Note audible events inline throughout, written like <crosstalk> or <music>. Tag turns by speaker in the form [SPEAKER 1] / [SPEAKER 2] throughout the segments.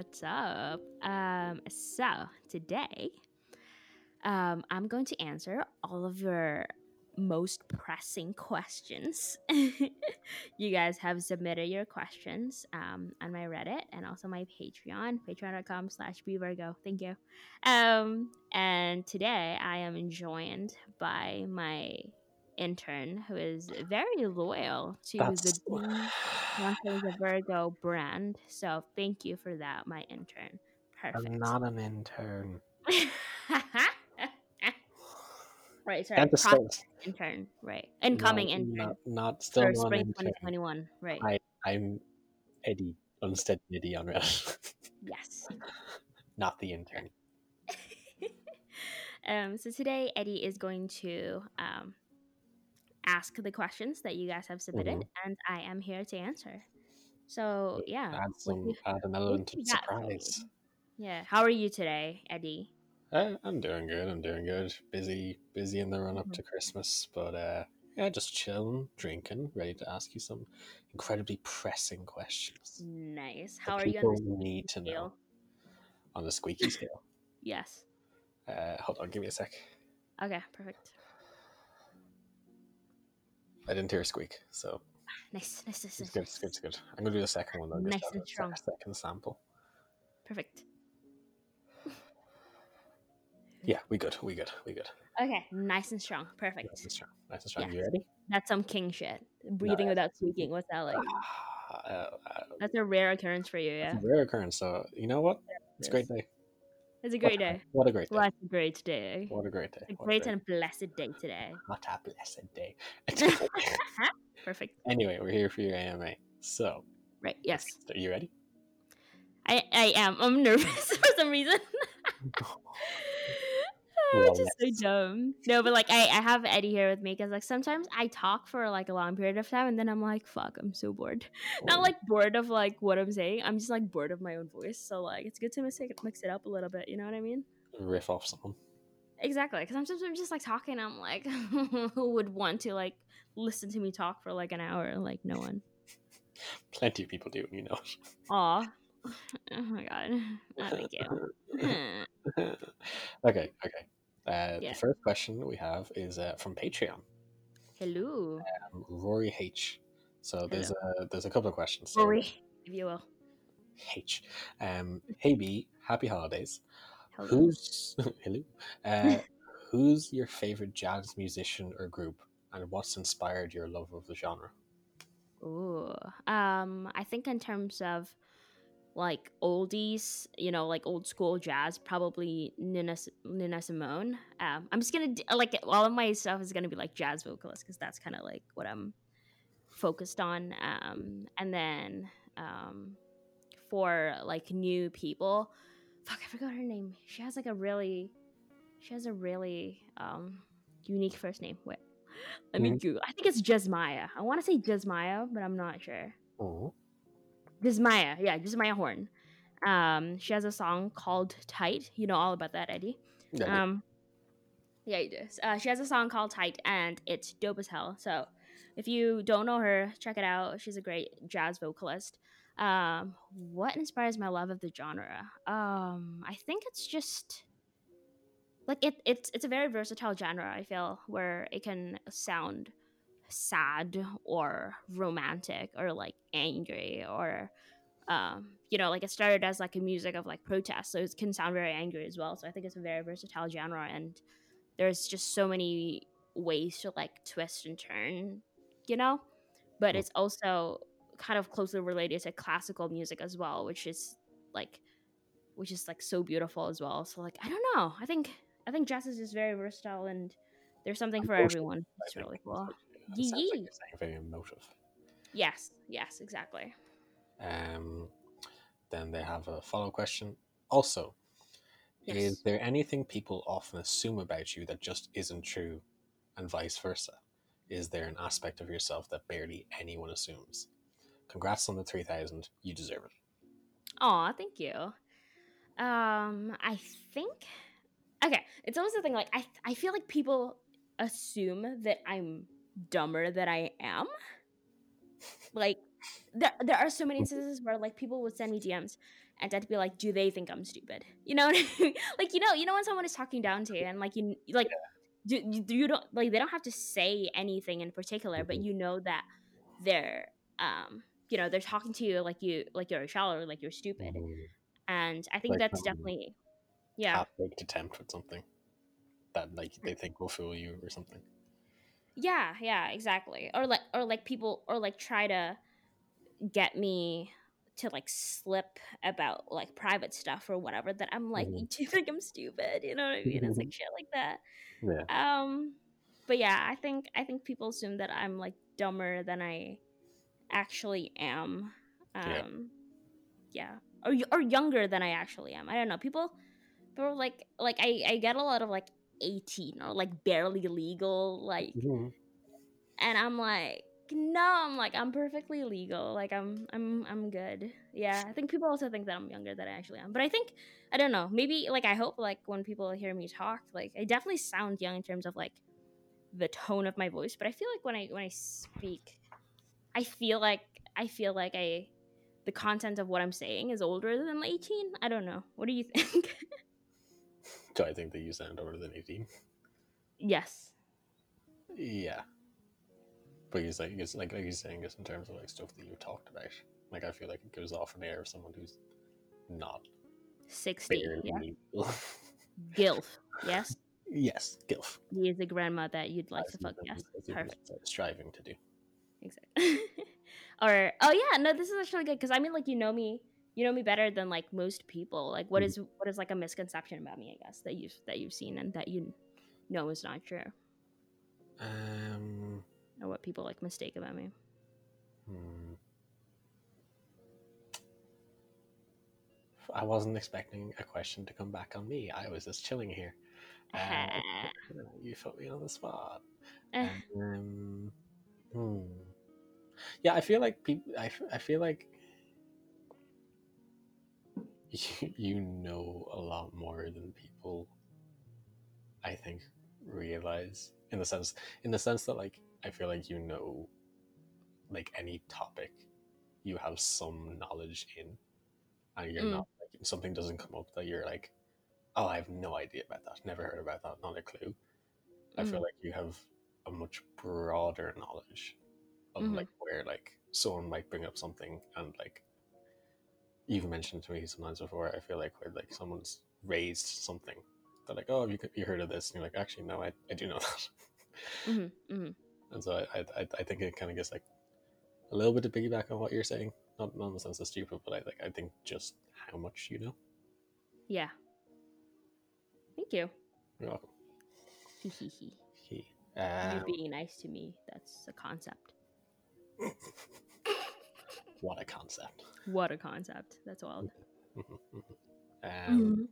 [SPEAKER 1] what's up? Um, so today, um, I'm going to answer all of your most pressing questions. <laughs> you guys have submitted your questions um, on my Reddit and also my Patreon, patreon.com slash bvirgo. Thank you. Um, and today I am joined by my intern who is very loyal to
[SPEAKER 2] That's
[SPEAKER 1] the Virgo <sighs> brand. So thank you for that, my intern. Perfect.
[SPEAKER 2] I'm not an intern. <laughs>
[SPEAKER 1] right, sorry. Process
[SPEAKER 2] skills.
[SPEAKER 1] intern, right. Incoming
[SPEAKER 2] No,
[SPEAKER 1] intern
[SPEAKER 2] Not, not still
[SPEAKER 1] for spring
[SPEAKER 2] intern.
[SPEAKER 1] 2021. Right.
[SPEAKER 2] I, I'm Eddie, unsteady Eddie on Reddit.
[SPEAKER 1] Yes. <laughs>
[SPEAKER 2] not the intern. <laughs>
[SPEAKER 1] um, so today, Eddie is going to um, ask the questions that you guys have submitted,
[SPEAKER 2] Mhm.
[SPEAKER 1] and I am here to answer. So yeah,
[SPEAKER 2] Add some, add an element of
[SPEAKER 1] got for me?
[SPEAKER 2] surprise.
[SPEAKER 1] yeah. How are you today, Eddie?
[SPEAKER 2] Uh, I'm doing good. I'm doing good. Busy, busy in the run up
[SPEAKER 1] Mhm.
[SPEAKER 2] to Christmas, but uh, yeah, just chilling, drinking, ready to ask you some incredibly pressing questions
[SPEAKER 1] Nice. How are you
[SPEAKER 2] people need to know on the squeaky scale. <laughs>
[SPEAKER 1] Yes.
[SPEAKER 2] Uh, hold on, give me a sec.
[SPEAKER 1] Okay. Perfect.
[SPEAKER 2] I didn't hear a squeak, so
[SPEAKER 1] Nice. Nice. Nice.
[SPEAKER 2] it's
[SPEAKER 1] nice,
[SPEAKER 2] good. It's good. It's good. I'm gonna do the second one though.
[SPEAKER 1] Nice and strong.
[SPEAKER 2] second sample.
[SPEAKER 1] Perfect.
[SPEAKER 2] Yeah, we good. We good. We good.
[SPEAKER 1] Okay. Nice and strong. Perfect.
[SPEAKER 2] Nice and strong. Nice and strong.
[SPEAKER 1] Yes.
[SPEAKER 2] You ready?
[SPEAKER 1] That's some king shit. Breathing
[SPEAKER 2] yeah.
[SPEAKER 1] without speaking. What's that like?
[SPEAKER 2] Uh, uh,
[SPEAKER 1] That's a rare occurrence for you,
[SPEAKER 2] it's
[SPEAKER 1] yeah.
[SPEAKER 2] a rare occurrence. So you know what? It's a great day.
[SPEAKER 1] It's a great
[SPEAKER 2] a-
[SPEAKER 1] day.
[SPEAKER 2] What a great day.
[SPEAKER 1] It's a great day.
[SPEAKER 2] What a great day.
[SPEAKER 1] A
[SPEAKER 2] What
[SPEAKER 1] great and blessed day today. <laughs>
[SPEAKER 2] What a blessed day. <laughs>
[SPEAKER 1] Perfect. <laughs>
[SPEAKER 2] anyway, we're here for your AMA. So,
[SPEAKER 1] Right. Yes.
[SPEAKER 2] are you ready?
[SPEAKER 1] I, I am. I'm nervous for some reason. Is so dumb. No, but like I, I have Eddie here with me because like sometimes I talk for like a long period of time and then I'm like, fuck, I'm so bored. <laughs> Not like bored of like what I'm saying. I'm just like bored of my own voice. So like it's good to mix it, mix it up a little bit. You know what I mean?
[SPEAKER 2] riff off someone.
[SPEAKER 1] Exactly. Because sometimes I'm just like talking. I'm like, <laughs> who would want to like listen to me talk for like an hour? Like no one. <laughs>
[SPEAKER 2] Plenty of people do, you know.
[SPEAKER 1] Aw. Oh my god. Oh, thank you.
[SPEAKER 2] Okay, okay. Uh,
[SPEAKER 1] Yeah.
[SPEAKER 2] The first question we have is uh, from Patreon,
[SPEAKER 1] Hello,
[SPEAKER 2] um, Rory H. So there's a there's a couple of questions. So
[SPEAKER 1] Rory, <laughs> if you will.
[SPEAKER 2] H. Um, hey B, happy holidays.
[SPEAKER 1] Hello.
[SPEAKER 2] Who's <laughs> hello? Uh, <laughs> who's your favorite jazz musician or group, and what's inspired your love of the genre?
[SPEAKER 1] Oh, Um, I think in terms of like oldies, you know, like old school jazz, probably Nina Nina Simone. Um, I'm just gonna like all of my stuff is gonna be like jazz vocalist because that's kind of like what I'm focused on. Um, and then um, for like new people, fuck, I forgot her name. She has like a really, she has a really um unique first name. Wait, let me
[SPEAKER 2] Mhm.
[SPEAKER 1] Google. I think it's Jazzmeia. I want to say Jazzmeia, but I'm not sure.
[SPEAKER 2] Oh,
[SPEAKER 1] Jazzmeia, yeah, this is Maya Horn. Um, she has a song called "Tight." You know all about that, Eddie.
[SPEAKER 2] yeah,
[SPEAKER 1] Um, yeah, you do. Uh, she has a song called "Tight," and it's dope as hell. So, if you don't know her, check it out. She's a great jazz vocalist. Um, what inspires my love of the genre? Um, I think it's just like it. It's it's a very versatile genre. I feel where it can sound sad or romantic or like angry or um you know like it started as like a music of like protest so it can sound very angry as well so i think it's a very versatile genre and there's just so many ways to like twist and turn you know? But it's also kind of closely related to classical music as well which is like which is like so beautiful as well so like i don't know i think i think jazz is just very versatile and there's something for everyone it's really cool
[SPEAKER 2] it sounds like
[SPEAKER 1] Yee-yee.
[SPEAKER 2] you're saying very emotive.
[SPEAKER 1] yes yes exactly
[SPEAKER 2] Um, then they have a follow question. Also,
[SPEAKER 1] Yes.
[SPEAKER 2] is there anything people often assume about you that just isn't true, and vice versa? Is there an aspect of yourself that barely anyone assumes? Congrats on the 3000. You deserve it.
[SPEAKER 1] Aw, thank you. Um, I think okay. It's almost a thing like I I feel like people assume that I'm dumber that I am. like there there are so many instances where like people would send me DMs and I'd be like, do they think I'm stupid? <laughs> You know, like you know, you know when someone is talking down to you and like you like do, you, you don't like they don't have to say anything in particular, but
[SPEAKER 2] Mhm.
[SPEAKER 1] you know that they're um you know they're talking to you like you like you're a child or like you're stupid,
[SPEAKER 2] Mhm.
[SPEAKER 1] and I think
[SPEAKER 2] Like,
[SPEAKER 1] that's
[SPEAKER 2] um,
[SPEAKER 1] definitely yeah
[SPEAKER 2] half baked attempt at something that like they think will fool you or something.
[SPEAKER 1] Yeah yeah exactly or like or like people or like try to get me to like slip about like private stuff or whatever that I'm like,
[SPEAKER 2] Mhm.
[SPEAKER 1] do <laughs> you think I'm stupid? You know what I mean? It's like shit like that.
[SPEAKER 2] Yeah.
[SPEAKER 1] Um but yeah, I think I think people assume that I'm like dumber than I actually am.
[SPEAKER 2] Yeah.
[SPEAKER 1] Um yeah. Or or younger than I actually am. I don't know. People people like like I I get a lot of like 18 or like barely legal like
[SPEAKER 2] Mhm.
[SPEAKER 1] and I'm like, no, I'm like, I'm perfectly legal. Like, I'm, I'm, I'm good. Yeah, I think people also think that I'm younger than I actually am. But I think, I don't know. Maybe like I hope like when people hear me talk, like I definitely sound young in terms of like the tone of my voice. But I feel like when I when I speak, I feel like I feel like I, the content of what I'm saying is older than 18. I don't know. What do you think? <laughs>
[SPEAKER 2] Do I think that you sound older than eighteen?
[SPEAKER 1] yes.
[SPEAKER 2] Yeah. But he's like, it's like, like he's saying this in terms of like stuff that you talked about. Like I feel like it goes off an air of someone who's not
[SPEAKER 1] 60.
[SPEAKER 2] barely
[SPEAKER 1] Yeah. <laughs> Gilf. Yes.
[SPEAKER 2] yes, gilf.
[SPEAKER 1] He is the grandma that you'd like to fuck. Yes.
[SPEAKER 2] as you've been
[SPEAKER 1] Perfect.
[SPEAKER 2] Striving to do.
[SPEAKER 1] Exactly. <laughs> or oh yeah, no, this is actually good because I mean, like you know me, you know me better than like most people. Like, what
[SPEAKER 2] Mhm.
[SPEAKER 1] is what is like a misconception about me? I guess that you've that you've seen and that you know is not true,
[SPEAKER 2] Um.
[SPEAKER 1] or what people like mistake about me.
[SPEAKER 2] Hmm. I wasn't expecting a question to come back on me. I was just chilling here. Uh, <laughs> <laughs> you put me on the spot. Um, hmm. Yeah, I feel like people. I, I feel like you, <laughs> you know a lot more than people. I think realize in the sense in the sense that like I feel like you know like any topic you have some knowledge in and you're
[SPEAKER 1] Mm.
[SPEAKER 2] not like something doesn't come up that you're like oh I have no idea about that never heard about that not a clue I feel
[SPEAKER 1] Mhm.
[SPEAKER 2] like you have a much broader knowledge of
[SPEAKER 1] Mhm.
[SPEAKER 2] like where like someone might bring up something and like you've mentioned to me sometimes before I feel like where like someone's raised something they're like oh have you, you heard of this and you're like actually no I, I do know <laughs> that
[SPEAKER 1] mhm, mhm.
[SPEAKER 2] and so I, I, I think it kind of gets like a little bit to piggyback on what you're saying not, not in the sense of stupid but I like I think just how much you know
[SPEAKER 1] Yeah. Thank you.
[SPEAKER 2] you're welcome
[SPEAKER 1] hee <laughs> hee.
[SPEAKER 2] He,
[SPEAKER 1] You
[SPEAKER 2] um,
[SPEAKER 1] being nice to me. That's a concept. <laughs>
[SPEAKER 2] what a concept
[SPEAKER 1] What a concept. That's wild.
[SPEAKER 2] Mhm, mhm. um,
[SPEAKER 1] Mhm.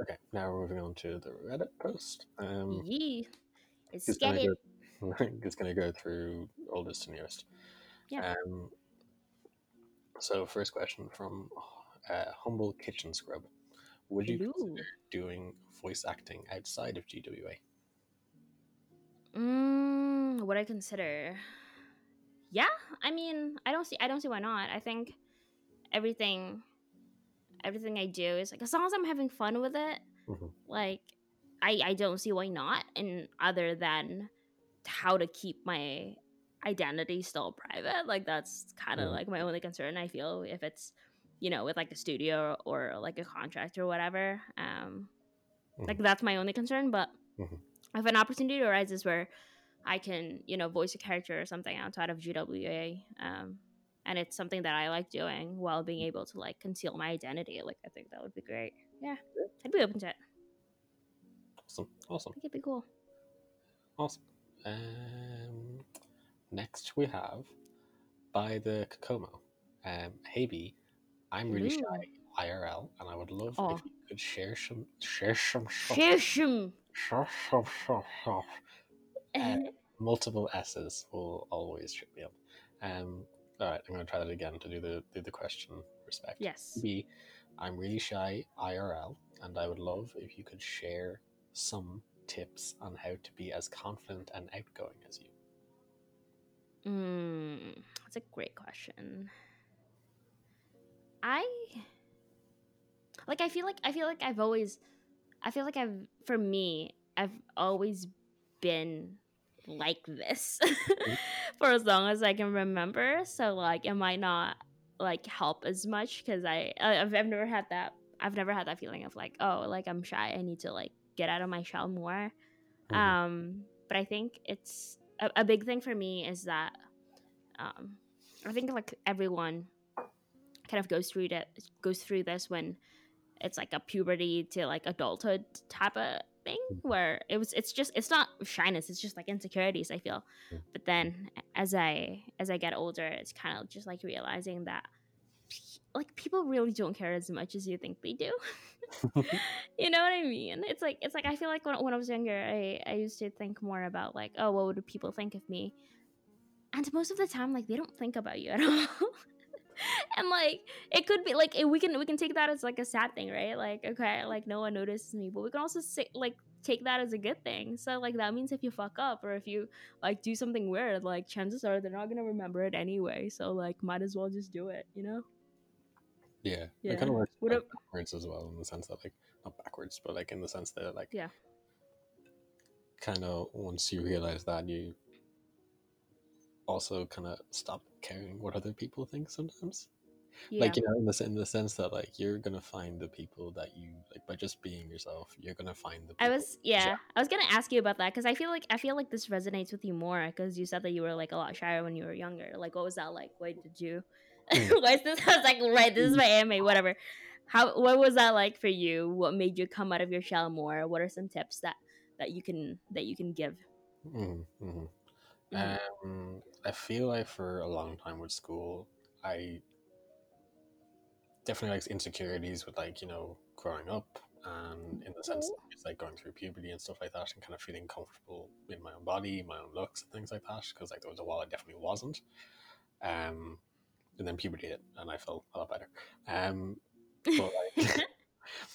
[SPEAKER 2] Okay, now we're moving on to the Reddit post. Um,
[SPEAKER 1] Yee.
[SPEAKER 2] Gonna
[SPEAKER 1] scary.
[SPEAKER 2] go. <laughs> it's gonna go through oldest to newest.
[SPEAKER 1] Yeah.
[SPEAKER 2] Um. So first question from uh, humble kitchen scrub: Would you
[SPEAKER 1] Hello.
[SPEAKER 2] consider doing voice acting outside of GWA?
[SPEAKER 1] Mm, what I consider? Yeah, I mean, I don't see, I don't see why not. I think everything, everything I do is like as long as I'm having fun with it,
[SPEAKER 2] Mhm.
[SPEAKER 1] like I, I don't see why not. And other than how to keep my identity still private, like that's kind of
[SPEAKER 2] Mhm.
[SPEAKER 1] like my only concern. I feel if it's, you know, with like a studio or, like a contract or whatever. Um, like that's my only concern. But
[SPEAKER 2] Mhm.
[SPEAKER 1] if an opportunity arises where I can, you know, voice a character or something outside of GWA, um, and it's something that I like doing while being able to like conceal my identity, like I think that would be great. Yeah, I'd be open to it.
[SPEAKER 2] Awesome, awesome,
[SPEAKER 1] I think it'd be cool.
[SPEAKER 2] awesome. Um, next we have by the Kokomo. Um, hey B, I'm really
[SPEAKER 1] Hello.
[SPEAKER 2] shy IRL, and I would love
[SPEAKER 1] Aw.
[SPEAKER 2] if you could share some share some
[SPEAKER 1] Shishim.
[SPEAKER 2] share some <laughs> Uh, multiple S's will always trip me up. Um, all right, I'm going to try that again to do the do the question respect.
[SPEAKER 1] yes.
[SPEAKER 2] B, I'm really shy IRL, and I would love if you could share some tips on how to be as confident and outgoing as you.
[SPEAKER 1] Mm, that's a great question. I like I feel like I feel like I've always I feel like I've for me I've always been like this <laughs> for as long as I can remember. So like it might not like help as much because I I've, I've never had that I've never had that feeling of like oh like I'm shy I need to like get out of my shell more.
[SPEAKER 2] Mhm.
[SPEAKER 1] Um, but I think it's a, a big thing for me is that um, I think like everyone kind of goes through that goes through this when it's like a puberty to like adulthood type of thing where it was it's just it's not shyness it's just like insecurities i feel. But then as i as i get older it's kind of just like realizing that like people really don't care as much as you think they do. <laughs> <laughs> You know what i mean? It's like it's like i feel like when, when i was younger i i used to think more about like oh what would people think of me? And most of the time like they don't think about you at <laughs> all <laughs> and like it could be like we can we can take that as like a sad thing right like okay like no one notices me but we can also say like take that as a good thing so like that means if you fuck up or if you like do something weird like chances are they're not gonna remember it anyway so like might as well just do it you know
[SPEAKER 2] Yeah,
[SPEAKER 1] Yeah.
[SPEAKER 2] it kind of works
[SPEAKER 1] What
[SPEAKER 2] like,
[SPEAKER 1] a-
[SPEAKER 2] backwards as well in the sense that like not backwards, but like in the sense that like
[SPEAKER 1] Yeah.
[SPEAKER 2] kind of once you realize that you also kind of stop caring what other people think sometimes.
[SPEAKER 1] yeah
[SPEAKER 2] Like you know, in the in the sense that like you're gonna find the people that you like by just being yourself. You're gonna find the.
[SPEAKER 1] I was yeah, I was gonna ask you about that because I feel like I feel like this resonates with you more because you said that you were like a lot shyer when you were younger. Like, what was that like? Why did you? <laughs>
[SPEAKER 2] Mm.
[SPEAKER 1] Why is this? I was like, right, this is my anime, whatever. How? What was that like for you? What made you come out of your shell more? What are some tips that that you can that you can give?
[SPEAKER 2] Mhm, mhm.
[SPEAKER 1] Mhm.
[SPEAKER 2] Um, I feel like for a long time with school, I definitely like insecurities with like you know growing up and in the sense
[SPEAKER 1] Mhm.
[SPEAKER 2] it's like going through puberty and stuff like that and kind of feeling comfortable in my own body, my own looks and things like that. Because like there was a while I definitely wasn't. Um, and then puberty hit and I felt a lot better. Um, but like <laughs>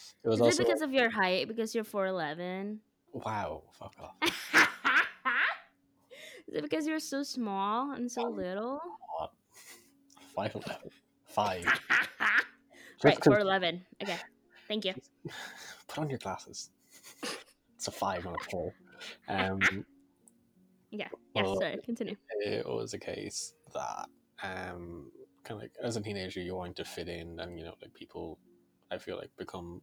[SPEAKER 2] <laughs> it was
[SPEAKER 1] is
[SPEAKER 2] also
[SPEAKER 1] it because of your height? Because you're four eleven.
[SPEAKER 2] wow, fuck off. <laughs>
[SPEAKER 1] is it because you're so small and so little?
[SPEAKER 2] Five eleven. Five. <laughs>
[SPEAKER 1] right, four eleven. Okay, thank you. <laughs>
[SPEAKER 2] Put on your glasses. <laughs> It's a five, not a four. Um,
[SPEAKER 1] Yeah, yeah.
[SPEAKER 2] Well,
[SPEAKER 1] sorry, continue.
[SPEAKER 2] it was a case that, um, kind of like as a teenager, you want to fit in, and you know, like people, I feel like become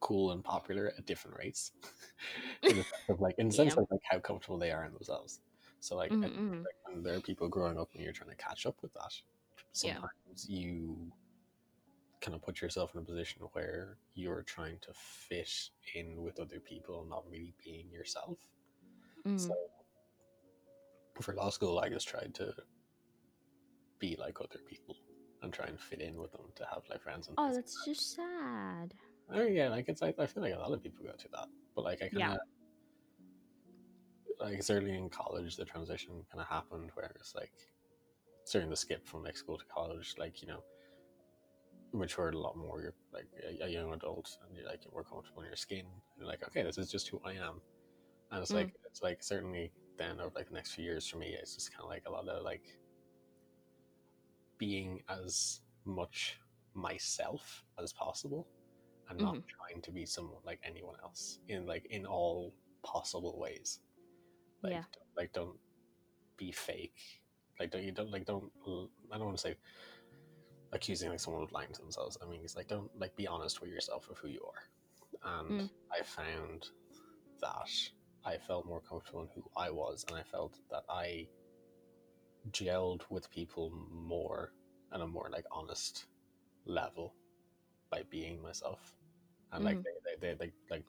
[SPEAKER 2] cool and popular at different rates. in the sense of like, in the sense
[SPEAKER 1] Yeah.
[SPEAKER 2] of like how comfortable they are in themselves. So like,
[SPEAKER 1] Mhm,
[SPEAKER 2] think,
[SPEAKER 1] mhm.
[SPEAKER 2] like when there are people growing up and you're trying to catch up with that,
[SPEAKER 1] Yeah.
[SPEAKER 2] sometimes you kind of put yourself in a position where you're trying to fit in with other people, not really being yourself.
[SPEAKER 1] Mhm.
[SPEAKER 2] So for law school, I just tried to be like other people and try and fit in with them to have like friends and
[SPEAKER 1] Oh,
[SPEAKER 2] things like
[SPEAKER 1] that's just sad.
[SPEAKER 2] that. oh yeah, like it's like I feel like a lot of people go through that, but like I kind of
[SPEAKER 1] Yeah.
[SPEAKER 2] Like certainly in college the transition kind of happened where it's like during the skip from like school to college, like you know matured a lot more. You're like a, a young adult, and you're like you're more comfortable in your skin. And you're like, okay, this is just who I am. And it's
[SPEAKER 1] Mm.
[SPEAKER 2] like it's like certainly then over like the next few years for me, it's just kind of like a lot of like being as much myself as possible, and not trying to be someone like anyone else in like in all possible ways. Like,
[SPEAKER 1] Yeah.
[SPEAKER 2] don't- like don't be fake. Like don't you don't like don't I don't want to say accusing like someone of lying to themselves. I mean, it's like don't like be honest with yourself of who you are. And
[SPEAKER 1] Mm.
[SPEAKER 2] I found that I felt more comfortable in who I was, and I felt that I gelled with people more on a more like honest level by being myself. And like
[SPEAKER 1] Mhm.
[SPEAKER 2] they, they, they, they like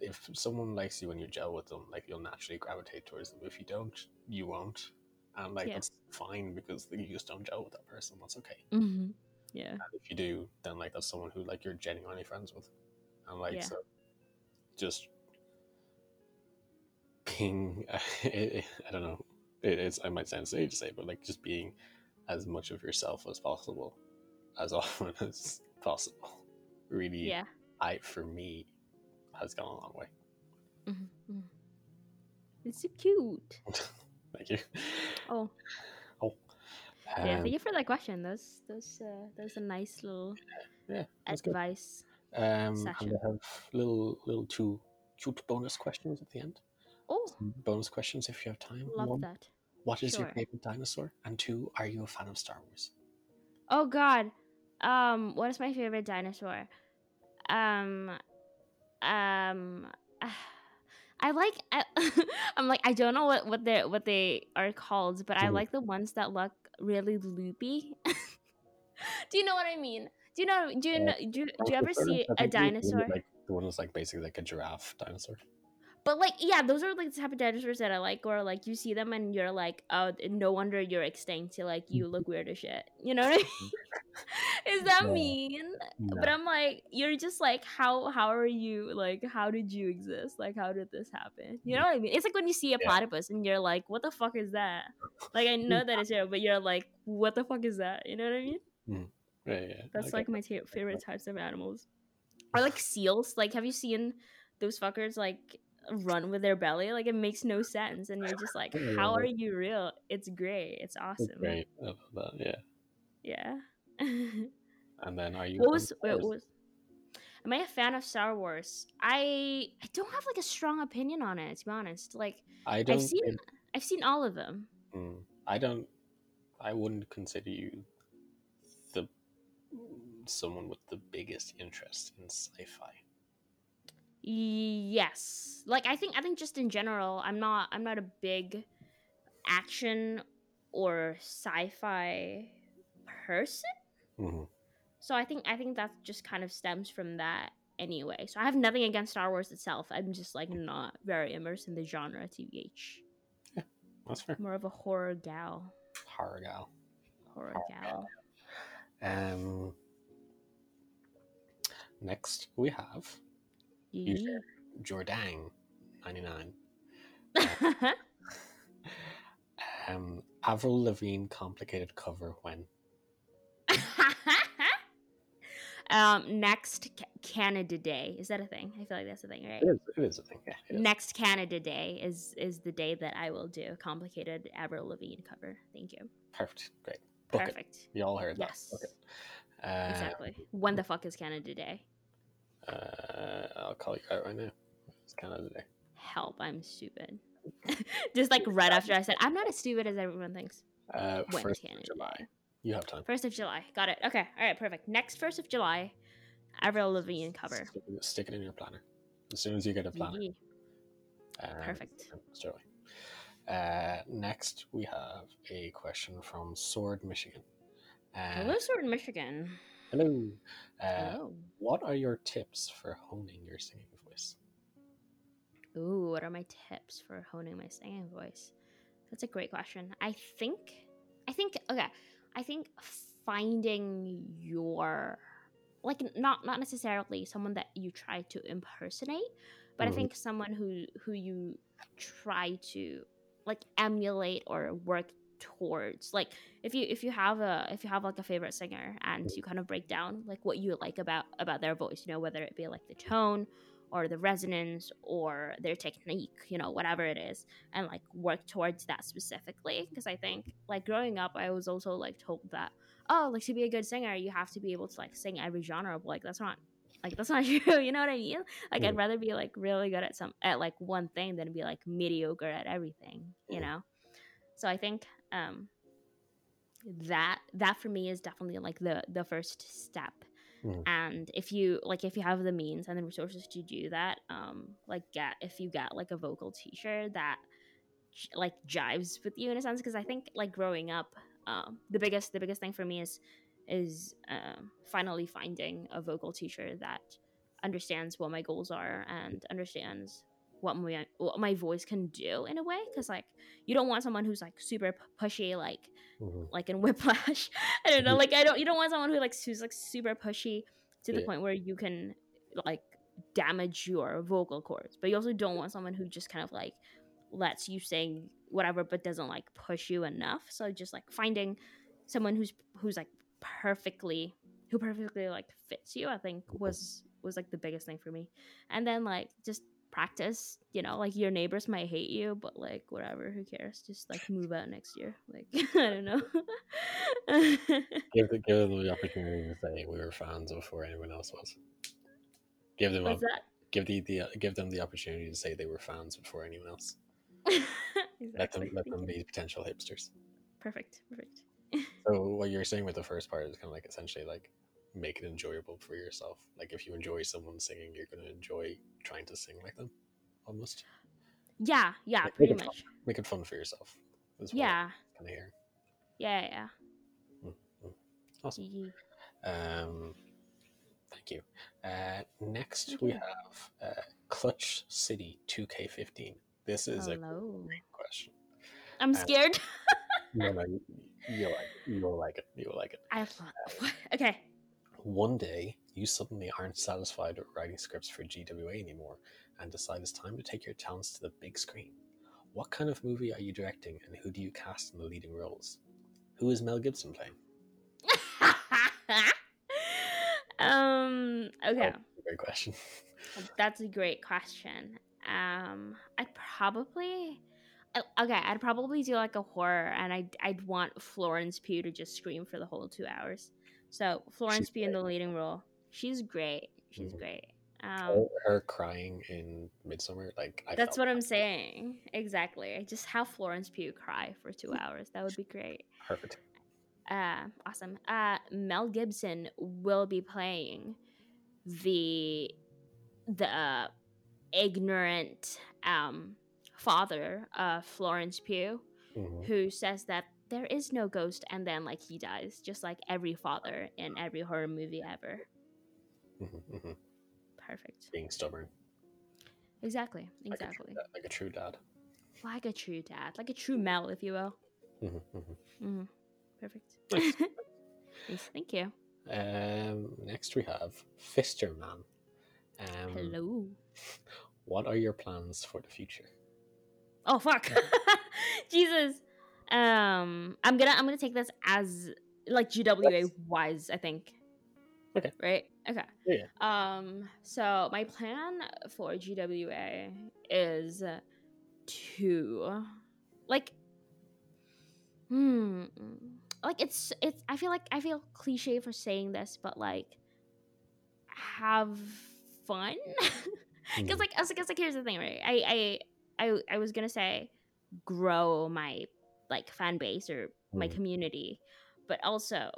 [SPEAKER 2] if someone likes you and you gel with them, like you'll naturally gravitate towards them. If you don't, you won't. And like
[SPEAKER 1] Yeah.
[SPEAKER 2] that's fine because you just don't gel with that person. That's okay.
[SPEAKER 1] hmm Yeah.
[SPEAKER 2] And if you do, then like that's someone who like you're genuinely friends with. And like
[SPEAKER 1] Yeah.
[SPEAKER 2] so just being <laughs> I don't know. It, it's I might sound silly to say, but like just being as much of yourself as possible, as <laughs> often as possible. Really
[SPEAKER 1] Yeah.
[SPEAKER 2] I for me has gone a long way.
[SPEAKER 1] hmm It's so cute. <laughs>
[SPEAKER 2] Thank you.
[SPEAKER 1] Oh,
[SPEAKER 2] Oh.
[SPEAKER 1] yeah.
[SPEAKER 2] Um,
[SPEAKER 1] Thank you for that question. Those, those, uh, those a nice little
[SPEAKER 2] yeah, that's good.
[SPEAKER 1] advice.
[SPEAKER 2] Um, and
[SPEAKER 1] session.
[SPEAKER 2] I have little little two cute bonus questions at the end.
[SPEAKER 1] Oh,
[SPEAKER 2] Some bonus questions if you have time.
[SPEAKER 1] love
[SPEAKER 2] One,
[SPEAKER 1] that.
[SPEAKER 2] What is your favorite dinosaur? And two, are you a fan of Star Wars?
[SPEAKER 1] Oh God. Um, what is my favorite dinosaur? Um, um, <sighs> I like. I, <laughs> I'm like I don't know what what they what they are called, but I
[SPEAKER 2] Mhm.
[SPEAKER 1] like the ones that look really loopy. <laughs> do you know what I mean? Do you know? Do you
[SPEAKER 2] Uh,
[SPEAKER 1] know? Do, you- do you ever see a dinosaur?
[SPEAKER 2] Like the one that's like basically like a giraffe dinosaur.
[SPEAKER 1] But like, yeah, those are like the type of dinosaurs that I like, or like you see them and you're like, oh, no wonder you're extinct. You're like, you look weird as shit. You know what I mean? <laughs> <laughs> Is that
[SPEAKER 2] Yeah.
[SPEAKER 1] mean? But I'm like, you're just like, how how are you? Like, how did you exist? Like, how did this happen? You mm. know what I mean? It's like when you see a
[SPEAKER 2] Yeah.
[SPEAKER 1] platypus and you're like, what the fuck is that? Like, I mm. know that it's real, but you're like, what the fuck is that? You know what I mean? Mm.
[SPEAKER 2] Yeah, yeah.
[SPEAKER 1] That's
[SPEAKER 2] okay.
[SPEAKER 1] like my ta- favorite types of animals. Or like seals. Like, have you seen those fuckers like run with their belly? Like, it makes no sense, and you're just like, how are you real? It's great. It's awesome.
[SPEAKER 2] great. I love that. Yeah.
[SPEAKER 1] Yeah.
[SPEAKER 2] And then are you?
[SPEAKER 1] what was what was? Am I a fan of Star Wars? I I don't have like a strong opinion on it. To be honest, like
[SPEAKER 2] I don't.
[SPEAKER 1] I've seen I've seen all of them.
[SPEAKER 2] Mm, I don't. I wouldn't consider you the someone with the biggest interest in sci-fi.
[SPEAKER 1] Yes. Like I think I think just in general, I'm not I'm not a big action or sci-fi person.
[SPEAKER 2] Mhm.
[SPEAKER 1] So I think I think that just kind of stems from that anyway. So I have nothing against Star Wars itself. I'm just like not very immersed in the genre TBH.
[SPEAKER 2] That's fair.
[SPEAKER 1] More of a horror gal.
[SPEAKER 2] Horror gal.
[SPEAKER 1] Horror gal.
[SPEAKER 2] Um. Next we have
[SPEAKER 1] Yee.
[SPEAKER 2] User. Jordan, ninety nine. <laughs> Um, Avril Lavigne complicated cover when <laughs>
[SPEAKER 1] um next Canada Day. Is that a thing? I feel like that's a thing, right?
[SPEAKER 2] it is, it is a thing. Yeah, it is.
[SPEAKER 1] Next Canada Day is is the day that I will do a complicated Avril Lavigne cover. Thank you.
[SPEAKER 2] perfect, great. Book it.
[SPEAKER 1] Perfect.
[SPEAKER 2] You all heard
[SPEAKER 1] Yes.
[SPEAKER 2] that. It. Uh,
[SPEAKER 1] Exactly. When the fuck is Canada Day?
[SPEAKER 2] Uh, I'll call you out right now. It's Canada Day.
[SPEAKER 1] Help, I'm stupid. <laughs> Just like right <laughs> after I said, I'm not as stupid as everyone thinks.
[SPEAKER 2] Uh,
[SPEAKER 1] When is
[SPEAKER 2] first of
[SPEAKER 1] Canada
[SPEAKER 2] July.
[SPEAKER 1] Day?
[SPEAKER 2] You have time.
[SPEAKER 1] First of July. Got it. Okay. All right. Perfect. Next first of July, Avril Lavigne cover.
[SPEAKER 2] Stick it, stick it in your planner. As soon as you get a planner. Um,
[SPEAKER 1] Perfect.
[SPEAKER 2] July. Uh, next, we have a question from Sword, Michigan. Uh,
[SPEAKER 1] Hello, Sword Michigan.
[SPEAKER 2] hello. Uh,
[SPEAKER 1] Hello.
[SPEAKER 2] What are your tips for honing your singing voice?
[SPEAKER 1] Ooh, what are my tips for honing my singing voice? That's a great question. I think, I think, okay, I think finding your, like, not not necessarily someone that you try to impersonate, but I
[SPEAKER 2] Mhm.
[SPEAKER 1] think someone who who you try to like emulate or work towards. Like, if you if you have a if you have like a favorite singer and you kind of break down like what you like about about their voice, you know, whether it be like the tone or the resonance or their technique, you know, whatever it is, and like work towards that specifically. Because I think, like, growing up, I was also like told that, oh, like to be a good singer, you have to be able to like sing every genre. But like, that's not like that's not <laughs> true. You know what I mean? Like, I'd
[SPEAKER 2] Mm.
[SPEAKER 1] rather be like really good at some at like one thing than be like mediocre at everything. You
[SPEAKER 2] Mm.
[SPEAKER 1] know. So I think um that that for me is definitely like the the first step
[SPEAKER 2] Mhm.
[SPEAKER 1] and if you like if you have the means and the resources to do that um like get if you get like a vocal teacher that like jives with you in a sense because i think like growing up um the biggest the biggest thing for me is is um finally finding a vocal teacher that understands what my goals are and understands what my what my voice can do in a way because like you don't want someone who's like super pushy like
[SPEAKER 2] Mhm.
[SPEAKER 1] like in <laughs> Whiplash. I don't know, like I don't you don't want someone who like who's like super pushy to the
[SPEAKER 2] Yeah.
[SPEAKER 1] point where you can like damage your vocal cords. But you also don't want someone who just kind of like lets you sing whatever but doesn't like push you enough. So just like finding someone who's who's like perfectly who perfectly like fits you, I think was was like the biggest thing for me. And then like just practice. You know, like your neighbors might hate you, but like whatever, who cares? Just like move out next year. Like <laughs> I don't know. <laughs>
[SPEAKER 2] Give, the, give them the opportunity to say we were fans before anyone else was. Give them
[SPEAKER 1] What's
[SPEAKER 2] a,
[SPEAKER 1] that?
[SPEAKER 2] give the, the give them the opportunity to say they were fans before anyone else. <laughs> Let them let them be potential hipsters.
[SPEAKER 1] Perfect. Perfect.
[SPEAKER 2] So what you're saying with the first part is kind of like essentially like make it enjoyable for yourself. Like if you enjoy someone singing, you're going to enjoy trying to sing like them, almost.
[SPEAKER 1] Yeah. Yeah.
[SPEAKER 2] Make
[SPEAKER 1] Pretty
[SPEAKER 2] fun.
[SPEAKER 1] much.
[SPEAKER 2] Make it fun for yourself.
[SPEAKER 1] Yeah.
[SPEAKER 2] Kind of here.
[SPEAKER 1] Yeah. Yeah.
[SPEAKER 2] Awesome.
[SPEAKER 1] Yee.
[SPEAKER 2] Um, thank you. Uh, next
[SPEAKER 1] Thank
[SPEAKER 2] we
[SPEAKER 1] you.
[SPEAKER 2] have uh, Clutch City 2K15. This is a great question.
[SPEAKER 1] I'm
[SPEAKER 2] Uh,
[SPEAKER 1] scared. <laughs>
[SPEAKER 2] No, no, you, you'll like you'll like it. You'll like it.
[SPEAKER 1] I thought. <laughs> Okay.
[SPEAKER 2] One day, you suddenly aren't satisfied with writing scripts for GWA anymore and decide it's time to take your talents to the big screen. What kind of movie are you directing and who do you cast in the leading roles? Who is Mel Gibson playing? <laughs>
[SPEAKER 1] um. Okay.
[SPEAKER 2] Oh, great question. <laughs>
[SPEAKER 1] That's a great question. Um, I'd probably, okay, I'd probably do like a horror, and I'd I'd want Florence Pugh to just scream for the whole two hours. So Florence
[SPEAKER 2] She's
[SPEAKER 1] Pugh in the leading role, she's great. She's
[SPEAKER 2] Mhm.
[SPEAKER 1] great. Um,
[SPEAKER 2] her, her crying in Midsommar, like I
[SPEAKER 1] that's what I'm saying. Exactly. I Just have Florence Pugh cry for two <laughs> hours. That would be great.
[SPEAKER 2] perfect.
[SPEAKER 1] Uh, awesome. Uh, Mel Gibson will be playing the the uh, ignorant um father of Florence Pugh,
[SPEAKER 2] Mhm,
[SPEAKER 1] who says that there is no ghost, and then like he dies, just like every father in every horror movie ever.
[SPEAKER 2] mhm, mhm.
[SPEAKER 1] Perfect.
[SPEAKER 2] Being stubborn,
[SPEAKER 1] Exactly.
[SPEAKER 2] like a,
[SPEAKER 1] Exactly.
[SPEAKER 2] dad- like a true dad.
[SPEAKER 1] Like a true dad, like a true Mel, if you will.
[SPEAKER 2] Mhm, mhm.
[SPEAKER 1] hmm Perfect.
[SPEAKER 2] Nice. <laughs>
[SPEAKER 1] Nice, Thank you.
[SPEAKER 2] Um, next we have Fister Man. Um,
[SPEAKER 1] Hello.
[SPEAKER 2] What are your plans for the future?
[SPEAKER 1] Oh fuck. <laughs> Jesus. Um I'm gonna I'm gonna take this as like GWA wise, I think.
[SPEAKER 2] Okay.
[SPEAKER 1] Right? Okay.
[SPEAKER 2] Yeah,
[SPEAKER 1] Um so my plan for GWA is to like hmm like it's it's I feel like I feel cliche for saying this, but like have fun. <laughs> because
[SPEAKER 2] Mhm.
[SPEAKER 1] like I was because like here's the thing, right? I I I I was gonna say grow my like fan base or my
[SPEAKER 2] Mhm.
[SPEAKER 1] community, but also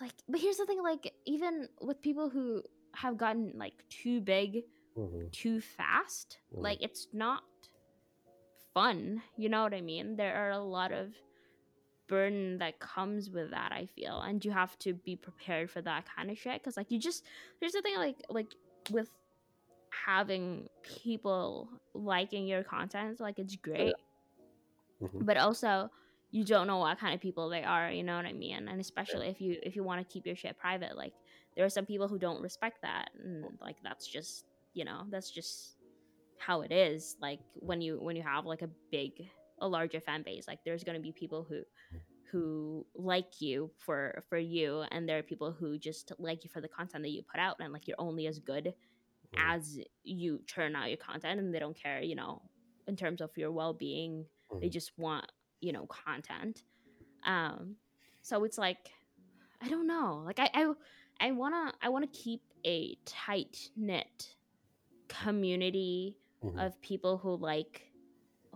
[SPEAKER 1] like but here's the thing, like even with people who have gotten like too big
[SPEAKER 2] Mhm.
[SPEAKER 1] too fast,
[SPEAKER 2] Mhm.
[SPEAKER 1] like it's not fun. You know what I mean? There are a lot of burden that comes with that i feel and you have to be prepared for that kind of shit because like you just there's the thing like like with having people liking your content like it's great
[SPEAKER 2] Mhm.
[SPEAKER 1] but also you don't know what kind of people they are you know what i mean? And especially if you if you want to keep your shit private like there are some people who don't respect that and like that's just you know that's just how it is like when you when you have like a big a larger fan base like there's going to be people who who like you for for you and there are people who just like you for the content that you put out and like you're only as good as you churn out your content and they don't care you know in terms of your well-being. They
[SPEAKER 2] Mhm.
[SPEAKER 1] just want you know content um so it's like i don't know like i i, I want to i want to keep a tight knit community
[SPEAKER 2] Mhm.
[SPEAKER 1] of people who like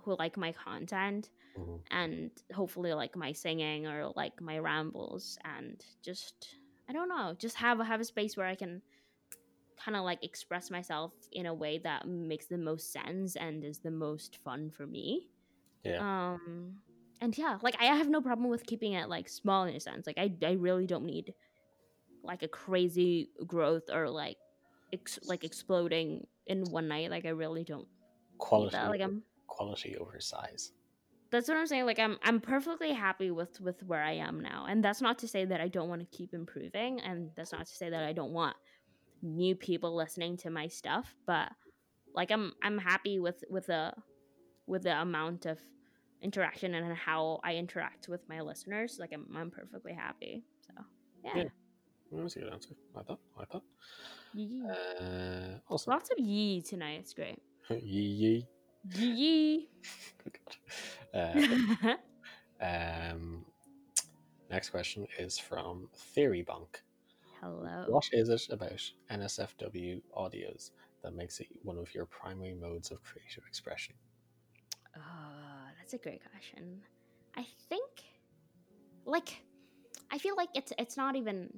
[SPEAKER 1] who like my content
[SPEAKER 2] Mhm.
[SPEAKER 1] and hopefully like my singing or like my rambles and just i don't know just have have a space where i can kind of like express myself in a way that makes the most sense and is the most fun for me
[SPEAKER 2] Yeah.
[SPEAKER 1] um and yeah like i have no problem with keeping it like small in a sense like i, I really don't need like a crazy growth or like ex- like exploding in one night like i really don't
[SPEAKER 2] Quality,
[SPEAKER 1] that like i'm
[SPEAKER 2] quality over size.
[SPEAKER 1] that's what I'm saying. Like I'm I'm perfectly happy with with where I am now. And that's not to say that I don't want to keep improving and that's not to say that I don't want new people listening to my stuff, but like I'm I'm happy with with the with the amount of interaction and how I interact with my listeners. Like I'm I'm perfectly happy. So, yeah.
[SPEAKER 2] Yeah. That was a good answer. I thought. I thought.
[SPEAKER 1] Yee.
[SPEAKER 2] Uh, awesome.
[SPEAKER 1] Lots of yee tonight. It's great.
[SPEAKER 2] Yee yee.
[SPEAKER 1] Yee.
[SPEAKER 2] Uh, <laughs> um, next question is from Theory Bonk.
[SPEAKER 1] Hello.
[SPEAKER 2] What is it about NSFW audios that makes it one of your primary modes of creative expression?
[SPEAKER 1] That's a great question. I think, like, I feel like it's it's not even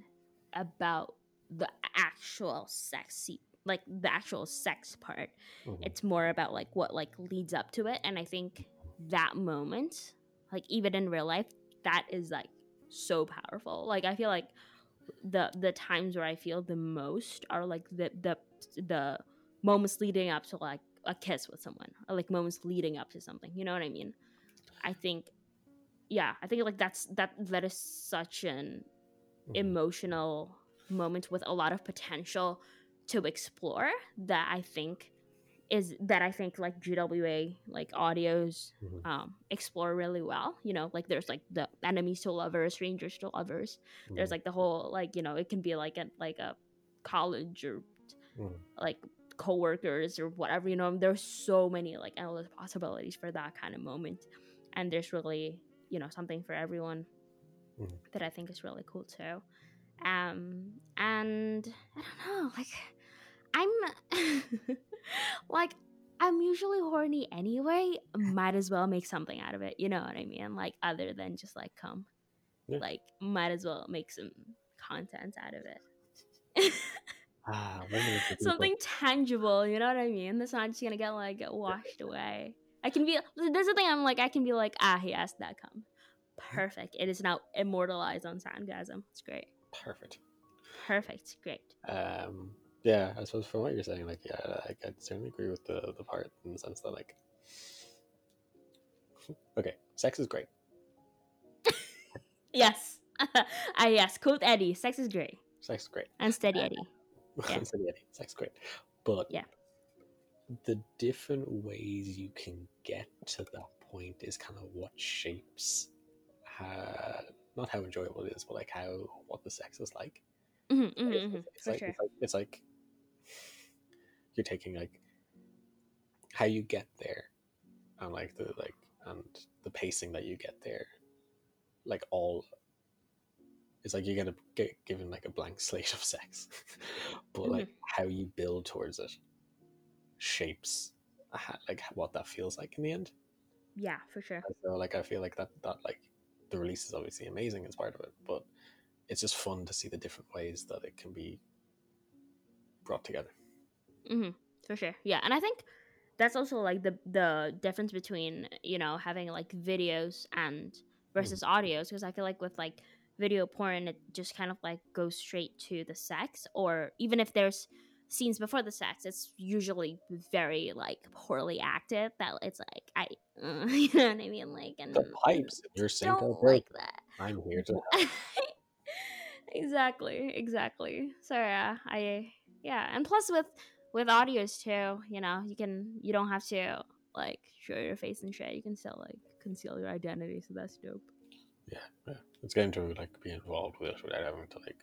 [SPEAKER 1] about the actual sexy, like the actual sex part.
[SPEAKER 2] Mhm.
[SPEAKER 1] It's more about like what like leads up to it, and I think that moment, like even in real life, that is like so powerful. Like I feel like the the times where I feel the most are like the the the moments leading up to like a kiss with someone or like moments leading up to something. You know what I mean? I think yeah, I think like that's that that is such an
[SPEAKER 2] Mhm.
[SPEAKER 1] emotional moment with a lot of potential to explore that I think is that I think like GWA like audios
[SPEAKER 2] Mhm.
[SPEAKER 1] um explore really well. You know, like there's like the enemies to lovers, strangers to lovers. There's
[SPEAKER 2] Mhm.
[SPEAKER 1] like the whole like, you know, it can be like a like a college or
[SPEAKER 2] Mhm.
[SPEAKER 1] like coworkers or whatever, you know, there's so many like endless possibilities for that kind of moment. And there's really, you know, something for everyone
[SPEAKER 2] Mhm.
[SPEAKER 1] that I think is really cool too. Um and I don't know, like I'm <laughs> like I'm usually horny anyway. Might as well make something out of it. You know what I mean? Like other than just like come.
[SPEAKER 2] Yeah.
[SPEAKER 1] Like might as well make some content out of it.
[SPEAKER 2] Ah, women of the
[SPEAKER 1] something tangible, you know what I mean? That's not just gonna get like washed away. I can be there's the thing I'm like I can be like, ah yes, that come. Perfect. It is now immortalized on Soundgasm. It's great.
[SPEAKER 2] Perfect.
[SPEAKER 1] Perfect. Great.
[SPEAKER 2] Um, yeah, I suppose from what you're saying, like, yeah, I, I certainly agree with the the part in the sense that, like, <laughs> okay, sex is great. <laughs>
[SPEAKER 1] Yes. <laughs> ah yes, quote Eddie. Sex is great.
[SPEAKER 2] Sex is great.
[SPEAKER 1] And steady Eddie. <laughs> Yeah.
[SPEAKER 2] So, yeah, sex is great, but
[SPEAKER 1] Yeah.
[SPEAKER 2] the different ways you can get to that point is kind of what shapes how not how enjoyable it is, but like how what the sex is like.
[SPEAKER 1] hmm
[SPEAKER 2] It's-
[SPEAKER 1] hmm
[SPEAKER 2] it's, it's
[SPEAKER 1] for
[SPEAKER 2] like,
[SPEAKER 1] sure.
[SPEAKER 2] it's like it's like you're taking like how you get there and like the like and the pacing that you get there like all it's like you're gonna get given like a blank slate of sex. <laughs> But like how you build towards it shapes like what that feels like in the end.
[SPEAKER 1] Yeah, for sure.
[SPEAKER 2] so like i feel like that that like the release is obviously amazing as part of it but it's just fun to see the different ways that it can be brought together.
[SPEAKER 1] Hmm for sure. Yeah and i think that's also like the the difference between you know having like videos and versus audios because i feel like with like video porn it just kind of like goes straight to the sex or even if there's scenes before the sex it's usually very like poorly acted that it's like i uh, <laughs> you know what i mean? Like and
[SPEAKER 2] the pipes in your sink are
[SPEAKER 1] don't like that.
[SPEAKER 2] I'm here to <laughs>
[SPEAKER 1] exactly exactly. So yeah i yeah and plus with with audios too you know you can you don't have to like show your face and shit you can still like conceal your identity so that's dope
[SPEAKER 2] yeah, yeah it's getting to like be involved with it without having to like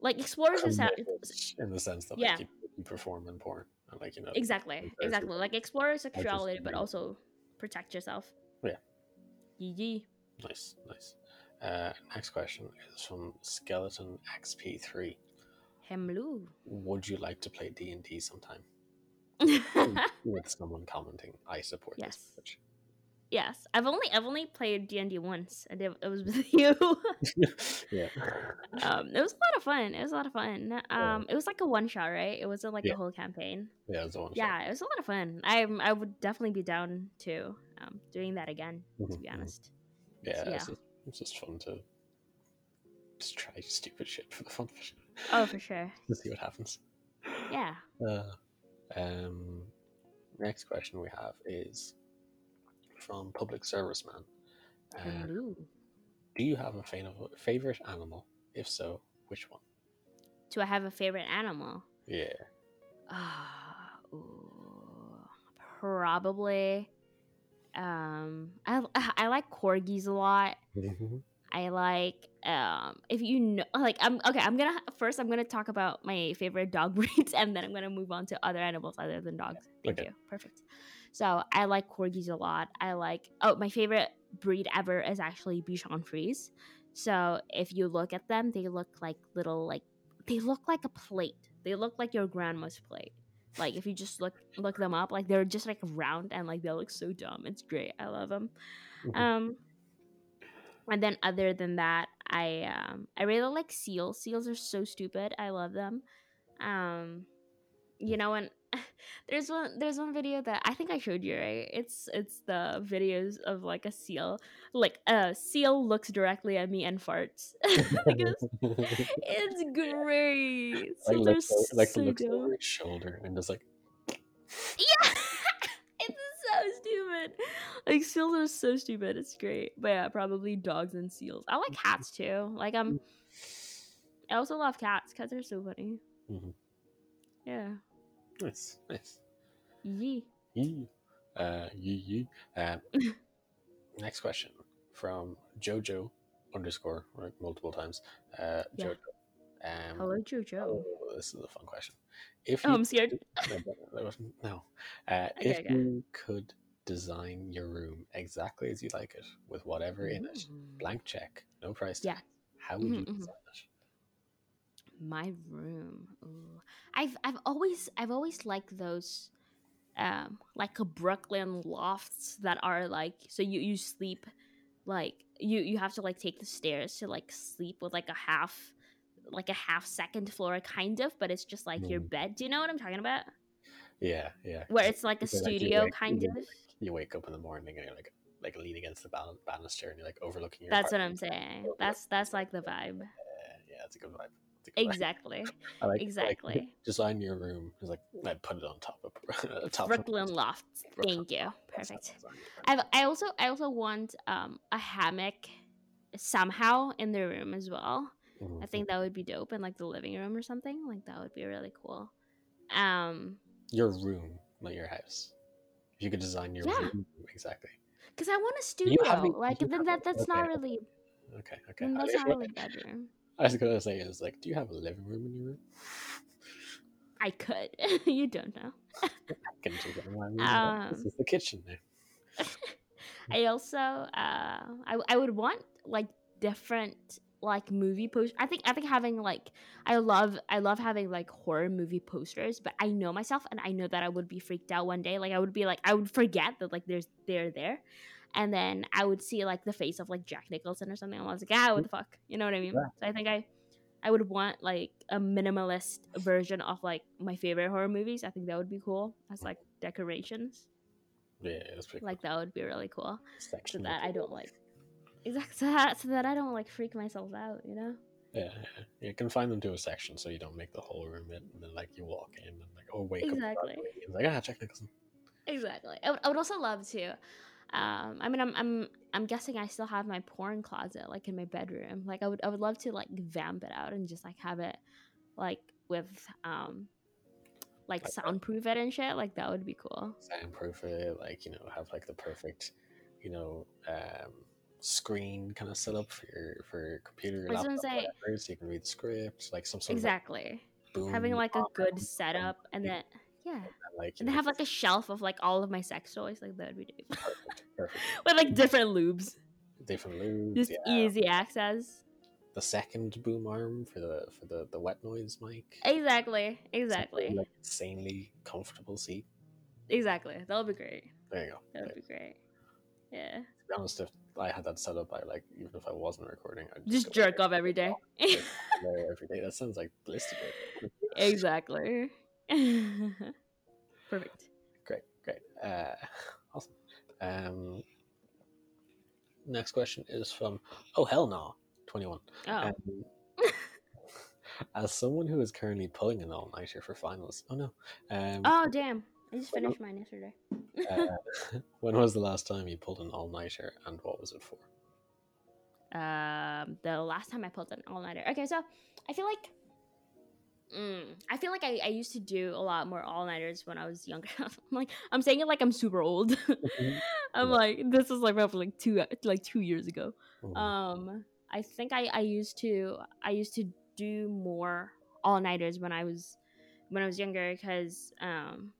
[SPEAKER 1] like explorers is how,
[SPEAKER 2] in the sense that
[SPEAKER 1] Yeah.
[SPEAKER 2] like you, you perform in porn and like you know
[SPEAKER 1] exactly
[SPEAKER 2] to,
[SPEAKER 1] exactly like explore sexuality but also protect yourself
[SPEAKER 2] Yeah.
[SPEAKER 1] GG.
[SPEAKER 2] nice nice uh next question is from skeleton xp3
[SPEAKER 1] Hemlu.
[SPEAKER 2] would you like to play d&d sometime <laughs> with someone commenting i support
[SPEAKER 1] Yes.
[SPEAKER 2] this pitch
[SPEAKER 1] yes, I've only I've only played D and D once. I did it was <laughs> with you. <laughs>
[SPEAKER 2] yeah
[SPEAKER 1] um, it was a lot of fun. It was a lot of fun. Um, it was like a one shot, right? It wasn't like
[SPEAKER 2] Yeah.
[SPEAKER 1] a whole campaign.
[SPEAKER 2] yeah it's a one shot.
[SPEAKER 1] Yeah, it was a lot of fun. I I would definitely be down to um doing that again. To
[SPEAKER 2] Mhm,
[SPEAKER 1] be
[SPEAKER 2] mhm.
[SPEAKER 1] honest.
[SPEAKER 2] yeah,
[SPEAKER 1] yeah.
[SPEAKER 2] It's, just, it's just fun to just try stupid shit for the fun of it
[SPEAKER 1] Oh, for sure. <laughs>
[SPEAKER 2] to see what happens
[SPEAKER 1] Yeah.
[SPEAKER 2] Uh, um, next question we have is from Public Serviceman. Uh, do you have a favorite animal? If so, which one?
[SPEAKER 1] Do I have a favorite animal?
[SPEAKER 2] Yeah.
[SPEAKER 1] Ah, ooh, probably. Um, I <laughs> I like corgis a lot. I like um if you know like I'm okay, I'm gonna first I'm gonna talk about my favorite dog <laughs> breeds and then I'm gonna move on to other animals other than dogs. Thank
[SPEAKER 2] Okay.
[SPEAKER 1] you. Perfect. So I like corgis a lot. I like oh my favorite breed ever is actually Bichon Frise. So if you look at them, they look like little like they look like a plate. They look like your grandma's plate. Like if you just look look them up, like they're just like round and like they look so dumb. It's great. I love them.
[SPEAKER 2] Mhm.
[SPEAKER 1] Um, and then other than that, I um I really like seals. Seals are so stupid. I love them. Um, you know, and <laughs> there's one there's one video that I think I showed you. Right? It's it's the videos of like a seal, like a seal looks directly at me and farts <laughs> because <laughs> it's great.
[SPEAKER 2] like looks over, like
[SPEAKER 1] so
[SPEAKER 2] looks over his shoulder and just like
[SPEAKER 1] Yeah, it's so stupid. Like seals are so stupid. It's great, but yeah, probably dogs and seals. I like cats too. Like I'm. I also love cats. Cats are so funny.
[SPEAKER 2] Mhm.
[SPEAKER 1] Yeah.
[SPEAKER 2] Nice, nice.
[SPEAKER 1] Yee.
[SPEAKER 2] Yee. Uh, yee yee. Um, <laughs> next question from Jojo underscore right, multiple times. Uh,
[SPEAKER 1] Yeah.
[SPEAKER 2] Jojo. Um,
[SPEAKER 1] Hello, Jojo.
[SPEAKER 2] oh, this is a fun question. If
[SPEAKER 1] Oh,
[SPEAKER 2] you
[SPEAKER 1] I'm scared. <laughs>
[SPEAKER 2] no. Uh,
[SPEAKER 1] Okay,
[SPEAKER 2] if
[SPEAKER 1] okay.
[SPEAKER 2] you could design your room exactly as you like it, with whatever in it, blank check, no price
[SPEAKER 1] Yeah.
[SPEAKER 2] tag, how would you
[SPEAKER 1] Mhm, mhm.
[SPEAKER 2] design it?
[SPEAKER 1] My room. Ooh. I've I've always I've always liked those um like a Brooklyn lofts that are like so you you sleep like you you have to like take the stairs to like sleep with like a half like a half second floor kind of but it's just like your
[SPEAKER 2] Mm.
[SPEAKER 1] bed. Do you know what I'm talking about?
[SPEAKER 2] Yeah, yeah.
[SPEAKER 1] Where it's like a
[SPEAKER 2] So, like,
[SPEAKER 1] studio
[SPEAKER 2] wake-
[SPEAKER 1] kind
[SPEAKER 2] you
[SPEAKER 1] of.
[SPEAKER 2] You wake up in the morning and you're like like leaning against the ban- banister and you're like overlooking your.
[SPEAKER 1] That's what I'm saying. That's that's like the vibe.
[SPEAKER 2] Uh, yeah, that's a good vibe. Good vibe.
[SPEAKER 1] Exactly. <laughs>
[SPEAKER 2] I like,
[SPEAKER 1] exactly.
[SPEAKER 2] Like, design your room. It's like I'd put it on top of <laughs> top
[SPEAKER 1] Brooklyn
[SPEAKER 2] of,
[SPEAKER 1] lofts.
[SPEAKER 2] Brooklyn
[SPEAKER 1] Thank you.
[SPEAKER 2] Loft.
[SPEAKER 1] Perfect.
[SPEAKER 2] design your room.
[SPEAKER 1] I've, I also I also want um a hammock somehow in the room as well.
[SPEAKER 2] Mhm.
[SPEAKER 1] I think that would be dope in like the living room or something. Like that would be really cool. Um
[SPEAKER 2] your room, not your house. If you could design your
[SPEAKER 1] Yeah.
[SPEAKER 2] room exactly.
[SPEAKER 1] cuz I want a studio. Like then that that's not really
[SPEAKER 2] Okay, okay.
[SPEAKER 1] that's not really bedroom.
[SPEAKER 2] I was gonna say is like, do you have a living room in your room?
[SPEAKER 1] I could. <laughs> you don't know.
[SPEAKER 2] I can just go, "Well, this
[SPEAKER 1] Um,
[SPEAKER 2] is the kitchen now. <laughs>
[SPEAKER 1] I also uh I I would want like different like movie post I think I think having like I love I love having like horror movie posters, but I know myself and I know that I would be freaked out one day. Like I would be like I would forget that like there's they're there. And then I would see like the face of like Jack Nicholson or something I was like, ah, what the fuck? You know what I mean?
[SPEAKER 2] Yeah.
[SPEAKER 1] So I think I I would want like a minimalist version of like my favorite horror movies. I think that would be cool as like decorations.
[SPEAKER 2] Yeah, that's pretty
[SPEAKER 1] Like that would be really cool
[SPEAKER 2] cool.
[SPEAKER 1] so that I don't like exactly so that, so that I don't like freak myself out, you know?
[SPEAKER 2] Yeah, yeah, you confine them to a section so you don't make the whole room it, and then like you walk in and like oh wake
[SPEAKER 1] Exactly.
[SPEAKER 2] up. It's like ah Jack Nicholson.
[SPEAKER 1] Exactly. I would, I would also love to. Um, I mean, I'm, I'm, I'm guessing I still have my porn closet like in my bedroom. Like, I would, I would love to like vamp it out and just like have it, like with, um, like soundproof it and shit. Like that would be cool.
[SPEAKER 2] soundproof it, like you know, have like the perfect, you know, um, screen kind of set up for your for your computer,
[SPEAKER 1] I was gonna
[SPEAKER 2] laptop,
[SPEAKER 1] say-
[SPEAKER 2] whatever, so you can read the script, like some sort
[SPEAKER 1] Exactly.
[SPEAKER 2] of boom,
[SPEAKER 1] Having like a good setup and then yeah,
[SPEAKER 2] and, like
[SPEAKER 1] and
[SPEAKER 2] know,
[SPEAKER 1] have like a shelf of like all of my sex toys. Like that would be dope.
[SPEAKER 2] perfect, perfect, <laughs>
[SPEAKER 1] with like different lubes,
[SPEAKER 2] different lubes,
[SPEAKER 1] just
[SPEAKER 2] yeah.
[SPEAKER 1] easy access.
[SPEAKER 2] The second boom arm for the for the the wet noise mic.
[SPEAKER 1] Exactly.
[SPEAKER 2] Something
[SPEAKER 1] Exactly.
[SPEAKER 2] Like insanely comfortable seat.
[SPEAKER 1] Exactly. That would be great.
[SPEAKER 2] There you go.
[SPEAKER 1] That would be great. Yeah.
[SPEAKER 2] to be honest, if I had that set up, I like even if I wasn't recording, I'd
[SPEAKER 1] Just
[SPEAKER 2] go
[SPEAKER 1] jerk off every day. <laughs>
[SPEAKER 2] every day. That sounds like ballistic. <laughs>
[SPEAKER 1] exactly. <laughs> Perfect.
[SPEAKER 2] Great, great, uh, <laughs> awesome. Um, next question is from Oh Hell No Twenty One.
[SPEAKER 1] Oh.
[SPEAKER 2] Um, <laughs> as someone who is currently pulling an all nighter for finals, oh no. Um,
[SPEAKER 1] oh damn. I just finished mine yesterday.
[SPEAKER 2] uh, when was the last time you pulled an all nighter, and what was it for?
[SPEAKER 1] um the last time I pulled an all nighter. Okay, so I feel like mm, I feel like I, I used to do a lot more all nighters when I was younger. <laughs> I'm like I'm saying it like I'm super old. <laughs> I'm
[SPEAKER 2] Yeah.
[SPEAKER 1] like this is like roughly like two like two years ago.
[SPEAKER 2] Mhm.
[SPEAKER 1] Um I think I I used to I used to do more all nighters when I was when I was younger because um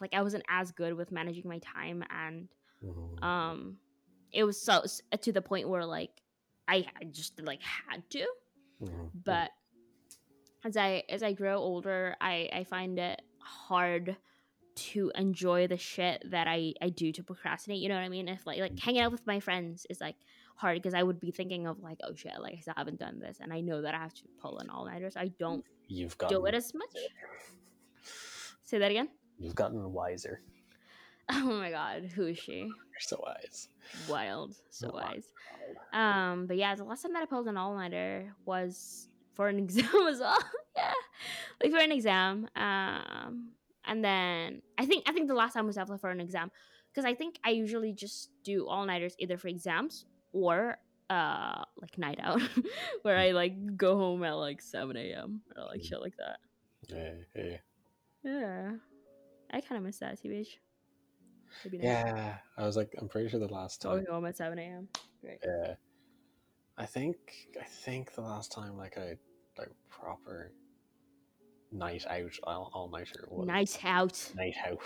[SPEAKER 1] like I wasn't as good with managing my time and
[SPEAKER 2] Mhm.
[SPEAKER 1] um it was so to the point where like I, I just like had to
[SPEAKER 2] Mhm.
[SPEAKER 1] but as i as i grow older i i find it hard to enjoy the shit that i i do to procrastinate you know what i mean? If like like hanging out with my friends is like hard because i would be thinking of like oh shit like i still haven't done this and i know that i have to pull an all-nighter so i don't
[SPEAKER 2] you've got
[SPEAKER 1] do it as much. Say that again?
[SPEAKER 2] You've gotten wiser. <laughs>
[SPEAKER 1] oh my god who is she?
[SPEAKER 2] You're so wise.
[SPEAKER 1] wild so wise. Um, but yeah, the last time that I pulled an all nighter was for an <laughs> exam as well. yeah, like for an exam. Um, and then I think I think the last time was definitely for an exam because I think I usually just do all nighters either for exams or uh like night out <laughs> where I like go home at like seven a.m. or like shit like that.
[SPEAKER 2] Yeah, yeah.
[SPEAKER 1] Yeah, I kind of miss that tbh. Maybe.
[SPEAKER 2] Yeah, I was like, I'm pretty sure the last time.
[SPEAKER 1] Going home at seven a.m. Great.
[SPEAKER 2] Yeah, I think I think the last time like I like proper night out all, all nighter was
[SPEAKER 1] Nice out.
[SPEAKER 2] night out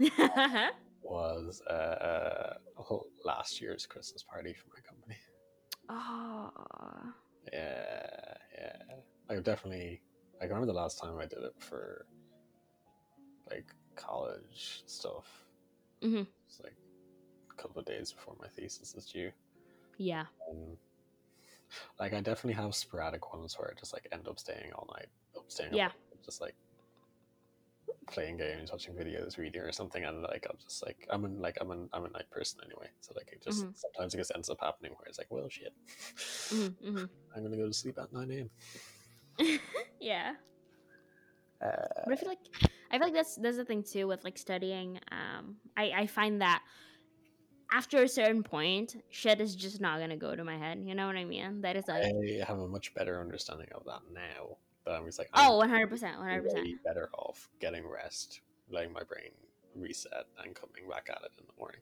[SPEAKER 2] <laughs> was uh oh, last year's Christmas party for my company.
[SPEAKER 1] oh.
[SPEAKER 2] Yeah, yeah. I definitely. I remember the last time I did it for like college stuff.
[SPEAKER 1] Mhm.
[SPEAKER 2] It's like a couple of days before my thesis is due.
[SPEAKER 1] Yeah.
[SPEAKER 2] Um, like I definitely have sporadic ones where I just like end up staying all night, up staying up
[SPEAKER 1] Yeah.
[SPEAKER 2] late, just like playing games, watching videos, reading or something, and like I'm just like I'm in like I'm an I'm a night person anyway, so like it just
[SPEAKER 1] Mhm.
[SPEAKER 2] sometimes it just ends up happening where it's like, well, shit,
[SPEAKER 1] hmm <laughs>
[SPEAKER 2] I'm gonna go to sleep at nine a.m. <laughs>
[SPEAKER 1] yeah.
[SPEAKER 2] Uh,
[SPEAKER 1] But I feel like I feel like that's that's the thing too with like studying. Um, I I find that after a certain point, shit is just not gonna go to my head. You know what I mean? That is like
[SPEAKER 2] I have a much better understanding of that now. But I'm just like, I'm
[SPEAKER 1] oh, one hundred percent, one hundred percent.
[SPEAKER 2] better off getting rest, letting my brain reset, and coming back at it in the morning.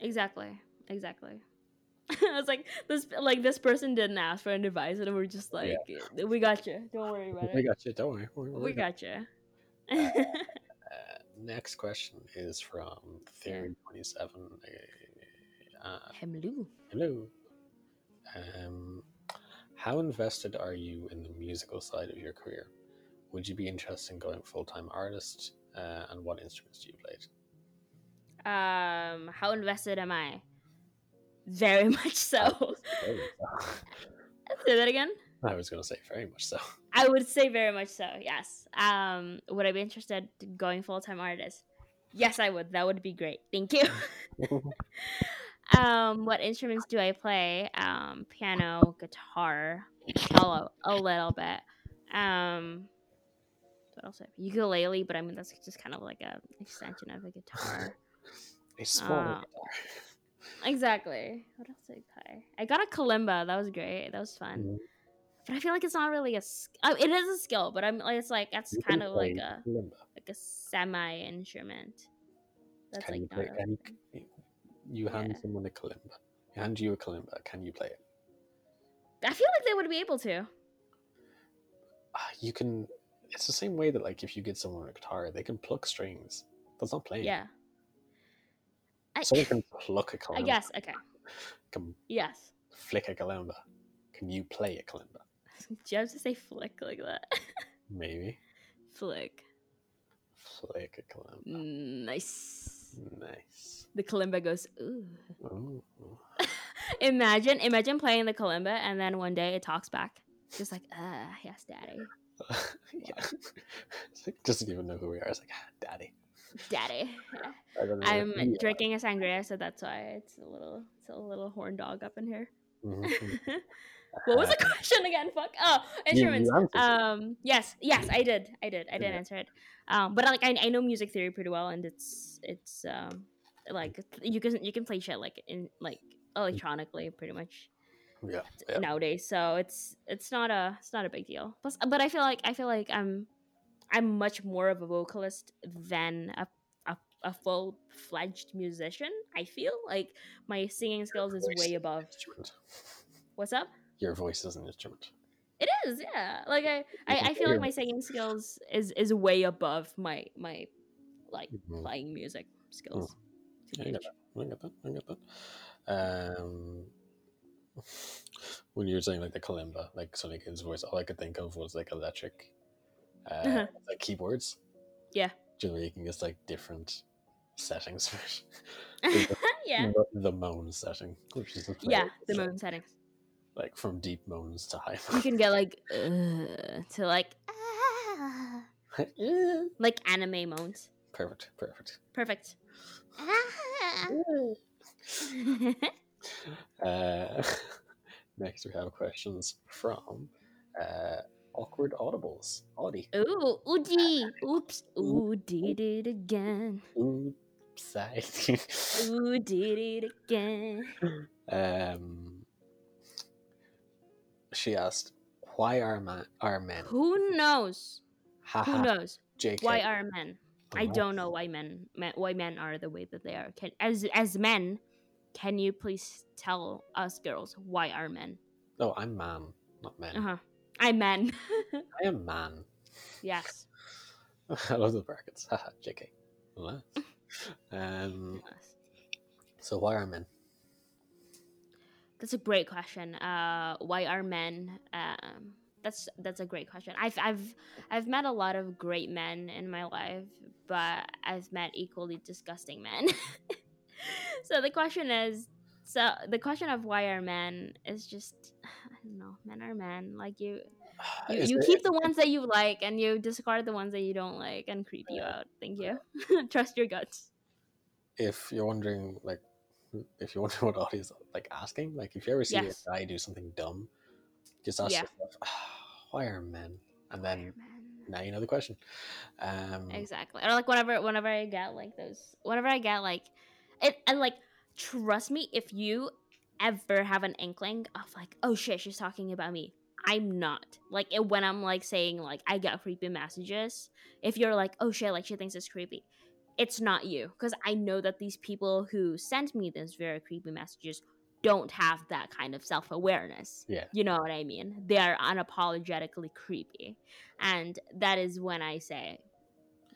[SPEAKER 1] Exactly, exactly. <laughs> I was like this, like this person didn't ask for an advice, and we're just like, we got you. Don't worry about it.
[SPEAKER 2] We got you. Don't worry. We,
[SPEAKER 1] We got you.
[SPEAKER 2] Uh, <laughs> next question is from Theory Twenty Seven. Uh,
[SPEAKER 1] Hemlu.
[SPEAKER 2] hello. Um, how invested are you in the musical side of your career? Would you be interested in going full time artist? Uh, and what instruments do you play?
[SPEAKER 1] Um, how invested am I? Very <laughs> much so. <laughs> Say that again.
[SPEAKER 2] I was going to say very much so. <laughs>
[SPEAKER 1] I would say very much so. Yes. Um, would I be interested in going full time artist? Yes, I would. That would be great. Thank you. <laughs> um, what instruments do I play? Um, piano, guitar, cello, a little bit. Um, what else? I- Ukulele, but I mean that's just kind of like a extension of a guitar. <laughs>
[SPEAKER 2] A small
[SPEAKER 1] Uh,
[SPEAKER 2] guitar.
[SPEAKER 1] exactly. What else did I play? I got a kalimba. That was great. That was fun.
[SPEAKER 2] Mhm.
[SPEAKER 1] But I feel like it's not really a. uh, It is a skill, but I'm. like It's like that's
[SPEAKER 2] You
[SPEAKER 1] kind of like a like a semi instrument. That's
[SPEAKER 2] Can
[SPEAKER 1] like
[SPEAKER 2] you play? Can you, you hand
[SPEAKER 1] Yeah.
[SPEAKER 2] someone a kalimba. You hand you a kalimba. Can you play it?
[SPEAKER 1] I feel like they would be able to.
[SPEAKER 2] Ah, You can. It's the same way that like if you get someone a guitar, they can pluck strings. That's not playing.
[SPEAKER 1] Yeah. I,
[SPEAKER 2] Someone can pluck a kalimba.
[SPEAKER 1] I guess. Okay.
[SPEAKER 2] Can
[SPEAKER 1] Yes.
[SPEAKER 2] flick a kalimba. Can you play a kalimba? <laughs>
[SPEAKER 1] Do you have to say flick like that?
[SPEAKER 2] Maybe. <laughs>
[SPEAKER 1] flick.
[SPEAKER 2] Flick a kalimba.
[SPEAKER 1] Nice.
[SPEAKER 2] Nice.
[SPEAKER 1] The kalimba goes. Ooh.
[SPEAKER 2] Ooh. <laughs>
[SPEAKER 1] Imagine, imagine playing the kalimba, and then one day it talks back, just like, ah, yes, daddy,
[SPEAKER 2] yeah. Like, doesn't even know who we are. It's like, "Ah, daddy.
[SPEAKER 1] daddy.
[SPEAKER 2] I don't know
[SPEAKER 1] I'm
[SPEAKER 2] who are."
[SPEAKER 1] drinking a sangria, so that's why it's a little, it's a little horn dog up in here.
[SPEAKER 2] Mhm.
[SPEAKER 1] What was the <laughs> question again? Fuck. Oh, instruments. um, yes, yes, I did, I did, I did
[SPEAKER 2] Yeah.
[SPEAKER 1] answer it. Um, but like, I, I know music theory pretty well, and it's, it's, um, like you can, you can play shit like in like electronically, pretty much
[SPEAKER 2] Yeah. yeah.
[SPEAKER 1] nowadays. So it's, it's not a, it's not a big deal. Plus, but I feel like, I feel like I'm, I'm much more of a vocalist than a, a, a full fledged musician. I feel like my singing skills is way above. What's up?
[SPEAKER 2] Your voice is an instrument.
[SPEAKER 1] It is, yeah. Like I, I, I feel like my singing skills is is way above my my like
[SPEAKER 2] Mhm.
[SPEAKER 1] playing music skills.
[SPEAKER 2] I get that. I get that. I get that. Um, <sighs> when you were saying like the kalimba, like Sonny Kid's voice, all I could think of was like electric, uh,
[SPEAKER 1] Uh-huh.
[SPEAKER 2] like keyboards.
[SPEAKER 1] Yeah.
[SPEAKER 2] Do you you can just like different settings for it. <laughs> <laughs>
[SPEAKER 1] yeah,
[SPEAKER 2] the, the moan setting, which is the
[SPEAKER 1] yeah. The
[SPEAKER 2] so,
[SPEAKER 1] moon settings.
[SPEAKER 2] Like from deep moans to high.
[SPEAKER 1] You can get like <laughs> uh, to like ah, <laughs> like anime moans.
[SPEAKER 2] Perfect. Perfect.
[SPEAKER 1] Perfect. <laughs>
[SPEAKER 2] Uh, next, we have questions from uh, awkward audibles. Audie.
[SPEAKER 1] Ooh, oodie. Oops. Ooh, did it again.
[SPEAKER 2] Oops.
[SPEAKER 1] Ooh, did it again.
[SPEAKER 2] um, she asked, "Why are ma- are men?"
[SPEAKER 1] Who knows? Who knows?
[SPEAKER 2] JK.
[SPEAKER 1] Why are men? I
[SPEAKER 2] Oh.
[SPEAKER 1] don't know why men, men why men are the way that they are. Can as as men, can you please tell us girls why are men?
[SPEAKER 2] No, I'm man, not men.
[SPEAKER 1] Uh huh. I'm men. <laughs>
[SPEAKER 2] I am man.
[SPEAKER 1] yes. <laughs>
[SPEAKER 2] I love the brackets. Haha. JK. <laughs> Um. So why are men?
[SPEAKER 1] That's a great question. Uh, why are men? Um, that's that's a great question. I've I've I've met a lot of great men in my life, but I've met equally disgusting men. <laughs> so the question is, so the question of why are men is just I don't know. Men are men. Like you, <sighs> you, you keep the ones that you like, and you discard the ones that you don't like, and creep you out. Thank you. <laughs> Trust your guts.
[SPEAKER 2] if you're wondering like if you're <laughs> wondering what Audie's like asking, like if you ever see
[SPEAKER 1] Yes.
[SPEAKER 2] a guy do something dumb, just ask
[SPEAKER 1] Yeah.
[SPEAKER 2] yourself, why are men? And
[SPEAKER 1] Why
[SPEAKER 2] then now you know the question. Um
[SPEAKER 1] Exactly. Or like whenever whenever I get like those whenever I get like it and like trust me if you ever have an inkling of like oh shit she's talking about me I'm not like when I'm like saying like I get creepy messages if you're like oh shit like she thinks it's creepy it's not you because I know that these people who sent me these very creepy messages don't have that kind of self awareness
[SPEAKER 2] Yeah.
[SPEAKER 1] you know what I mean they are unapologetically creepy and that is when I say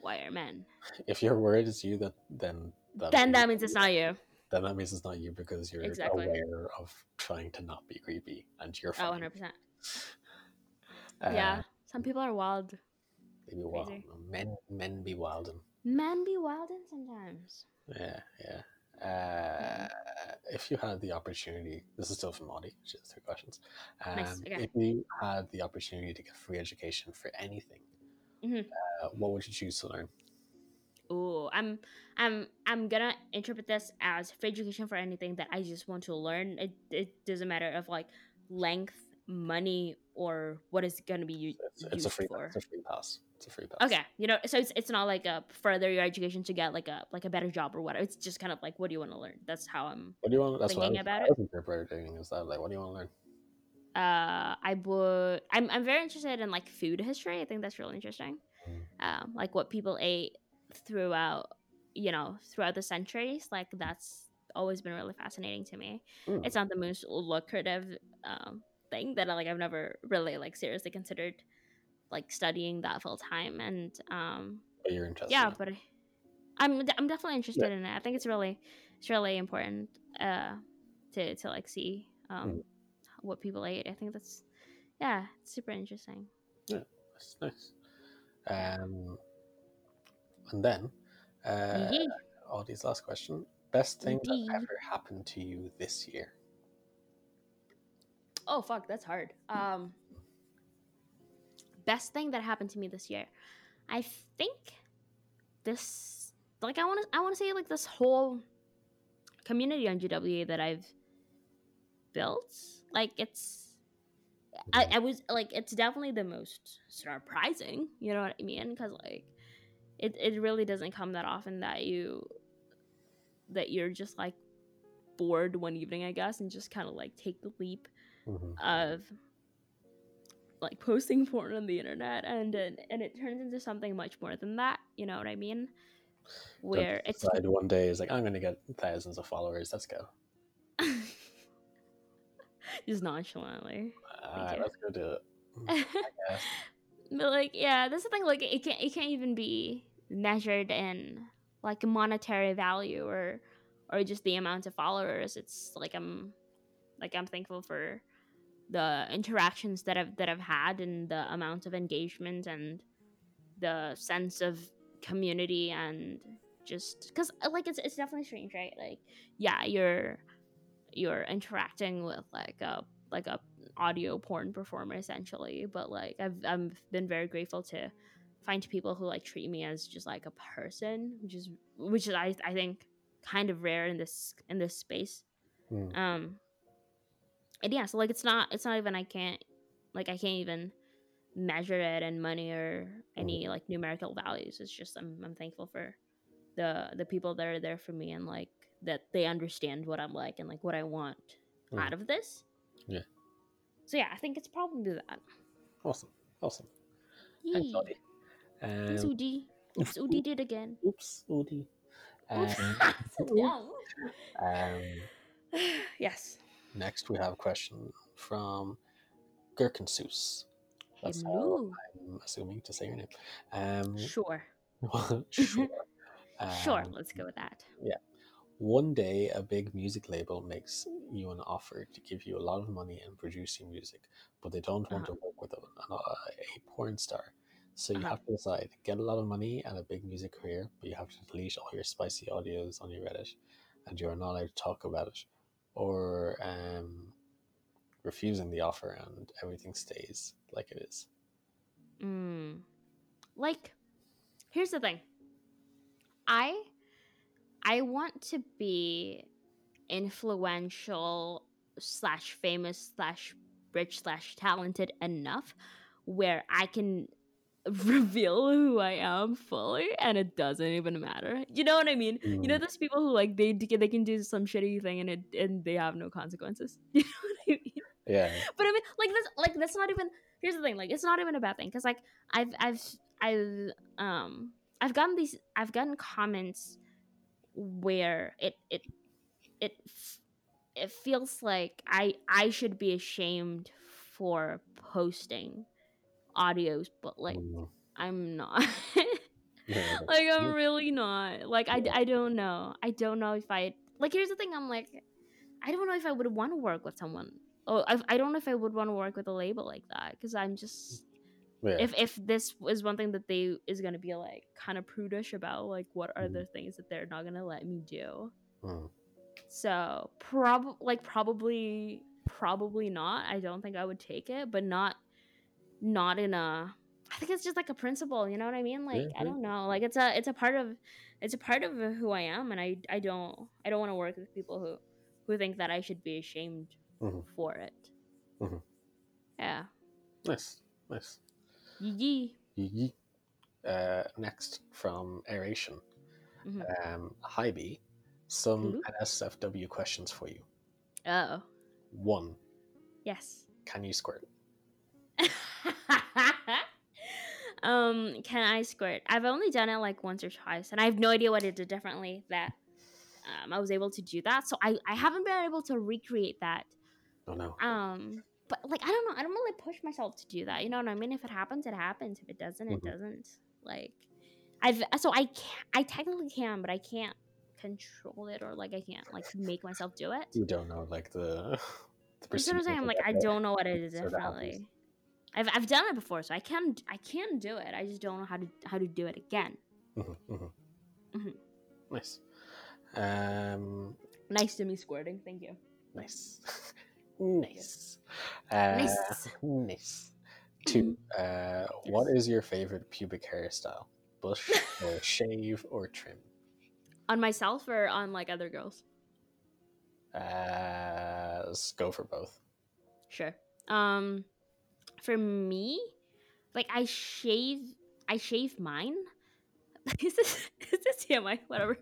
[SPEAKER 1] why are men
[SPEAKER 2] if your word is you that then that
[SPEAKER 1] then that means it's not you
[SPEAKER 2] then that means it's not you because you're
[SPEAKER 1] Exactly.
[SPEAKER 2] aware of trying to not be creepy and you're
[SPEAKER 1] oh 100%
[SPEAKER 2] Uh,
[SPEAKER 1] yeah some people are wild
[SPEAKER 2] they be wild.
[SPEAKER 1] crazy.
[SPEAKER 2] Men men be wild and
[SPEAKER 1] men be wildin' sometimes
[SPEAKER 2] Yeah, yeah. Uh, if you had the opportunity, this is still from Audie. She has three questions. Um,
[SPEAKER 1] Nice, okay.
[SPEAKER 2] If you had the opportunity to get free education for anything,
[SPEAKER 1] Mhm.
[SPEAKER 2] uh, what would you choose to learn?
[SPEAKER 1] Oh, I'm I'm I'm gonna interpret this as free education for anything that I just want to learn. It it doesn't matter of like length, money, or what is gonna be u-
[SPEAKER 2] It's,
[SPEAKER 1] used
[SPEAKER 2] it's a free.
[SPEAKER 1] for.
[SPEAKER 2] It's a free pass. It's a free pass.
[SPEAKER 1] Okay, you know, so it's it's not like a further your education to get like a like a better job or whatever. It's just kind of like what do you want to learn? That's how I'm.
[SPEAKER 2] What do you want? That's what I
[SPEAKER 1] Thinking
[SPEAKER 2] was,
[SPEAKER 1] about
[SPEAKER 2] I
[SPEAKER 1] it?
[SPEAKER 2] interpreting is that like, what do you want to learn?
[SPEAKER 1] Uh, I would. I'm I'm very interested in like food history. I think that's really interesting.
[SPEAKER 2] Mm.
[SPEAKER 1] Um, like what people ate throughout, you know, throughout the centuries. Like that's always been really fascinating to me.
[SPEAKER 2] Mm.
[SPEAKER 1] It's not the most lucrative um, thing that like I've never really like seriously considered like studying that full time and um
[SPEAKER 2] But you're interested.
[SPEAKER 1] yeah
[SPEAKER 2] in
[SPEAKER 1] but I- i'm i'm definitely interested in it i think it's really it's really important uh to to like see um
[SPEAKER 2] Mm.
[SPEAKER 1] what people ate i think that's yeah it's super interesting yeah
[SPEAKER 2] That's nice. Um, and then, uh,
[SPEAKER 1] Yee.
[SPEAKER 2] Audie's last question: Best thing
[SPEAKER 1] Indeed.
[SPEAKER 2] that ever happened to you this year?
[SPEAKER 1] Oh fuck that's hard. Um best thing that happened to me this year. I think this like i want to i want to say like this whole community on gwa that i've built like it's I, I was like it's definitely the most surprising you know what i mean? Because like it, it really doesn't come that often that you that you're just like bored one evening i guess and just kind of like take the leap
[SPEAKER 2] Mhm.
[SPEAKER 1] of like posting porn on the internet and and, and it turns into something much more than that you know what i mean where it's
[SPEAKER 2] one day is like I'm to get thousands of followers. Let's go. <laughs>
[SPEAKER 1] just nonchalantly.
[SPEAKER 2] Uh, let's go do it. <laughs>
[SPEAKER 1] But like yeah that's the thing like it can't it can't even be measured in like monetary value or or just the amount of followers it's like i'm like i'm thankful for the interactions that i've that i've had and the amount of engagement and the sense of community and just because like it's, it's definitely strange right like yeah you're you're interacting with like a like a audio porn performer essentially but like i've i've been very grateful to find people who like treat me as just like a person which is which is i i think kind of rare in this in this space
[SPEAKER 2] Mm.
[SPEAKER 1] um and yeah so like it's not it's not even i can't like i can't even measure it in money or any like numerical values it's just i'm, I'm thankful for the the people that are there for me and like that they understand what i'm like and like what i want
[SPEAKER 2] Mm.
[SPEAKER 1] out of this
[SPEAKER 2] Yeah.
[SPEAKER 1] so yeah i think it's probably that
[SPEAKER 2] Awesome. Awesome. Thanks,
[SPEAKER 1] Yee.
[SPEAKER 2] Audie.
[SPEAKER 1] Thanks,
[SPEAKER 2] Um,
[SPEAKER 1] Udi. Oops, Udi did again.
[SPEAKER 2] oops, Audie. <laughs> Um, um, <sighs>
[SPEAKER 1] yes.
[SPEAKER 2] Next, we have a question from Gherkinsus. That's how
[SPEAKER 1] Hello.
[SPEAKER 2] I'm assuming to say your name. Um,
[SPEAKER 1] Sure. <laughs>
[SPEAKER 2] sure.
[SPEAKER 1] Sure.
[SPEAKER 2] Um,
[SPEAKER 1] Let's go with that. Yeah.
[SPEAKER 2] One day, a big music label makes you an offer to give you a lot of money and produce your music, but they don't want
[SPEAKER 1] Uh-huh.
[SPEAKER 2] to work with a, a, a porn star. So you
[SPEAKER 1] Uh-huh.
[SPEAKER 2] have to decide get a lot of money and a big music career, but you have to delete all your spicy audios on your Reddit and you're not allowed to talk about it, or um, refusing the offer and everything stays like it is.
[SPEAKER 1] Mm. Like, here's the thing. I I want to be influential slash famous slash rich slash talented enough where I can <laughs> reveal who I am fully and it doesn't even matter. You know what I mean? You know
[SPEAKER 2] Mm.
[SPEAKER 1] those people who like they they can do some shitty thing and it and they have no consequences. <laughs> You know what I mean?
[SPEAKER 2] Yeah.
[SPEAKER 1] but I mean, like that's like that's not even. Here's the thing, like it's not even a bad thing because like I've I've I've um I've gotten these I've gotten comments where it it it it feels like I I should be ashamed for posting audios, but like
[SPEAKER 2] Mm.
[SPEAKER 1] I'm not. <laughs>
[SPEAKER 2] Yeah,
[SPEAKER 1] like I'm
[SPEAKER 2] Mm.
[SPEAKER 1] really not. Like I, I don't know. I don't know if I like. Here's the thing. I'm like, I don't know if I would want to work with someone. Oh, I, I don't know if I would want to work with a label like that because I'm just
[SPEAKER 2] yeah.
[SPEAKER 1] if if this is one thing that they is gonna be like kind of prudish about, like what are
[SPEAKER 2] Mhm.
[SPEAKER 1] the things that they're not gonna let me do.
[SPEAKER 2] Mm.
[SPEAKER 1] So prob like probably probably not. I don't think I would take it, but not not in a I think it's just like a principle, you know what I mean? Like I don't know. Like it's a it's a part of it's a part of who I am and I I don't I don't want to work with people who who think that I should be ashamed
[SPEAKER 2] Mhm.
[SPEAKER 1] for it.
[SPEAKER 2] Mhm.
[SPEAKER 1] Yeah.
[SPEAKER 2] Nice. Nice.
[SPEAKER 1] Yee.
[SPEAKER 2] Yee. Uh, next from Aeration.
[SPEAKER 1] Mhm.
[SPEAKER 2] Um, hi B. Some? NSFW questions for you.
[SPEAKER 1] Oh.
[SPEAKER 2] One,
[SPEAKER 1] Yes.
[SPEAKER 2] can you squirt? <laughs>
[SPEAKER 1] um, can I squirt? I've only done it like once or twice, and I have no idea what it did differently that um, I was able to do that. So I, I haven't been able to recreate that.
[SPEAKER 2] Oh no.
[SPEAKER 1] Um, but like I don't know, I don't really push myself to do that. You know what I mean? If it happens, it happens. If it doesn't, it
[SPEAKER 2] Mhm.
[SPEAKER 1] doesn't. Like I've so I can't. I technically can, but I can't control it or like I can't like make myself do it.
[SPEAKER 2] You don't know like the. <laughs> the
[SPEAKER 1] You see what I'm saying? I'm like I don't know what it is
[SPEAKER 2] So that happens.
[SPEAKER 1] differently. I've I've done it before, so I can I can do it. I just don't know how to how to do it again.
[SPEAKER 2] hmm hmm
[SPEAKER 1] Mhm.
[SPEAKER 2] Nice. Um,
[SPEAKER 1] Nice to me squirting. Thank you.
[SPEAKER 2] nice. <laughs> nice. Uh,
[SPEAKER 1] Nice.
[SPEAKER 2] nice. Two. Uh, what is your favorite pubic hairstyle? Bush <laughs> or shave or trim?
[SPEAKER 1] On myself or on like other girls?
[SPEAKER 2] Uh, let's go for both.
[SPEAKER 1] Sure. Um, for me, like I shave, I shave mine. is <laughs> this is <laughs> this TMI? Whatever.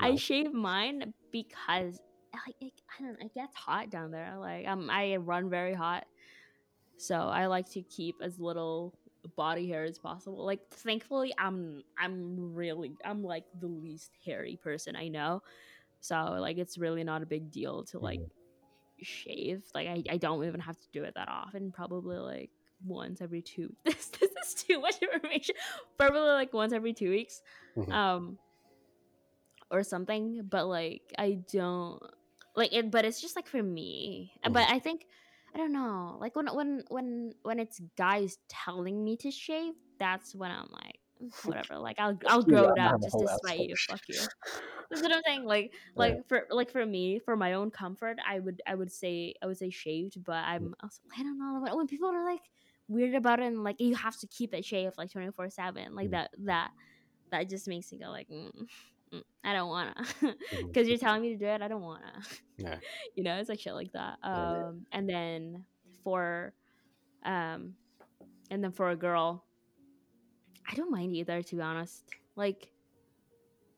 [SPEAKER 1] I shave mine because like it, I don't. know, It gets hot down there. Like um, I run very hot, so I like to keep as little body hair as possible. Like thankfully, I'm I'm really I'm like the least hairy person I know, so like it's really not a big deal to like
[SPEAKER 2] Mhm.
[SPEAKER 1] shave. Like I, I don't even have to do it that often. Probably like once every two. <laughs> This this is too much information. Probably like once every two weeks,
[SPEAKER 2] Mhm.
[SPEAKER 1] um, or something. But like I don't like it. But it's just like for me. Uh, But I think I don't know. Like when when when when it's guys telling me to shave, that's when I'm like "Mm, <laughs> whatever. Like I'll I'll grow
[SPEAKER 2] gotta
[SPEAKER 1] it out just to spite you. Fuck you. <laughs> That's what I'm saying. Like like for like for me for my own comfort i would i would say i would say shaved but i'm also i don't know when- when people are like weird about it and like you have to keep it shaved like 24 7 like
[SPEAKER 2] Mm.
[SPEAKER 1] that that that just makes me go like mm, mm, i don't wanna. <laughs> Because you're telling me to do it i don't wanna.
[SPEAKER 2] Yeah. <laughs>
[SPEAKER 1] you know it's like shit like that. Um and then for um and then for a girl i don't mind either to be honest. Like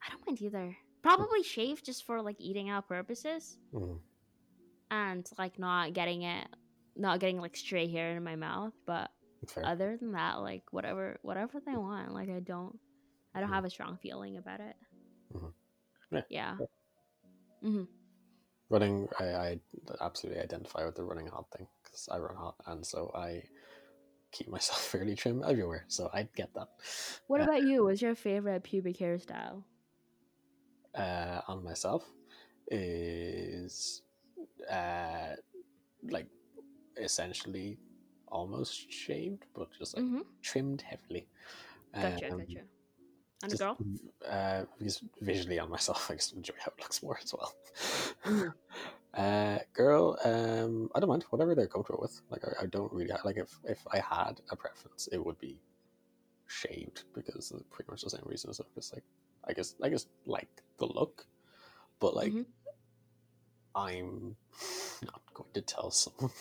[SPEAKER 1] i don't mind either. Probably shave just for like eating out purposes.
[SPEAKER 2] Mhm.
[SPEAKER 1] and like not getting it not getting like stray hair in my mouth but other than that like whatever whatever they want like i don't i don't
[SPEAKER 2] Mhm.
[SPEAKER 1] have a strong feeling about it
[SPEAKER 2] Mhm. Yeah.
[SPEAKER 1] yeah
[SPEAKER 2] Yeah.
[SPEAKER 1] hmm
[SPEAKER 2] running, I, I absolutely identify with the running hot thing because I run hot, and so I keep myself <laughs> fairly trim everywhere. So I get that.
[SPEAKER 1] what
[SPEAKER 2] Uh,
[SPEAKER 1] about you what's your favorite pubic hairstyle
[SPEAKER 2] uh, on myself is uh, like essentially almost shaved, but just like
[SPEAKER 1] mm-hmm.
[SPEAKER 2] trimmed heavily.
[SPEAKER 1] gotcha
[SPEAKER 2] Um,
[SPEAKER 1] gotcha on a girl
[SPEAKER 2] Uh, because visually on myself, <laughs> I just enjoy how it looks more as well.
[SPEAKER 1] Mhm. <laughs>
[SPEAKER 2] uh, girl, um, I don't mind whatever they're comfortable with. Like, I, I don't really like if if I had a preference, it would be shaved because of pretty much the same reasons of just like I guess I guess like the look, but like
[SPEAKER 1] Mhm.
[SPEAKER 2] I'm <laughs> not going to tell someone.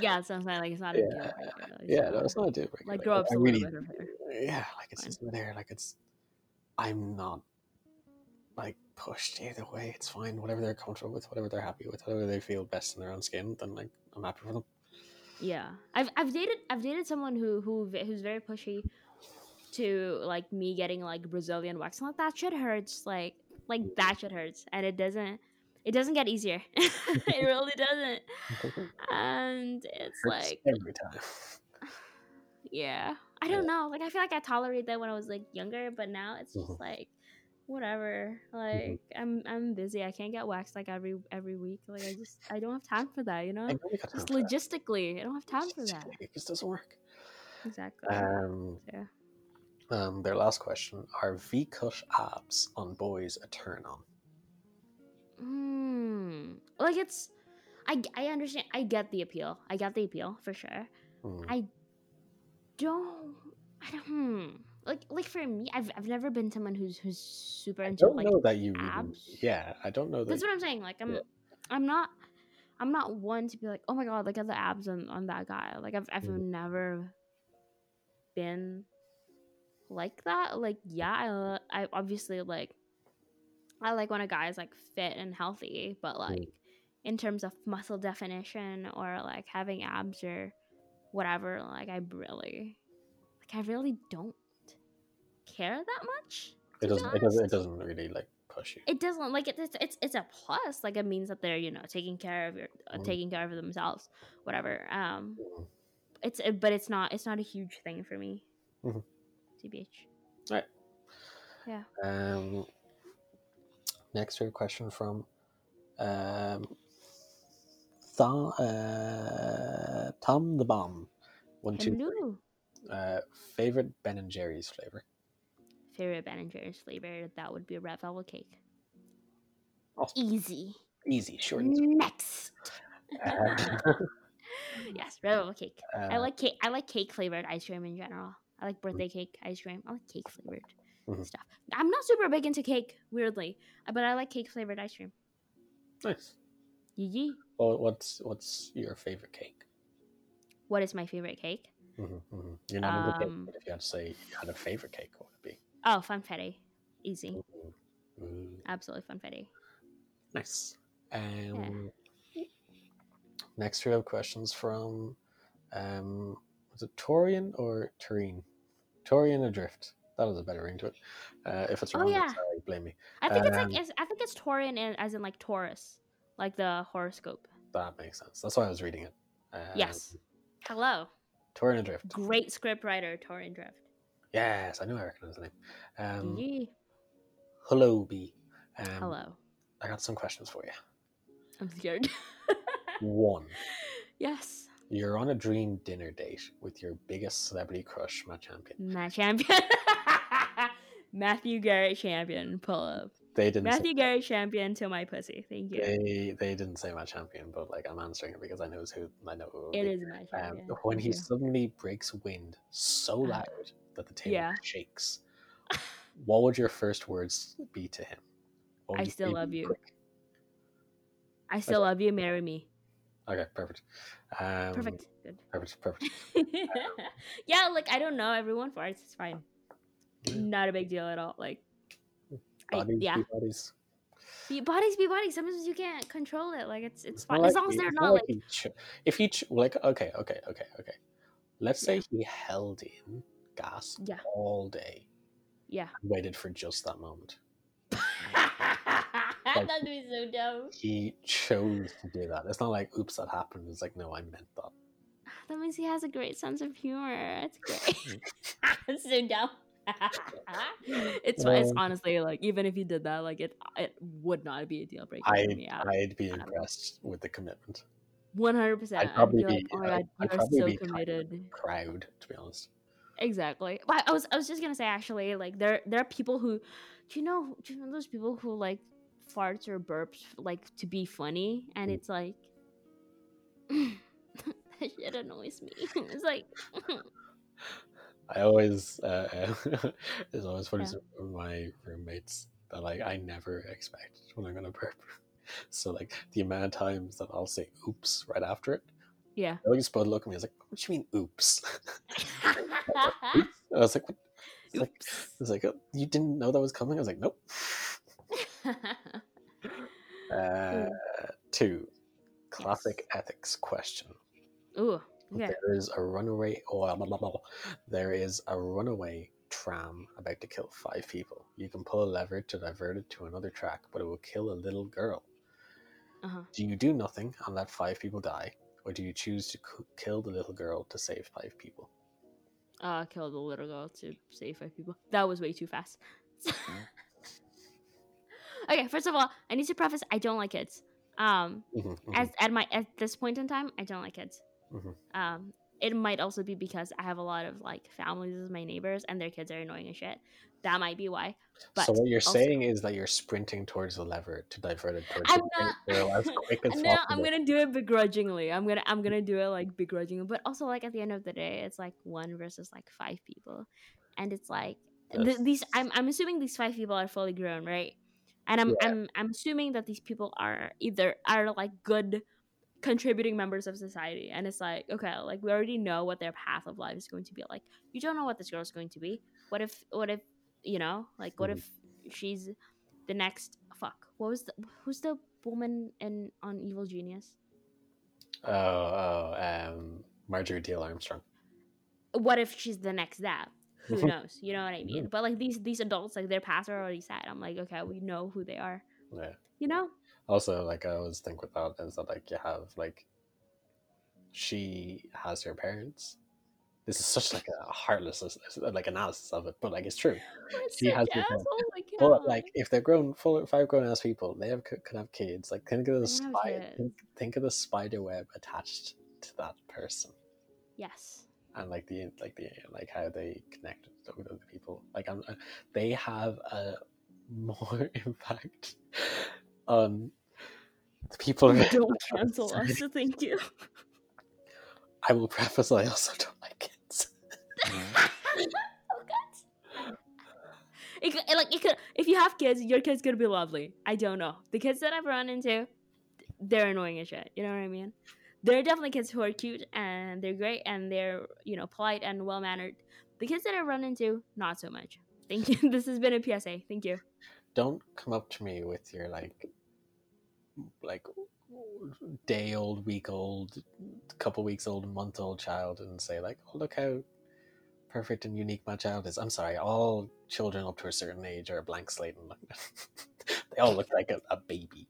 [SPEAKER 1] yeah it sounds like like it's not a deal breaker
[SPEAKER 2] yeah, no, it's not a deal breaker.
[SPEAKER 1] like grow up a
[SPEAKER 2] really,
[SPEAKER 1] little bit of hair
[SPEAKER 2] yeah, like it's just there. Like it's, I'm not like pushed either way. It's fine. Whatever they're comfortable with, whatever they're happy with, whatever they feel best in their own skin, then like I'm happy for them.
[SPEAKER 1] Yeah, I've I've dated I've dated someone who who who's very pushy to like me getting like Brazilian wax. Like that shit hurts. Like like that shit hurts, and it doesn't it doesn't get easier. <laughs> it <laughs> really doesn't. <laughs> And it's
[SPEAKER 2] Hurts
[SPEAKER 1] like
[SPEAKER 2] every time. <sighs>
[SPEAKER 1] yeah, I don't know. Like I feel like I tolerated that when I was like younger, but now it's just
[SPEAKER 2] Mhm.
[SPEAKER 1] like whatever. Like I'm I'm busy. I can't get waxed like every every week. Like I just I don't have time for that. You know.
[SPEAKER 2] I know you got time
[SPEAKER 1] Just
[SPEAKER 2] for that.
[SPEAKER 1] logistically, I don't have time for that.
[SPEAKER 2] It just doesn't work.
[SPEAKER 1] Exactly.
[SPEAKER 2] Um,
[SPEAKER 1] yeah.
[SPEAKER 2] um, their last question: Are V cut abs on boys a turn on?
[SPEAKER 1] Hmm. Like it's, I I understand. I get the appeal. I get the appeal for sure.
[SPEAKER 2] Hmm.
[SPEAKER 1] I don't. I don't. Hmm. Like like for me, I've I've never been someone who's who's super into I
[SPEAKER 2] don't
[SPEAKER 1] like.
[SPEAKER 2] know that you. Even,
[SPEAKER 1] abs?
[SPEAKER 2] yeah, I don't know that.
[SPEAKER 1] That's what I'm saying. Like I'm
[SPEAKER 2] Yeah.
[SPEAKER 1] I'm not I'm not one to be like, oh my god, look at the abs on, on that guy. Like I've I've
[SPEAKER 2] Mhm.
[SPEAKER 1] never been like that. Like yeah, I I obviously like I like when a guy is like fit and healthy, but like in terms of muscle definition or like having abs or whatever, like I really like I really don't care that much.
[SPEAKER 2] it doesn't. It doesn't. It doesn't really like push you.
[SPEAKER 1] It doesn't like it, it's it's it's a plus. Like it means that they're you know taking care of your
[SPEAKER 2] Mhm.
[SPEAKER 1] taking care of themselves, whatever. Um,
[SPEAKER 2] Mhm.
[SPEAKER 1] it's but it's not it's not a huge thing for me.
[SPEAKER 2] Mm-hmm.
[SPEAKER 1] TBH. All right. Yeah.
[SPEAKER 2] Um, next, have a question from um, Th- uh, Tom the Bomb. One, two, three.
[SPEAKER 1] Hello.
[SPEAKER 2] Uh, favorite Ben and Jerry's flavor.
[SPEAKER 1] Favorite Ben and Jerry's flavor that would be a red velvet cake.
[SPEAKER 2] Oh.
[SPEAKER 1] Easy.
[SPEAKER 2] Easy, short. sweet.
[SPEAKER 1] Next.
[SPEAKER 2] Uh, <laughs>
[SPEAKER 1] yes, red velvet cake. I
[SPEAKER 2] uh,
[SPEAKER 1] like cake. I like cake flavored ice cream in general. I like birthday cake ice cream. I like cake flavored
[SPEAKER 2] Mhm.
[SPEAKER 1] stuff. I'm not super big into cake, weirdly, but I like cake flavored ice cream.
[SPEAKER 2] nice.
[SPEAKER 1] Yee yee.
[SPEAKER 2] Well, what's what's your favorite cake?
[SPEAKER 1] What is my favorite cake?
[SPEAKER 2] Mm-hmm, mm-hmm. You're not into cake,
[SPEAKER 1] Um,
[SPEAKER 2] but if you had to say you had a favorite cake, what would it be?
[SPEAKER 1] Oh, funfetti. Easy.
[SPEAKER 2] be? Ooh,
[SPEAKER 1] Absolutely funfetti.
[SPEAKER 2] nice. Um, Next, we have questions from um, was it Torian or Tureen? Torian Adrift. That has a better ring to it. Uh, if it's
[SPEAKER 1] Oh,
[SPEAKER 2] wrong,
[SPEAKER 1] yeah.
[SPEAKER 2] sorry, blame me.
[SPEAKER 1] I think it's
[SPEAKER 2] Um,
[SPEAKER 1] like it's, I think it's Taurian as in like Taurus, like the horoscope.
[SPEAKER 2] That makes sense. That's why I was reading it. Um,
[SPEAKER 1] Yes. Hello.
[SPEAKER 2] Torin Drift.
[SPEAKER 1] Great script writer, Torin Drift.
[SPEAKER 2] Yes, I knew I recognized the name. Um, hello, B. Um,
[SPEAKER 1] Hello.
[SPEAKER 2] I got some questions for you.
[SPEAKER 1] I'm scared. <laughs>
[SPEAKER 2] One,
[SPEAKER 1] yes.
[SPEAKER 2] you're on a dream dinner date with your biggest celebrity crush, my Champion.
[SPEAKER 1] My champion. <laughs> Matthew Garrett champion. Pull up.
[SPEAKER 2] They didn't.
[SPEAKER 1] Matthew Garrett champion to my pussy. Thank you.
[SPEAKER 2] they they didn't say my Champion, but like I'm answering it because I know who I know who.
[SPEAKER 1] It
[SPEAKER 2] be.
[SPEAKER 1] is my
[SPEAKER 2] Um,
[SPEAKER 1] champion.
[SPEAKER 2] when
[SPEAKER 1] Thank
[SPEAKER 2] he
[SPEAKER 1] you.
[SPEAKER 2] suddenly breaks wind so
[SPEAKER 1] Uh,
[SPEAKER 2] loud that the table
[SPEAKER 1] yeah.
[SPEAKER 2] shakes, <laughs> what would your first words be to him?
[SPEAKER 1] I still love you.
[SPEAKER 2] quick?
[SPEAKER 1] I still love you. Marry me.
[SPEAKER 2] Okay, perfect. Um,
[SPEAKER 1] Perfect. Good.
[SPEAKER 2] Perfect. Perfect. <laughs>
[SPEAKER 1] yeah, like I don't know. Everyone farts. It's fine. Not a big deal at all. Like, I, yeah,
[SPEAKER 2] be bodies.
[SPEAKER 1] be bodies be bodies. Sometimes you can't control it. Like it's it's fine as long as they're not like
[SPEAKER 2] he ch- if he ch- like okay okay okay okay let's say
[SPEAKER 1] Yeah.
[SPEAKER 2] he held in gas
[SPEAKER 1] Yeah.
[SPEAKER 2] all day
[SPEAKER 1] yeah.
[SPEAKER 2] waited for just that moment <laughs>
[SPEAKER 1] That'd be so dumb.
[SPEAKER 2] he chose to do that it's not like oops that happened it's like no i meant that
[SPEAKER 1] That means he has a great sense of humor. It's great. it's <laughs> mm. <laughs> so dumb. <laughs> it's fine. It's
[SPEAKER 2] Um,
[SPEAKER 1] honestly like even if you did that, like it it would not be a deal breaker for
[SPEAKER 2] I'd, I'd be impressed with the commitment
[SPEAKER 1] One hundred percent.
[SPEAKER 2] I'd
[SPEAKER 1] I'd
[SPEAKER 2] probably
[SPEAKER 1] be like, oh my
[SPEAKER 2] I'd-
[SPEAKER 1] god,
[SPEAKER 2] I'd
[SPEAKER 1] you're
[SPEAKER 2] probably
[SPEAKER 1] so
[SPEAKER 2] be
[SPEAKER 1] committed.
[SPEAKER 2] proud to be honest
[SPEAKER 1] Exactly. But I was I was just gonna say actually, like there there are people who do you know do you know those people who like farts or burps like to be funny and
[SPEAKER 2] Mm.
[SPEAKER 1] it's like <laughs> that shit annoys me. <laughs> It's like
[SPEAKER 2] i always uh, <laughs> it's always funny
[SPEAKER 1] Yeah.
[SPEAKER 2] my roommates that like i never expect when i'm gonna burp so like the amount of times that i'll say oops right after it
[SPEAKER 1] Yeah.
[SPEAKER 2] They just both look at me. I was like, "What do you mean, oops?" <laughs> <laughs> I was like, what? It's like, it's like, "Oh, you didn't know that was coming. I was like, nope. Uh, two, classic ethics question.
[SPEAKER 1] Ooh. Yeah.
[SPEAKER 2] There is a runaway. Oh, blah, blah. There is a runaway tram about to kill five people. You can pull a lever to divert it to another track, but it will kill a little girl.
[SPEAKER 1] Uh-huh.
[SPEAKER 2] Do you do nothing and let five people die, or do you choose to c- kill the little girl to save five people?
[SPEAKER 1] Uh kill the little girl to save five people. That was way too fast. <laughs> okay, first of all, I need to preface I don't like kids. Um
[SPEAKER 2] Mhm, mhm.
[SPEAKER 1] as at my at this point in time, I don't like kids.
[SPEAKER 2] Mhm.
[SPEAKER 1] Um, it might also be because I have a lot of like families as my neighbors, and their kids are annoying as shit. That might be why. But
[SPEAKER 2] so what you're
[SPEAKER 1] also-
[SPEAKER 2] saying is that you're sprinting towards the lever to divert it towards
[SPEAKER 1] I'm not. <laughs>
[SPEAKER 2] as quick <laughs> as
[SPEAKER 1] no, I'm gonna do it begrudgingly. I'm gonna I'm gonna do it like begrudgingly. But also like at the end of the day, it's like one versus like five people, and it's like th- these. I'm I'm assuming these five people are fully grown, right? And I'm
[SPEAKER 2] Yeah.
[SPEAKER 1] I'm I'm assuming that these people are either are like good contributing members of society and it's like okay like we already know what their path of life is going to be like you don't know what this girl is going to be. What if what if you know like what if she's the next fuck what was the who's the woman in on evil genius?
[SPEAKER 2] Oh, oh, um, Marjorie Dale Armstrong.
[SPEAKER 1] what if she's the next that who
[SPEAKER 2] Mhm.
[SPEAKER 1] knows? You know what i mean?
[SPEAKER 2] Mhm.
[SPEAKER 1] but like these these adults like their paths are already set. I'm like okay we know who they are.
[SPEAKER 2] Yeah.
[SPEAKER 1] you know
[SPEAKER 2] Also, like I always think with that is that like you have like she has her parents. This is such like a heartless like analysis of it, but like it's true. <laughs> She has her parents.
[SPEAKER 1] asshole,
[SPEAKER 2] But like if they're grown, full five grown ass people, they have could have kids. Like think of the
[SPEAKER 1] They can have
[SPEAKER 2] spider. Think, think of the spider web attached to that person.
[SPEAKER 1] yes
[SPEAKER 2] and like the like the like how they connect with other people like I'm, uh, they have a <laughs> more impact Um, the people
[SPEAKER 1] don't cancel us thank you.
[SPEAKER 2] I will preface i also don't like kids. <laughs>
[SPEAKER 1] Oh god. It, could- like it could if you have kids your kid's gonna be lovely. I don't know. The kids that i've run into they're annoying as shit you know what i mean? There are definitely kids who are cute and they're great and they're you know polite and well mannered the kids that i run into not so much. Thank you. <laughs> This has been a psa thank you.
[SPEAKER 2] Don't come up to me with your like like day old week old couple weeks old month old child and say like oh look how perfect and unique my child is i'm sorry all children up to a certain age are a blank slate and <laughs> they all look like a, a baby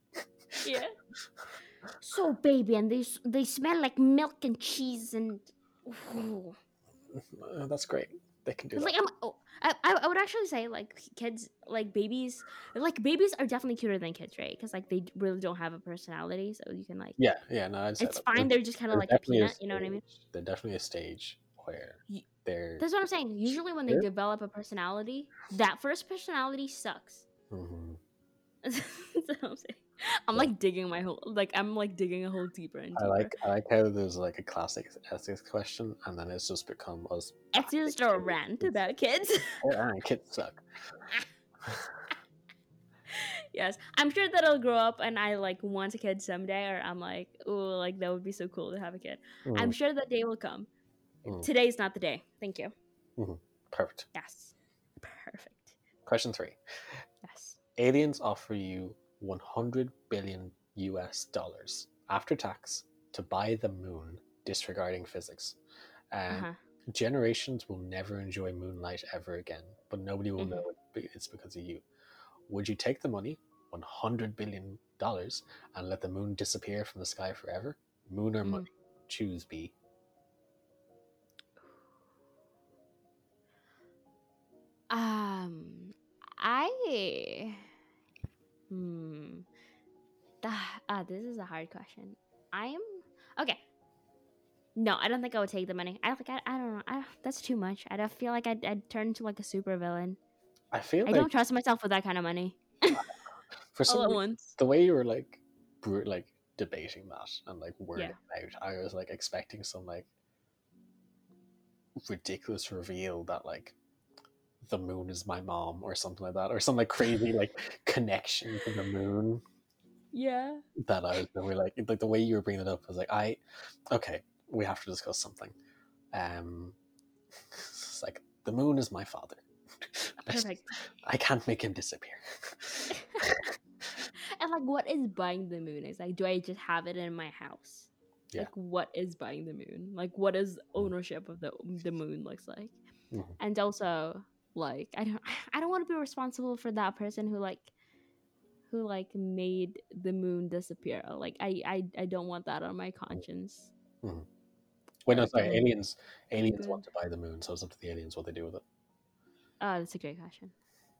[SPEAKER 1] yeah <laughs> so baby, and they they smell like milk and cheese and. Ooh.
[SPEAKER 2] Uh, That's great. They can do that.
[SPEAKER 1] like I'm, oh, I, I would actually say like kids like babies like babies are definitely cuter than kids right because like they really don't have a personality so you can like
[SPEAKER 2] yeah, yeah. No,
[SPEAKER 1] it's
[SPEAKER 2] that.
[SPEAKER 1] fine they're just kind of like a peanut you know what I mean
[SPEAKER 2] They're definitely a stage where they're.
[SPEAKER 1] that's what I'm saying usually when they develop a personality that first personality sucks
[SPEAKER 2] Mhm. <laughs>
[SPEAKER 1] I'm I'm
[SPEAKER 2] Yeah.
[SPEAKER 1] like digging my whole like I'm like digging a hole deeper and
[SPEAKER 2] I like I like how there's like a classic ethics question, and then it's just become us.
[SPEAKER 1] it's just a rant about kids <laughs>
[SPEAKER 2] Oh, ah, kids suck. <laughs>
[SPEAKER 1] yes I'm sure that I'll grow up and I like want a kid someday or I'm like oh like that would be so cool to have a kid I'm
[SPEAKER 2] Mm,
[SPEAKER 1] sure that day will come.
[SPEAKER 2] Mm.
[SPEAKER 1] Today's not the day. Thank you.
[SPEAKER 2] perfect.
[SPEAKER 1] Yes. Perfect.
[SPEAKER 2] Question three. Aliens offer you 100 billion US dollars after tax to buy the moon, disregarding physics. Um,
[SPEAKER 1] Uh-huh.
[SPEAKER 2] Generations will never enjoy moonlight ever again, but nobody will
[SPEAKER 1] Mhm.
[SPEAKER 2] know it's because of you. Would you take the money, 100 billion dollars, and let the moon disappear from the sky forever? Moon or
[SPEAKER 1] Mhm.
[SPEAKER 2] money? Choose B.
[SPEAKER 1] Um I hmm Ah, this is a hard question. I'm okay. No, I don't think I would take the money. I like I, I don't know. I, that's too much. I don't feel like I'd, I'd turn into like a super villain.
[SPEAKER 2] I feel
[SPEAKER 1] I
[SPEAKER 2] like
[SPEAKER 1] don't trust myself with that kind of money. <laughs>
[SPEAKER 2] for some
[SPEAKER 1] All at once.
[SPEAKER 2] the way you were like bru- like debating that and like wording
[SPEAKER 1] Yeah.
[SPEAKER 2] out, I was like expecting some like ridiculous reveal that like the moon is my mom or something like that, or some like crazy <laughs> like connection to the moon
[SPEAKER 1] Yeah.
[SPEAKER 2] that I was really like like the way you were bringing it up. I was like, I okay, we have to discuss something. Um, it's like the moon is my father. <laughs>
[SPEAKER 1] Perfect.
[SPEAKER 2] I can't make him disappear. <laughs>
[SPEAKER 1] And like, what is buying the moon? is like, do I just have it in my house?
[SPEAKER 2] Yeah.
[SPEAKER 1] Like, what is buying the moon? Like, what is ownership of the the moon looks like?
[SPEAKER 2] Mhm.
[SPEAKER 1] And also, like, I don't, <sighs> I don't want to be responsible for that person who like, who like made the moon disappear. Like, I, I, I don't want that on my conscience.
[SPEAKER 2] Wait, no, sorry. Aliens. Aliens want to buy the moon, so it's up to the aliens what they do with it.
[SPEAKER 1] Uh, that's a great question.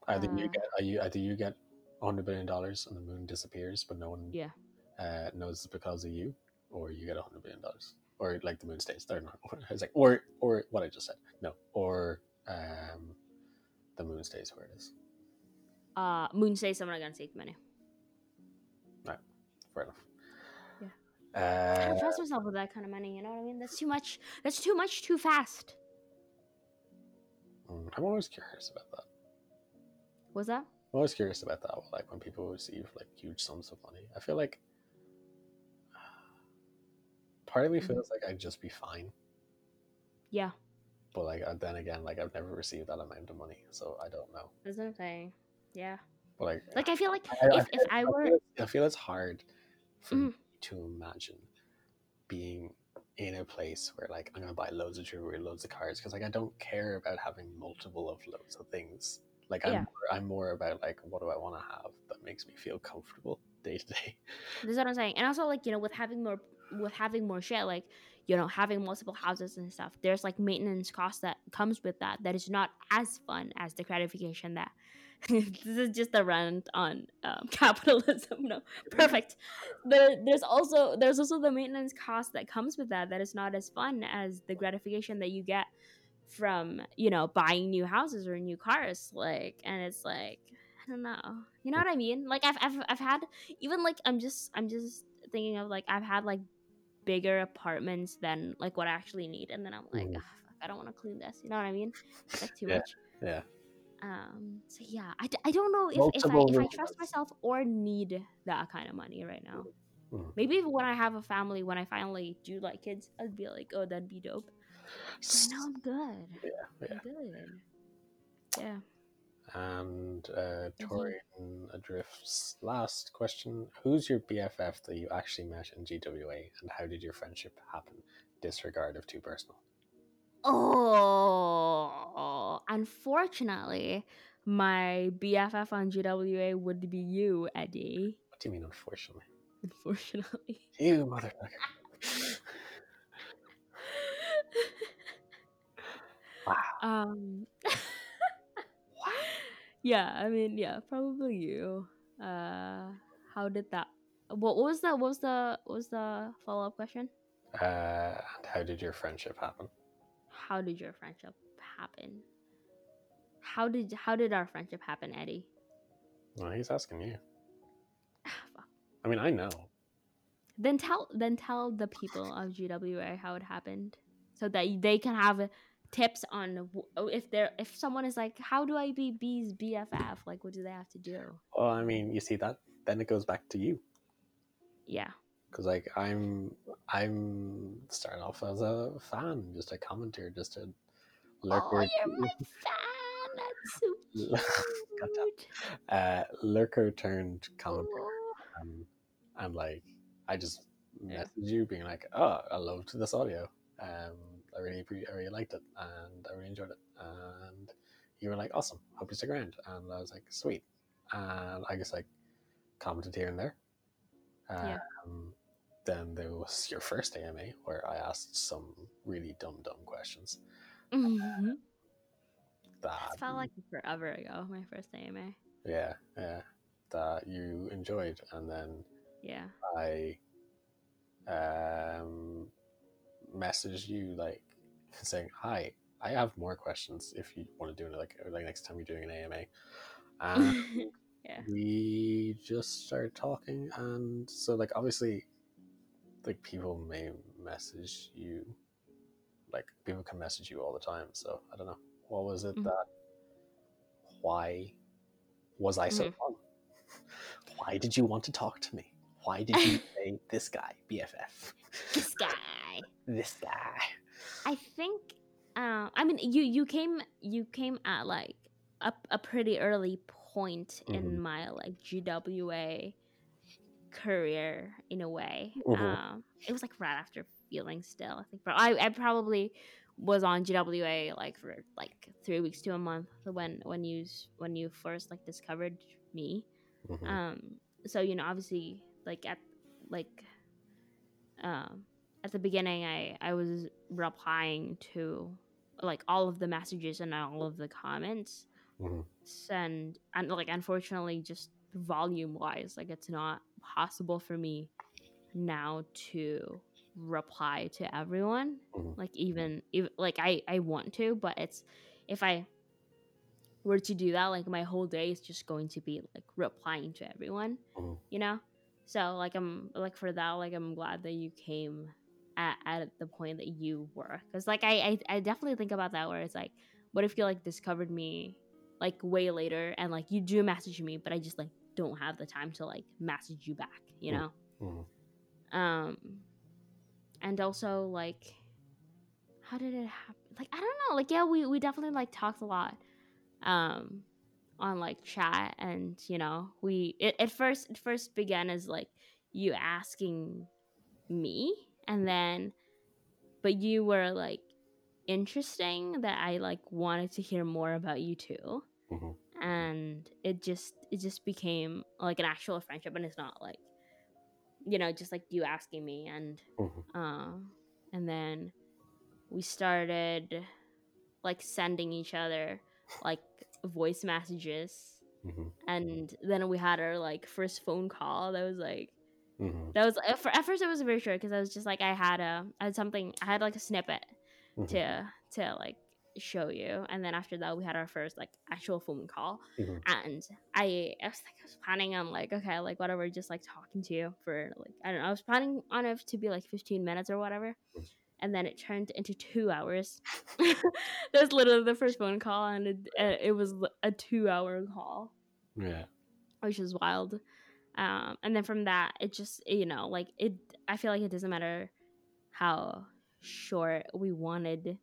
[SPEAKER 2] Either you
[SPEAKER 1] Uh.
[SPEAKER 2] get, are you, either you get hundred billion dollars and the moon disappears, but no one
[SPEAKER 1] Yeah.
[SPEAKER 2] uh, knows it's because of you, or you get hundred billion dollars, or like the moon stays there. No, <laughs> it's like, or or what I just said. No, or um, the moon stays where it is.
[SPEAKER 1] Uh, moon says I'm not gonna take the money. Right.
[SPEAKER 2] Fair enough.
[SPEAKER 1] I
[SPEAKER 2] Uh,
[SPEAKER 1] don't trust myself with that kind of money. You know what I mean? That's too much. That's too much too fast.
[SPEAKER 2] mm, I'm always curious about that.
[SPEAKER 1] Was that?
[SPEAKER 2] I'm always curious about that. Like when people receive like huge sums of money, I feel like part of me
[SPEAKER 1] Mhm.
[SPEAKER 2] feels like I'd just be fine.
[SPEAKER 1] Yeah.
[SPEAKER 2] But like uh, then again, like I've never received that amount of money, so I don't know.
[SPEAKER 1] That's what I'm saying. Yeah.
[SPEAKER 2] But like,
[SPEAKER 1] Like I feel like
[SPEAKER 2] I, I
[SPEAKER 1] if,
[SPEAKER 2] feel,
[SPEAKER 1] if I were
[SPEAKER 2] I feel it's hard for me to imagine being in a place where like I'm gonna buy loads of jewelry, loads of cars, because like I don't care about having multiple of loads of things. Like I'm,
[SPEAKER 1] Yeah.
[SPEAKER 2] more, I'm more about like what do I want to have that makes me feel comfortable <laughs> day to day.
[SPEAKER 1] That's what I'm saying. And also like, you know, with having more with having more shit, like, you know, having multiple houses and stuff, there's like maintenance cost that comes with that that is not as fun as the gratification that <laughs> this is just a rant on um, <laughs> capitalism. No, <laughs> perfect. There, there's also there's also the maintenance cost that comes with that that is not as fun as the gratification that you get from you know buying new houses or new cars. Like, and it's like I don't know. You know what I mean? Like I've I've I've had even like I'm just I'm just thinking of like I've had like bigger apartments than like what I actually need, and then I'm like,
[SPEAKER 2] Mhm.
[SPEAKER 1] "Ah, fuck, I don't want to clean this. You know what I mean? It's like too
[SPEAKER 2] Yeah.
[SPEAKER 1] much.
[SPEAKER 2] Yeah.
[SPEAKER 1] Um. So yeah, I, d- I don't know if, if I if I trust myself or need that kind of money right now.
[SPEAKER 2] Mhm.
[SPEAKER 1] Maybe when I have a family, when I finally do like kids, I'd be like, oh, that'd be dope. But I know I'm good.
[SPEAKER 2] Yeah, yeah.
[SPEAKER 1] I'm good. Yeah.
[SPEAKER 2] And uh. Torian Adrift's last question: Who's your BFF that you actually met in GWA, and how did your friendship happen? Disregard of too personal.
[SPEAKER 1] Oh, unfortunately, my BFF on GWA would be you, Eddie.
[SPEAKER 2] What do you mean, unfortunately?
[SPEAKER 1] unfortunately.
[SPEAKER 2] You motherfucker. <laughs> wow.
[SPEAKER 1] Um. <laughs> yeah, I mean, yeah, probably you. Uh, how did that? What was the what was the what was the follow up question?
[SPEAKER 2] Uh, how did your friendship happen?
[SPEAKER 1] How did your friendship happen? How did how did our friendship happen, Eddie?
[SPEAKER 2] Well, he's asking you.
[SPEAKER 1] Ah.
[SPEAKER 2] I mean, I know.
[SPEAKER 1] Then tell then tell the people of GWA how it happened, so that they can have tips on if they're if someone is like, how do I be B's BFF? Like, what do they have to do?
[SPEAKER 2] Well, I mean, you see that then it goes back to you
[SPEAKER 1] Yeah.
[SPEAKER 2] because like I'm I'm starting off as a fan, just a commentator, just a lurker,
[SPEAKER 1] Oh, you're <laughs> my fan. That's so <laughs> cute.
[SPEAKER 2] uh, lurker turned commentator,
[SPEAKER 1] Oh.
[SPEAKER 2] and, like I just
[SPEAKER 1] Yeah.
[SPEAKER 2] messaged you being like, oh, I loved this audio. Um, I really, I really liked it, and I really enjoyed it. And you were like, awesome, hope you stick around. And I was like, sweet. And I just like commented here and there. Um,
[SPEAKER 1] Yeah.
[SPEAKER 2] Then there was your first AMA where I asked some really dumb, dumb questions.
[SPEAKER 1] Mhm.
[SPEAKER 2] That
[SPEAKER 1] It felt like forever ago. My first AMA.
[SPEAKER 2] yeah, yeah, that you enjoyed, and then
[SPEAKER 1] Yeah.
[SPEAKER 2] I um messaged you like saying, "Hi, I have more questions if you want to do it like like next time you're doing an AMA." And <laughs>
[SPEAKER 1] Yeah.
[SPEAKER 2] we just started talking, and so like obviously, like people may message you, like people can message you all the time. So I don't know what was it
[SPEAKER 1] Mhm.
[SPEAKER 2] that why was I so
[SPEAKER 1] Mhm.
[SPEAKER 2] fun? <laughs> Why did you want to talk to me? Why did you <laughs> say this guy BFF?
[SPEAKER 1] this guy.
[SPEAKER 2] This guy.
[SPEAKER 1] I think. Uh, I mean, you you came you came at like a a pretty early point
[SPEAKER 2] Mhm.
[SPEAKER 1] in my like GWA career in a way.
[SPEAKER 2] Mhm.
[SPEAKER 1] Um, it was like right after feeling still. I think, but I I probably was on GWA like for like three weeks to a month when when you when you first like discovered me.
[SPEAKER 2] Mhm.
[SPEAKER 1] um so you know obviously like at like um at the beginning i i was replying to like all of the messages and all of the comments
[SPEAKER 2] Mhm.
[SPEAKER 1] and and like unfortunately just volume wise like it's not possible for me now to reply to everyone
[SPEAKER 2] Mhm.
[SPEAKER 1] like even, even like i i want to but it's if i were to do that like my whole day is just going to be like replying to everyone
[SPEAKER 2] Mhm.
[SPEAKER 1] you know so like i'm like for that like i'm glad that you came at, at the point that you were because like I, I i definitely think about that where it's like what if you like discovered me like way later and like you do message me but i just like don't have the time to like message you back you
[SPEAKER 2] Mm.
[SPEAKER 1] know
[SPEAKER 2] Mhm.
[SPEAKER 1] um and also like how did it happen like i don't know like yeah we we definitely like talked a lot um on like chat and you know we it at first it first began as like you asking me and then but you were like interesting that i like wanted to hear more about you too
[SPEAKER 2] Mhm.
[SPEAKER 1] and it just it just became like an actual friendship and it's not like you know just like you asking me and
[SPEAKER 2] Mhm.
[SPEAKER 1] um and then we started like sending each other like voice messages
[SPEAKER 2] Mhm.
[SPEAKER 1] and then we had our like first phone call that was like
[SPEAKER 2] Mhm.
[SPEAKER 1] that was at fir- at first it was very short because i was just like i had a i had something i had like a snippet
[SPEAKER 2] Mhm.
[SPEAKER 1] to to like show you and then after that we had our first like actual phone call
[SPEAKER 2] Mhm.
[SPEAKER 1] and I, I was like I was planning on like okay like whatever just like talking to you for like I don't know I was planning on it to be like 15 minutes or whatever
[SPEAKER 2] Mm.
[SPEAKER 1] and then it turned into two hours <laughs> that was literally the first phone call and it, uh, it was a two hour call
[SPEAKER 2] Yeah.
[SPEAKER 1] which is wild um and then from that it just you know like it I feel like it doesn't matter how short we wanted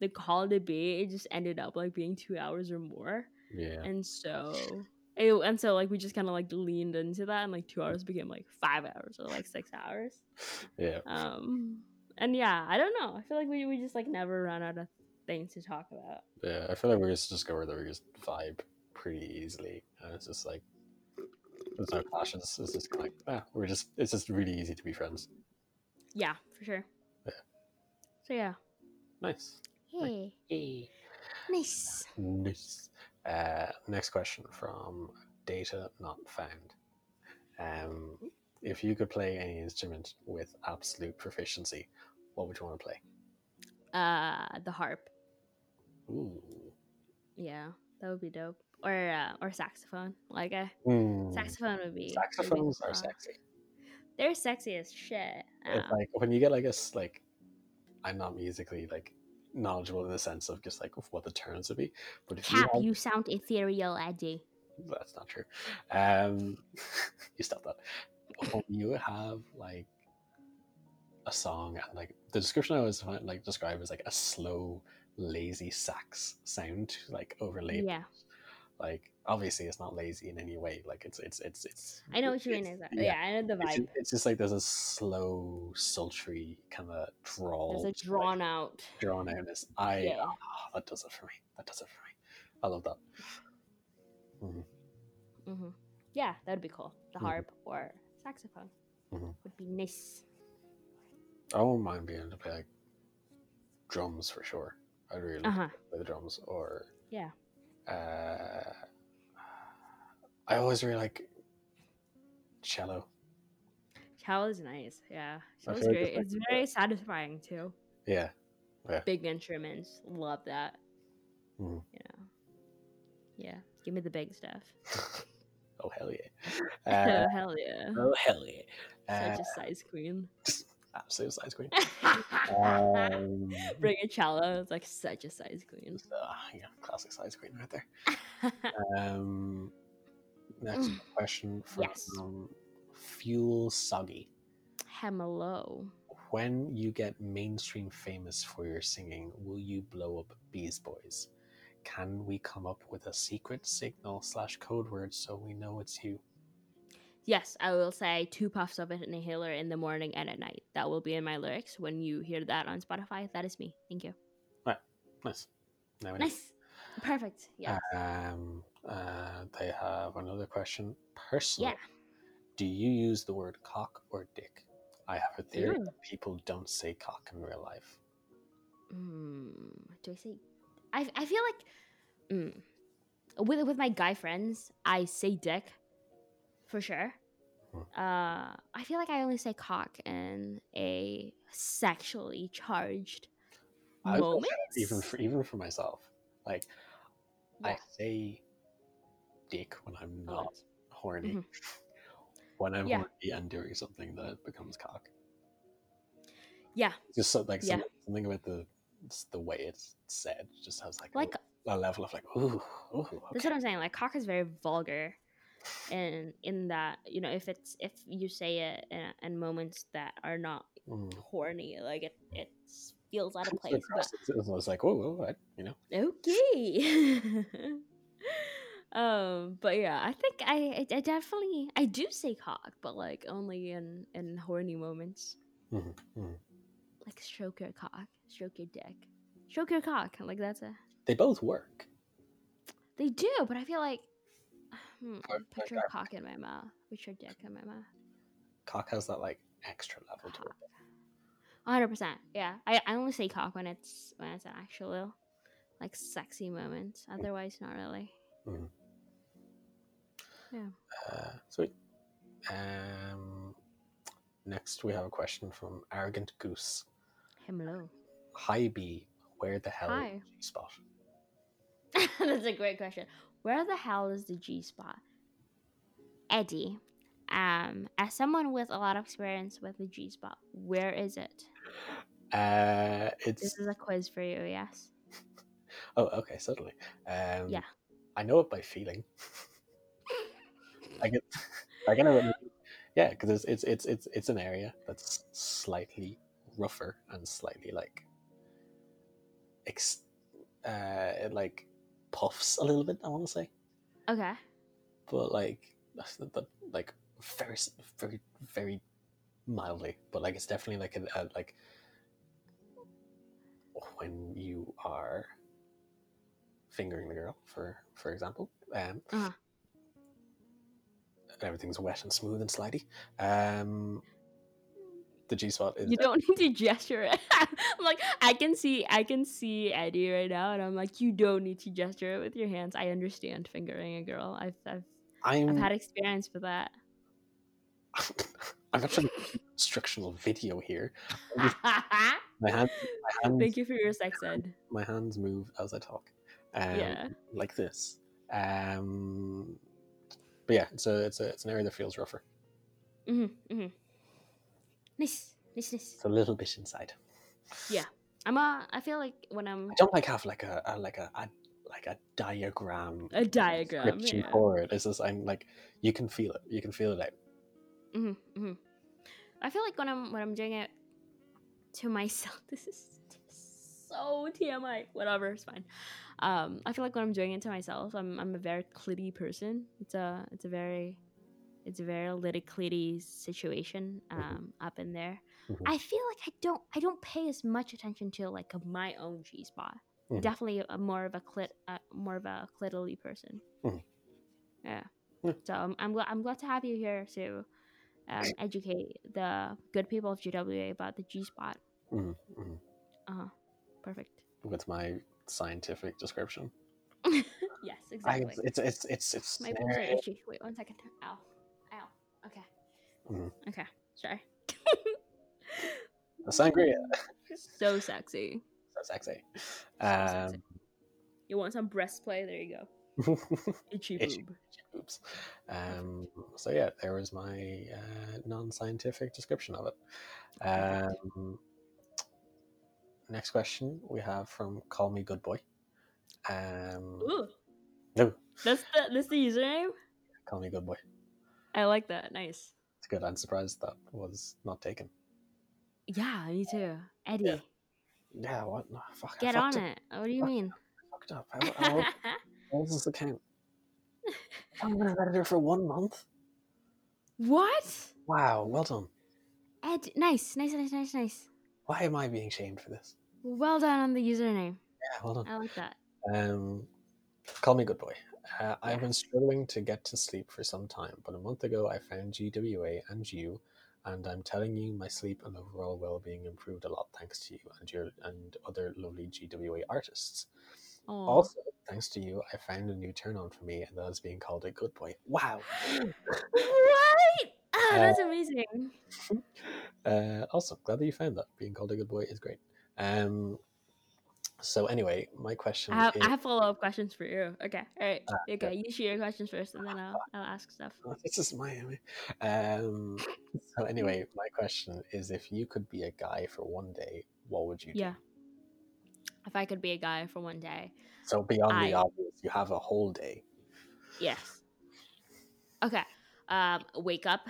[SPEAKER 1] the call to be it just ended up like being two hours or more
[SPEAKER 2] Yeah.
[SPEAKER 1] and so it, and so like we just kind of like leaned into that and like two hours became like five hours or like six hours <laughs>
[SPEAKER 2] Yeah.
[SPEAKER 1] um and yeah i don't know i feel like we, we just like never run out of things to talk about
[SPEAKER 2] Yeah. I feel like we just discovered that we just vibe pretty easily, and it's just like there's no clashes. It's just like, ah, we're just, it's just really easy to be friends.
[SPEAKER 1] Yeah, for sure.
[SPEAKER 2] Yeah.
[SPEAKER 1] So yeah.
[SPEAKER 2] Nice.
[SPEAKER 1] Hey.
[SPEAKER 2] Hey.
[SPEAKER 1] Nice.
[SPEAKER 2] Nice. Uh, next question from Data Not Found. Um, if you could play any instrument with absolute proficiency, what would you want to play?
[SPEAKER 1] Uh, the harp.
[SPEAKER 2] Ooh.
[SPEAKER 1] Yeah, that would be dope. Or uh, or saxophone. Like a
[SPEAKER 2] Hmm.
[SPEAKER 1] saxophone would be. would be
[SPEAKER 2] Saxophones are sexy.
[SPEAKER 1] They're sexy as shit.
[SPEAKER 2] It's like when you get like a like, I'm not musically like knowledgeable in the sense of just like what the terms would be, but if
[SPEAKER 1] Cap,
[SPEAKER 2] you, had,
[SPEAKER 1] you sound ethereal, Eddie.
[SPEAKER 2] that's not true. Um, <laughs> you stop that. When you have like a song and like the description I always find like describe as like a slow, lazy sax sound like overlaid.
[SPEAKER 1] Yeah,
[SPEAKER 2] Like obviously it's not lazy in any way. Like it's it's it's it's.
[SPEAKER 1] I know what you mean. Is that, yeah. I know the
[SPEAKER 2] It's
[SPEAKER 1] vibe.
[SPEAKER 2] just, it's just like there's a slow, sultry kind of drawl.
[SPEAKER 1] There's a
[SPEAKER 2] like,
[SPEAKER 1] drawn out.
[SPEAKER 2] drawn outness. I
[SPEAKER 1] Yeah.
[SPEAKER 2] ah, that does it for me. That does it for me. I love that. Mhm.
[SPEAKER 1] hmm Yeah, that would be cool. The
[SPEAKER 2] Mhm.
[SPEAKER 1] harp or saxophone
[SPEAKER 2] Mhm.
[SPEAKER 1] would be nice.
[SPEAKER 2] I won't mind being able to play like drums for sure. I'd really
[SPEAKER 1] Uh
[SPEAKER 2] like
[SPEAKER 1] huh.
[SPEAKER 2] to play the drums or
[SPEAKER 1] Yeah.
[SPEAKER 2] Uh, I always really like cello.
[SPEAKER 1] Cello is nice. Yeah, cello's great.
[SPEAKER 2] it's
[SPEAKER 1] very satisfying too.
[SPEAKER 2] Yeah,
[SPEAKER 1] Big instruments, love that. You know. Yeah, give me the big stuff. <laughs>
[SPEAKER 2] oh hell yeah, <laughs>
[SPEAKER 1] oh
[SPEAKER 2] uh,
[SPEAKER 1] hell yeah!
[SPEAKER 2] oh hell yeah, uh,
[SPEAKER 1] Such a size queen. <laughs>
[SPEAKER 2] absolute size queen. <laughs> Um,
[SPEAKER 1] Bring a cello. It's like such a size queen. <laughs>
[SPEAKER 2] uh, yeah, classic size queen right there. <laughs> Um, next question from
[SPEAKER 1] Yes.
[SPEAKER 2] Fuel Soggy.
[SPEAKER 1] Hello.
[SPEAKER 2] When you get mainstream famous for your singing, will you blow up Bees Boys? Can we come up with a secret signal slash code word so we know it's you?
[SPEAKER 1] Yes, I will say two puffs of an inhaler in the morning and at night. That will be in my lyrics. When you hear that on Spotify, that is me. Thank you.
[SPEAKER 2] Nice. Now we know.
[SPEAKER 1] Nice. Perfect. Yeah.
[SPEAKER 2] Um, uh, they have another question. Personally,
[SPEAKER 1] Yeah.
[SPEAKER 2] do you use the word cock or dick? I have a theory that people don't say cock in real life.
[SPEAKER 1] Mm, do I say? I I feel like mm, with with my guy friends, I say dick for sure. Uh, I feel like I only say cock in a sexually charged
[SPEAKER 2] I
[SPEAKER 1] moment.
[SPEAKER 2] even for even for myself, like I say dick when I'm
[SPEAKER 1] Oh,
[SPEAKER 2] not horny.
[SPEAKER 1] Mhm. <laughs>
[SPEAKER 2] When I'm
[SPEAKER 1] Yeah.
[SPEAKER 2] horny and doing something that becomes cock.
[SPEAKER 1] Yeah,
[SPEAKER 2] Just so, like
[SPEAKER 1] Yeah.
[SPEAKER 2] something, something about the the way it's said just has like,
[SPEAKER 1] like
[SPEAKER 2] a, a level of like ooh ooh
[SPEAKER 1] that's what I'm saying. Like cock is very vulgar, and in that you know if it's if you say it in, in moments that are not
[SPEAKER 2] Mm.
[SPEAKER 1] horny, like it it feels out of place. But
[SPEAKER 2] as- as like oh, oh I, you know
[SPEAKER 1] okay. <laughs> um, but yeah, I think I, I definitely I do say cock, but like only in in horny moments.
[SPEAKER 2] Mhm, mhm.
[SPEAKER 1] Like stroke your cock, stroke your dick, stroke your cock. Like that's a
[SPEAKER 2] they both work.
[SPEAKER 1] they do, but I feel like hmm, put your cock in my mouth, put your dick in my mouth.
[SPEAKER 2] Cock has that like extra level to it.
[SPEAKER 1] hundred percent. Yeah, I, I only say cock when it's when it's an actual like sexy moment. Otherwise, not really.
[SPEAKER 2] Uh, sweet. Um, next, we have a question from Arrogant Goose.
[SPEAKER 1] Hello.
[SPEAKER 2] Hi B, where the hell
[SPEAKER 1] Hi.
[SPEAKER 2] is G spot? <laughs>
[SPEAKER 1] That's a great question. Where the hell is the G spot? Eddie, um, as someone with a lot of experience with the G spot, where is it?
[SPEAKER 2] Uh, it's.
[SPEAKER 1] This is a quiz for you. Yes. <laughs>
[SPEAKER 2] oh okay, certainly. Um,
[SPEAKER 1] Yeah.
[SPEAKER 2] I know it by feeling. I get, <laughs> I kind of, yeah, because it's it's it's it's it's an area that's slightly rougher and slightly like, ex, uh, like puffs a little bit. I want to say.
[SPEAKER 1] Okay.
[SPEAKER 2] but like that's the, like very very very mildly but like it's definitely like a, a like when you are fingering the girl for for example um
[SPEAKER 1] Uh-huh.
[SPEAKER 2] everything's wet and smooth and slidey. Um, the G spot is
[SPEAKER 1] You don't <laughs> need to gesture it. <laughs> I'm like, I can see, I can see Eddie right now, and I'm like, you don't need to gesture it with your hands. I understand fingering a girl. I've, I've,
[SPEAKER 2] I'm
[SPEAKER 1] I've had experience with that. <laughs>
[SPEAKER 2] I'm not trying to instructional video here. My hands, my hands,
[SPEAKER 1] Thank you for your sex ed.
[SPEAKER 2] my hands move as I talk, um,
[SPEAKER 1] Yeah.
[SPEAKER 2] like this. Um, but yeah, it's a it's a it's an area that feels rougher.
[SPEAKER 1] hmm hmm Nice, nice, nice.
[SPEAKER 2] It's a little bit inside.
[SPEAKER 1] Yeah, I'm a. I feel like when I'm
[SPEAKER 2] I don't like have like a, a like a, a like a diagram
[SPEAKER 1] a diagram. Yeah.
[SPEAKER 2] for it. It's just I'm like you can feel it. You can feel it out.
[SPEAKER 1] hmm hmm I feel like when I'm when I'm doing it to myself, <laughs> this is so TMI. Whatever, it's fine. Um, I feel like when I'm doing it to myself, I'm I'm a very clitty person. It's a it's a very it's a very clitty situation um, up in there.
[SPEAKER 2] Mhm.
[SPEAKER 1] I feel like I don't I don't pay as much attention to like my own G spot.
[SPEAKER 2] Mhm.
[SPEAKER 1] Definitely a, more of a clit uh, more of a clitily person.
[SPEAKER 2] Mhm.
[SPEAKER 1] Yeah.
[SPEAKER 2] Yeah.
[SPEAKER 1] So I'm I'm, glad I'm glad to have you here to um, <clears throat> educate the good people of GWA about the G spot.
[SPEAKER 2] Mhm, mhm.
[SPEAKER 1] Uh huh. Perfect.
[SPEAKER 2] With my scientific description, <laughs>
[SPEAKER 1] yes,
[SPEAKER 2] I,
[SPEAKER 1] exactly.
[SPEAKER 2] it's it's it's it's
[SPEAKER 1] My
[SPEAKER 2] an
[SPEAKER 1] boobs are itchy. Wait one second. Ow. Okay.
[SPEAKER 2] Mhm.
[SPEAKER 1] Okay. Sorry.
[SPEAKER 2] the sangria. <laughs>
[SPEAKER 1] so sexy.
[SPEAKER 2] So sexy.
[SPEAKER 1] So sexy.
[SPEAKER 2] Um,
[SPEAKER 1] You want some breast play? There you go. <laughs> Itchy
[SPEAKER 2] Itchy.
[SPEAKER 1] boob.
[SPEAKER 2] Oops. Um, so yeah, there was my uh, non-scientific description of it. Um, next question we have from Call Me Good Boy. Um,
[SPEAKER 1] Ooh.
[SPEAKER 2] no,
[SPEAKER 1] That's the that's the username.
[SPEAKER 2] Call Me Good Boy.
[SPEAKER 1] I like that. Nice.
[SPEAKER 2] Good. I'm surprised that was not taken.
[SPEAKER 1] Yeah, me too. Eddie,
[SPEAKER 2] Yeah, what? No, fuck,
[SPEAKER 1] get on
[SPEAKER 2] up.
[SPEAKER 1] it. What do you mean?
[SPEAKER 2] Fucked up. How, how, how old is this account? I've been an editor for one month.
[SPEAKER 1] what?
[SPEAKER 2] Wow, well done.
[SPEAKER 1] Ed, nice, nice, nice, nice, nice.
[SPEAKER 2] Why am I being shamed for this?
[SPEAKER 1] Well done on the username.
[SPEAKER 2] Yeah, well done.
[SPEAKER 1] I like that.
[SPEAKER 2] Um, call me good boy. Uh, I've been struggling to get to sleep for some time, but a month ago I found GWA and you, and I'm telling you, my sleep and overall well-being improved a lot thanks to you and your and other lovely GWA artists.
[SPEAKER 1] Oh,
[SPEAKER 2] Also, thanks to you, I found a new turn on for me, and that is being called a good boy. Wow.
[SPEAKER 1] what? Ah, that's amazing. <laughs>
[SPEAKER 2] Uh, also, glad that you found that. Being called a good boy is great. Um, so anyway, my question
[SPEAKER 1] I have,
[SPEAKER 2] is.
[SPEAKER 1] I have follow up questions for you. Okay, all right.
[SPEAKER 2] Ah,
[SPEAKER 1] okay, you share your questions first, and then I'll <laughs> I'll ask stuff.
[SPEAKER 2] Oh, this is Miami. Um, so anyway, <laughs> my question is: If you could be a guy for one day, what would you do?
[SPEAKER 1] Yeah. If I could be a guy for one day,
[SPEAKER 2] So beyond the obvious, you have a whole day.
[SPEAKER 1] yes. Okay. Um, wake up,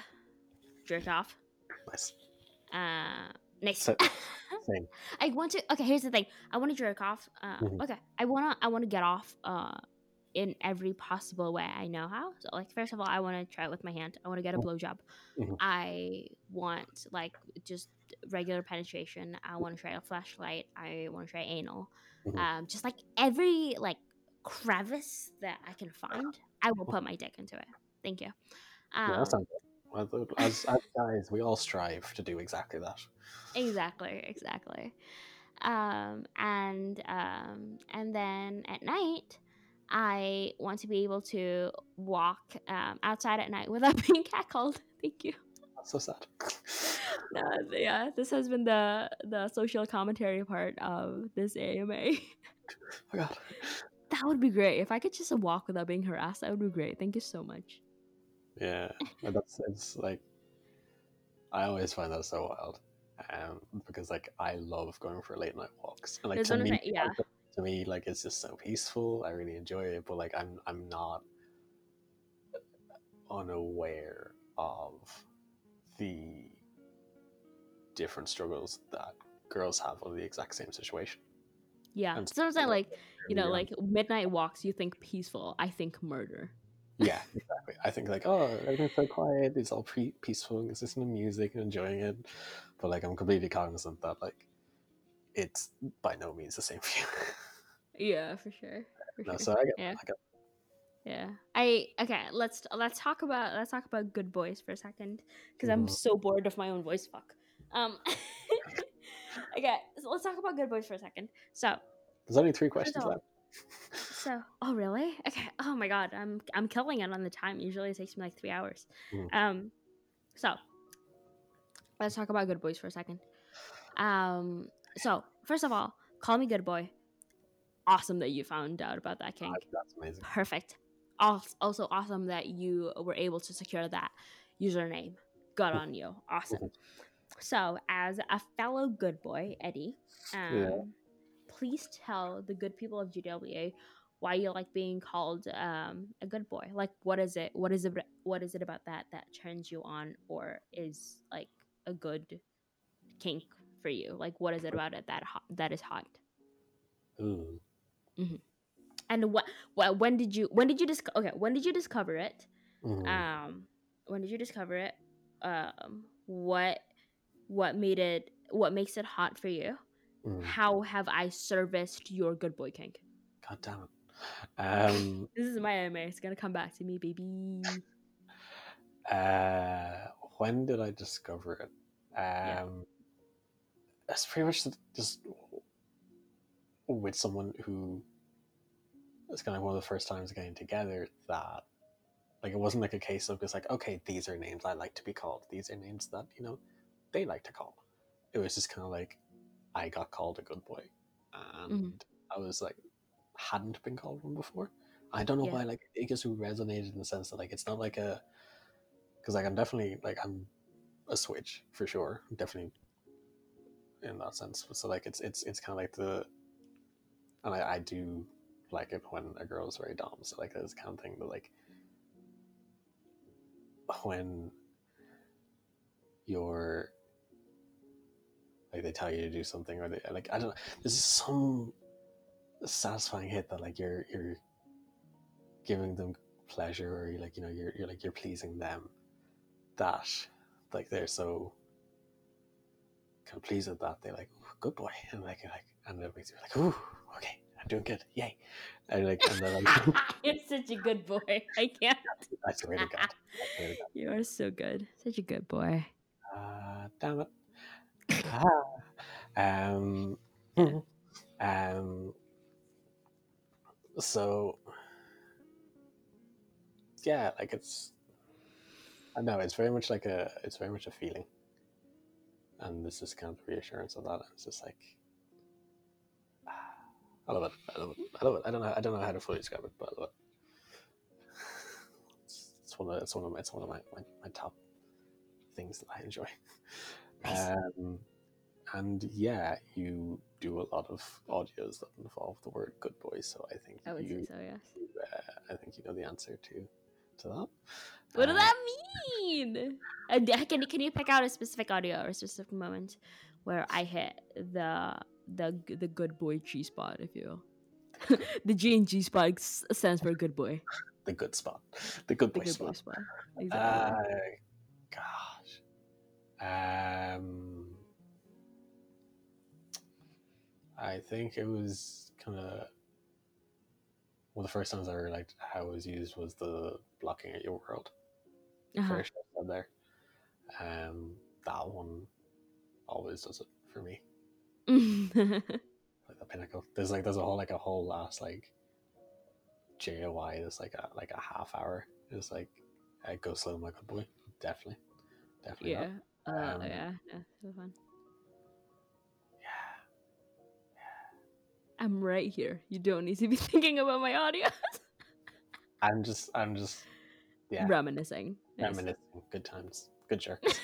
[SPEAKER 1] jerk off.
[SPEAKER 2] Nice.
[SPEAKER 1] Uh, nice.
[SPEAKER 2] So- <laughs> Same.
[SPEAKER 1] I want to. Okay, here's the thing. I want to jerk off. Uh,
[SPEAKER 2] Mhm.
[SPEAKER 1] Okay, I wanna. I want to get off. Uh, in every possible way I know how. So, like, first of all, I want to try it with my hand. I want to get a blowjob.
[SPEAKER 2] Mhm.
[SPEAKER 1] I want like just regular penetration. I want to try a flashlight. I want to try anal.
[SPEAKER 2] Mhm.
[SPEAKER 1] Um, just like every like crevice that I can find, I will <laughs> put my dick into it. Thank you. Um,
[SPEAKER 2] yeah, that sounds good. Well, As, as guys, we all strive to do exactly that.
[SPEAKER 1] exactly exactly um and um and then at night i want to be able to walk um, outside at night <laughs> without being cackled thank you
[SPEAKER 2] That's so sad.
[SPEAKER 1] no, yeah this has been the the social commentary part of this ama <laughs>
[SPEAKER 2] oh God.
[SPEAKER 1] that would be great if i could just walk without being harassed that would be great thank you so much
[SPEAKER 2] Yeah, that's it's like I always find that so wild, um, because like I love going for late night walks, and like
[SPEAKER 1] There's
[SPEAKER 2] to me,
[SPEAKER 1] yeah.
[SPEAKER 2] like, to me, like it's just so peaceful. I really enjoy it, but like I'm I'm not unaware of the different struggles that girls have on the exact same situation.
[SPEAKER 1] yeah
[SPEAKER 2] And
[SPEAKER 1] sometimes i like you know like midnight walks you think peaceful i think murder
[SPEAKER 2] Yeah, exactly. I think like, oh, everything's so quiet. It's all pre- peaceful. and It's listening to music and enjoying it. But like, I'm completely cognizant that like, it's by no means the same for you.
[SPEAKER 1] yeah for sure for
[SPEAKER 2] no,
[SPEAKER 1] sure.
[SPEAKER 2] so I get,
[SPEAKER 1] Yeah.
[SPEAKER 2] I get.
[SPEAKER 1] Yeah. I okay, let's let's talk about let's talk about good boys for a second because I'm
[SPEAKER 2] Mhm.
[SPEAKER 1] so bored of my own voice fuck. Um <laughs> Okay, so let's talk about good boys for a second. So,
[SPEAKER 2] There's only three questions left. <laughs>
[SPEAKER 1] so oh really? Okay. Oh my god, I'm I'm killing it on the time. Usually it takes me like 3 hours.
[SPEAKER 2] Mhm.
[SPEAKER 1] Um so, let's talk about good boys for a second. Um so, first of all, call me good boy. Awesome that you found out about that kink.
[SPEAKER 2] That's amazing.
[SPEAKER 1] perfect also awesome that you were able to secure that username good on you awesome so as a fellow good boy eddie um,
[SPEAKER 2] Yeah.
[SPEAKER 1] please tell the good people of gwa why you like being called um, a good boy like what is it what is it what is it about that that turns you on or is like a good kink for you like what is it about it that hot, that is hot
[SPEAKER 2] Ooh.
[SPEAKER 1] and what, what when did you when did you discover okay when did you discover it
[SPEAKER 2] Mhm.
[SPEAKER 1] um when did you discover it um what what made it what makes it hot for you
[SPEAKER 2] Mhm.
[SPEAKER 1] how have i serviced your good boy kink
[SPEAKER 2] God damn it. Um,
[SPEAKER 1] this is my anime it's gonna come back to me baby
[SPEAKER 2] uh, when did I discover it?
[SPEAKER 1] Yeah.
[SPEAKER 2] Um, it's pretty much just with someone who it's kind of one of the first times getting together that like it wasn't like a case of just like okay these are names I like to be called these are names that you know they like to call it was just kind of like I got called a good boy and I was like hadn't been called one before. I don't know
[SPEAKER 1] Yeah.
[SPEAKER 2] why like it just resonated in the sense that like it's not like a because like I'm definitely like I'm a switch for sure definitely in that sense. So like it's it's it's kind of like the and I, I do like it when a girl is very dumb. So like this kind of thing but like when you're like they tell you to do something or they like I don't know. There's some satisfying hit that like you're you're giving them pleasure or you like you know you're you're like you're pleasing them that like they're so kind of pleased with that they're like good boy. And like you're like and it makes you like ooh okay I'm doing good yay. And like and then like <laughs>
[SPEAKER 1] you're such a good boy. I can't
[SPEAKER 2] I swear to God I swear to God
[SPEAKER 1] you are so good. Such a good boy.
[SPEAKER 2] Uh, damn it. Ah. um <laughs> um so yeah like it's I know it's very much like a it's very much a feeling. And this is kind of the reassurance of that it's just like ah, <sighs> I love it I love it I love it. I don't know I don't know how to fully describe it but I love it. It's, it's one of it's one of my, it's one of my, my, my top things that I enjoy.
[SPEAKER 1] Nice.
[SPEAKER 2] um, and yeah you do a lot of audios that involve the word good boy so I think
[SPEAKER 1] i would
[SPEAKER 2] you
[SPEAKER 1] say so yes.
[SPEAKER 2] uh, I think you know the answer to to that.
[SPEAKER 1] what does
[SPEAKER 2] Uh,
[SPEAKER 1] that mean? Uh, can, can you pick out a specific audio or a specific moment where i hit the the the good boy g spot if you will? <laughs> The g and g spot stands for good boy. <laughs>
[SPEAKER 2] The good spot, the good
[SPEAKER 1] the
[SPEAKER 2] boy
[SPEAKER 1] good
[SPEAKER 2] spot.
[SPEAKER 1] boy spot.
[SPEAKER 2] Uh,
[SPEAKER 1] exactly.
[SPEAKER 2] Gosh, um, I think it was kind of one of the first times I realized how it was used was the blocking at your world.
[SPEAKER 1] uh-huh.
[SPEAKER 2] First said there, um, that one always does it for me. <laughs> like the pinnacle. There's like there's a whole like a whole last like JOI. There's like a like a half hour. It's like I go slow, my good boy. Definitely, definitely.
[SPEAKER 1] yeah uh,
[SPEAKER 2] Um,
[SPEAKER 1] yeah yeah so fun i'm right here you don't need to be <laughs> thinking about my audio
[SPEAKER 2] I'm just I'm just yeah.
[SPEAKER 1] reminiscing.
[SPEAKER 2] Reminiscing. Good times. Good jerks.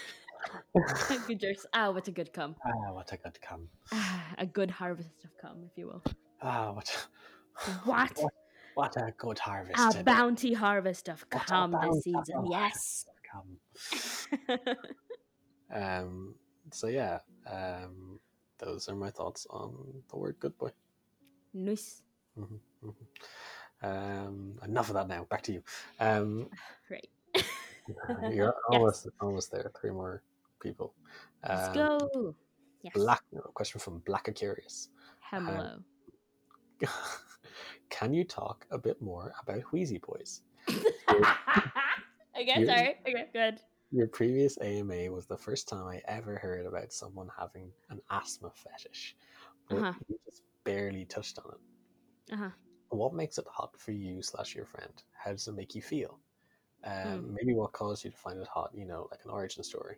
[SPEAKER 2] <laughs>
[SPEAKER 1] good jerks ah what's a good cum
[SPEAKER 2] ah, what a good come.
[SPEAKER 1] Ah, a good harvest of cum if you will
[SPEAKER 2] Ah, what. <laughs>
[SPEAKER 1] What?
[SPEAKER 2] What, what a good harvest.
[SPEAKER 1] a
[SPEAKER 2] today.
[SPEAKER 1] bounty harvest of
[SPEAKER 2] What
[SPEAKER 1] cum this season yes
[SPEAKER 2] Come. Um. So yeah. Um. Those are my thoughts on the word good boy.
[SPEAKER 1] Nice
[SPEAKER 2] Mhm. Um, enough of that now. Back to you. Um, <laughs>
[SPEAKER 1] right <laughs>
[SPEAKER 2] you're <laughs> almost almost there. Three more people.
[SPEAKER 1] let's
[SPEAKER 2] Um,
[SPEAKER 1] go yes
[SPEAKER 2] Black. A question from Black Curious.
[SPEAKER 1] hello
[SPEAKER 2] Can you talk a bit more about Wheezy Boys?
[SPEAKER 1] okay,
[SPEAKER 2] you-
[SPEAKER 1] sorry. Okay, good.
[SPEAKER 2] Your previous AMA was the first time I ever heard about someone having an asthma fetish, but
[SPEAKER 1] Uh-huh.
[SPEAKER 2] you just barely touched on it.
[SPEAKER 1] Uh-huh.
[SPEAKER 2] What makes it hot for you slash your friend? How does it make you feel? Um,
[SPEAKER 1] Mm.
[SPEAKER 2] Maybe what caused you to find it hot? You know, like an origin story.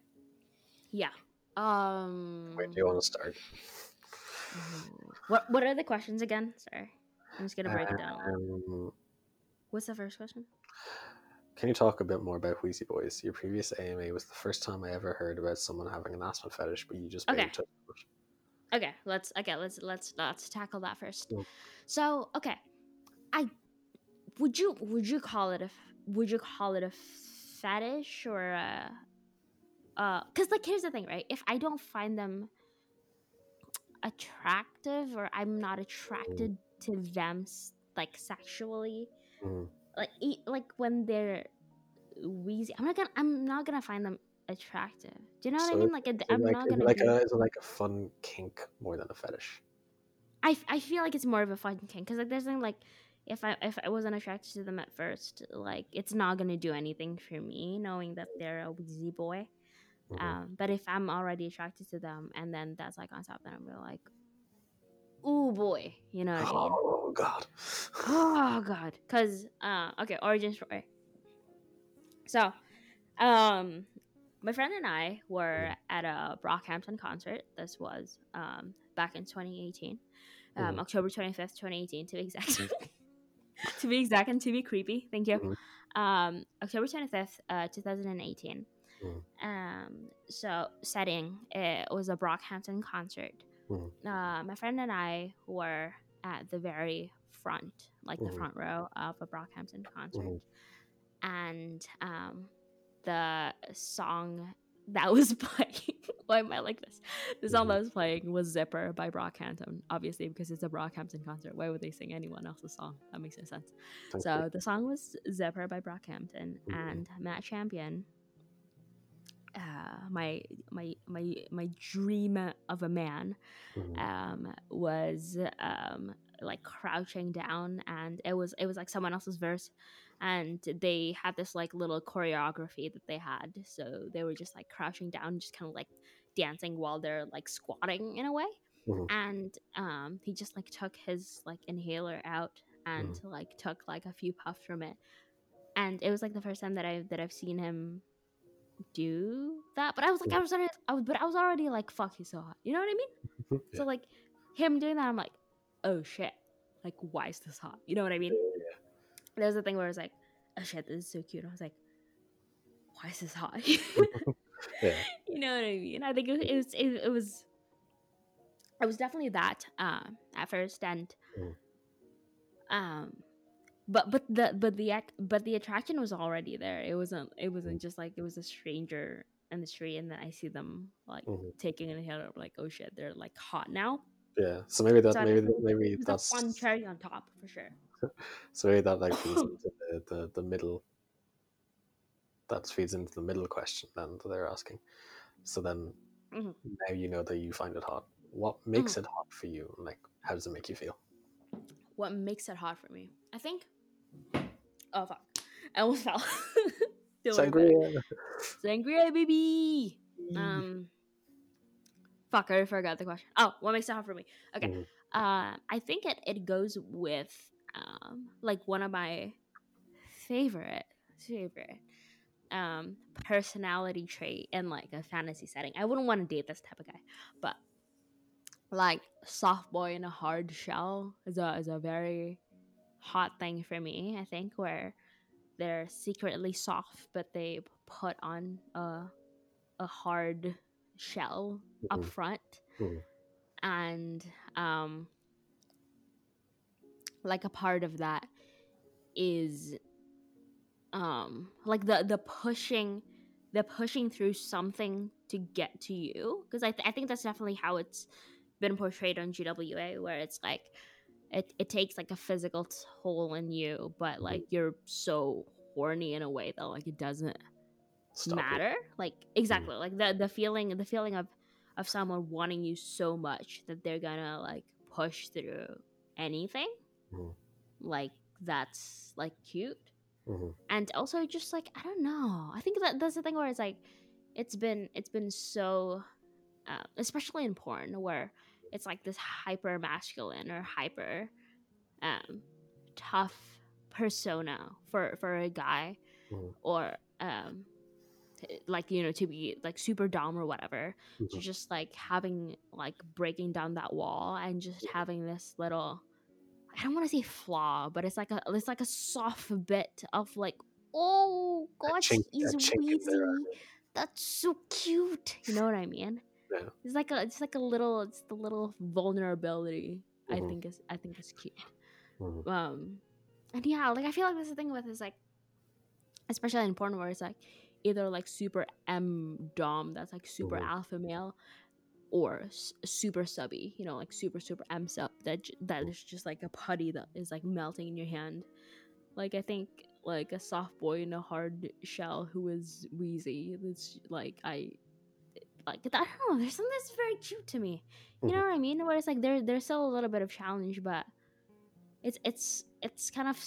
[SPEAKER 1] Yeah. Um
[SPEAKER 2] Where do you want to start? <sighs>
[SPEAKER 1] What what are the questions again? Sorry. I'm just gonna break it down.
[SPEAKER 2] Um,
[SPEAKER 1] What's the first question?
[SPEAKER 2] can you talk a bit more about Wheezy Boys? Your previous AMA was the first time I ever heard about someone having an asthma fetish, but you just barely
[SPEAKER 1] Okay.
[SPEAKER 2] Touched on it.
[SPEAKER 1] Okay, let's okay, let's let's let's tackle that first.
[SPEAKER 2] Mm.
[SPEAKER 1] So, okay. I would you would you call it a would you call it a fetish or a uh cuz like here's the thing, right? If I don't find them attractive or I'm not attracted to them like sexually,
[SPEAKER 2] Mhm.
[SPEAKER 1] like like when they're wheezy, I'm not gonna I'm not gonna find them attractive. Do you know what
[SPEAKER 2] So
[SPEAKER 1] I mean? Like, it I'm
[SPEAKER 2] like,
[SPEAKER 1] not gonna
[SPEAKER 2] like a is it like a fun kink more than a fetish?
[SPEAKER 1] I, I feel like it's more of a fun kink because like there's something like if I if I wasn't attracted to them at first, like it's not gonna do anything for me knowing that they're a wheezy boy.
[SPEAKER 2] Mhm.
[SPEAKER 1] Um, but if I'm already attracted to them and then that's like on top, then I'm really like, oh boy, you know what I mean?
[SPEAKER 2] Oh god.
[SPEAKER 1] oh god because uh okay origin story so um my friend and i were at a brockhampton concert this was um back in 2018 um
[SPEAKER 2] Mhm.
[SPEAKER 1] october 25th 2018 to be exact <laughs> to be exact and to be creepy thank you
[SPEAKER 2] Mhm.
[SPEAKER 1] um october 25th uh 2018
[SPEAKER 2] Mhm.
[SPEAKER 1] um so setting it was a brockhampton concert
[SPEAKER 2] Mhm.
[SPEAKER 1] uh my friend and i were at the very front, like the front row of a Brockhampton concert. And um, the song that <laughs> was playing, why am I like this? The song that was playing was Zipper by Brockhampton, obviously, because it's a Brockhampton concert. Why would they sing anyone else's song? That makes no sense.
[SPEAKER 2] Thank
[SPEAKER 1] So
[SPEAKER 2] you.
[SPEAKER 1] the song was Zipper by Brockhampton,
[SPEAKER 2] Mhm.
[SPEAKER 1] and Matt Champion, uh, my my my my dream of a man,
[SPEAKER 2] Mhm.
[SPEAKER 1] um, was um, like crouching down, and it was it was like someone else's verse, and they had this like little choreography that they had, so they were just like crouching down, just kind of like dancing while they're like squatting in a way,
[SPEAKER 2] Mhm.
[SPEAKER 1] and um, he just like took his like inhaler out and like took like a few puffs from it, and it was like the first time that I that I've seen him do that but i was like i was already I was, but i was already like fuck he's so hot. You know what i mean?
[SPEAKER 2] Yeah.
[SPEAKER 1] so like him doing that, I'm like, oh shit, like why is this hot? You know what I mean? There's a thing where it's like, oh shit, this is so cute. I was like, why is this hot? <laughs>
[SPEAKER 2] Yeah. <laughs>
[SPEAKER 1] You know what I mean? I think it, it was it, it was it was definitely that um, at first, and
[SPEAKER 2] Mm.
[SPEAKER 1] um, but but the but the act but the attraction was already there. It wasn't it wasn't just like it was a stranger in the street, and then I see them like
[SPEAKER 2] Mhm.
[SPEAKER 1] taking a. I'm like, oh shit, they're like hot now.
[SPEAKER 2] Yeah. So maybe that
[SPEAKER 1] So
[SPEAKER 2] maybe maybe that's
[SPEAKER 1] one cherry on top for sure. <laughs>
[SPEAKER 2] so that like feeds <laughs> into the, the, the middle that feeds into the middle question then that they're asking. So then
[SPEAKER 1] Mhm.
[SPEAKER 2] now you know that you find it hot. What makes it hot for you? Like how does it make you feel?
[SPEAKER 1] What makes it hot for me? I think. Oh fuck! <laughs> I almost fell. Don't worry about it.
[SPEAKER 2] Sangria.
[SPEAKER 1] Sangria, baby. Um. Fuck! I already forgot the question. Oh, what makes it hot for me? Okay.
[SPEAKER 2] Mhm.
[SPEAKER 1] Uh, I think it it goes with um like one of my favorite favorite um personality trait in like a fantasy setting. I wouldn't want to date this type of guy, but like soft boy in a hard shell is a is a very hot thing for me. I think where they're secretly soft, but they put on a a hard shell up
[SPEAKER 2] Mhm.
[SPEAKER 1] front,
[SPEAKER 2] Mhm.
[SPEAKER 1] and um, like a part of that is um like the the pushing the pushing through something to get to you. Because I, th- I think that's definitely how it's been portrayed on GWA where it's like it, it takes like a physical toll on you but like you're so horny in a way that like it doesn't
[SPEAKER 2] Stop it.
[SPEAKER 1] matter. Like exactly. Like the the feeling the feeling of of someone wanting you so much that they're gonna like push through anything
[SPEAKER 2] Mhm.
[SPEAKER 1] like that's like cute
[SPEAKER 2] Mhm.
[SPEAKER 1] and also just like i don't know i think that that's the thing where it's like it's been it's been so uh, especially in porn where it's like this hyper masculine or hyper um tough persona for for a guy
[SPEAKER 2] Mhm.
[SPEAKER 1] or um like you know to be like super dumb or whatever to
[SPEAKER 2] Mhm.
[SPEAKER 1] just like having like breaking down that wall and just having this little I don't want to say flaw, but it's like a it's like a soft bit of like oh gosh
[SPEAKER 2] chink-
[SPEAKER 1] he's wheezy. That's so cute. You know what I mean?
[SPEAKER 2] Yeah.
[SPEAKER 1] It's like a it's like a little it's the little vulnerability I
[SPEAKER 2] Mhm.
[SPEAKER 1] think is I think is cute.
[SPEAKER 2] Mhm.
[SPEAKER 1] Um and yeah, like I feel like that's the thing with is like especially in porn where it's like either like super M dom that's like super
[SPEAKER 2] Mhm.
[SPEAKER 1] alpha male or s- super subby, you know, like super super M sub that j- that is just like a putty that is like melting in your hand. Like I think like a soft boy in a hard shell who is wheezy. It's like I like I don't know. There's something that's very cute to me. You know
[SPEAKER 2] Mhm.
[SPEAKER 1] what I mean? Where it's like there there's still a little bit of challenge, but it's it's it's kind of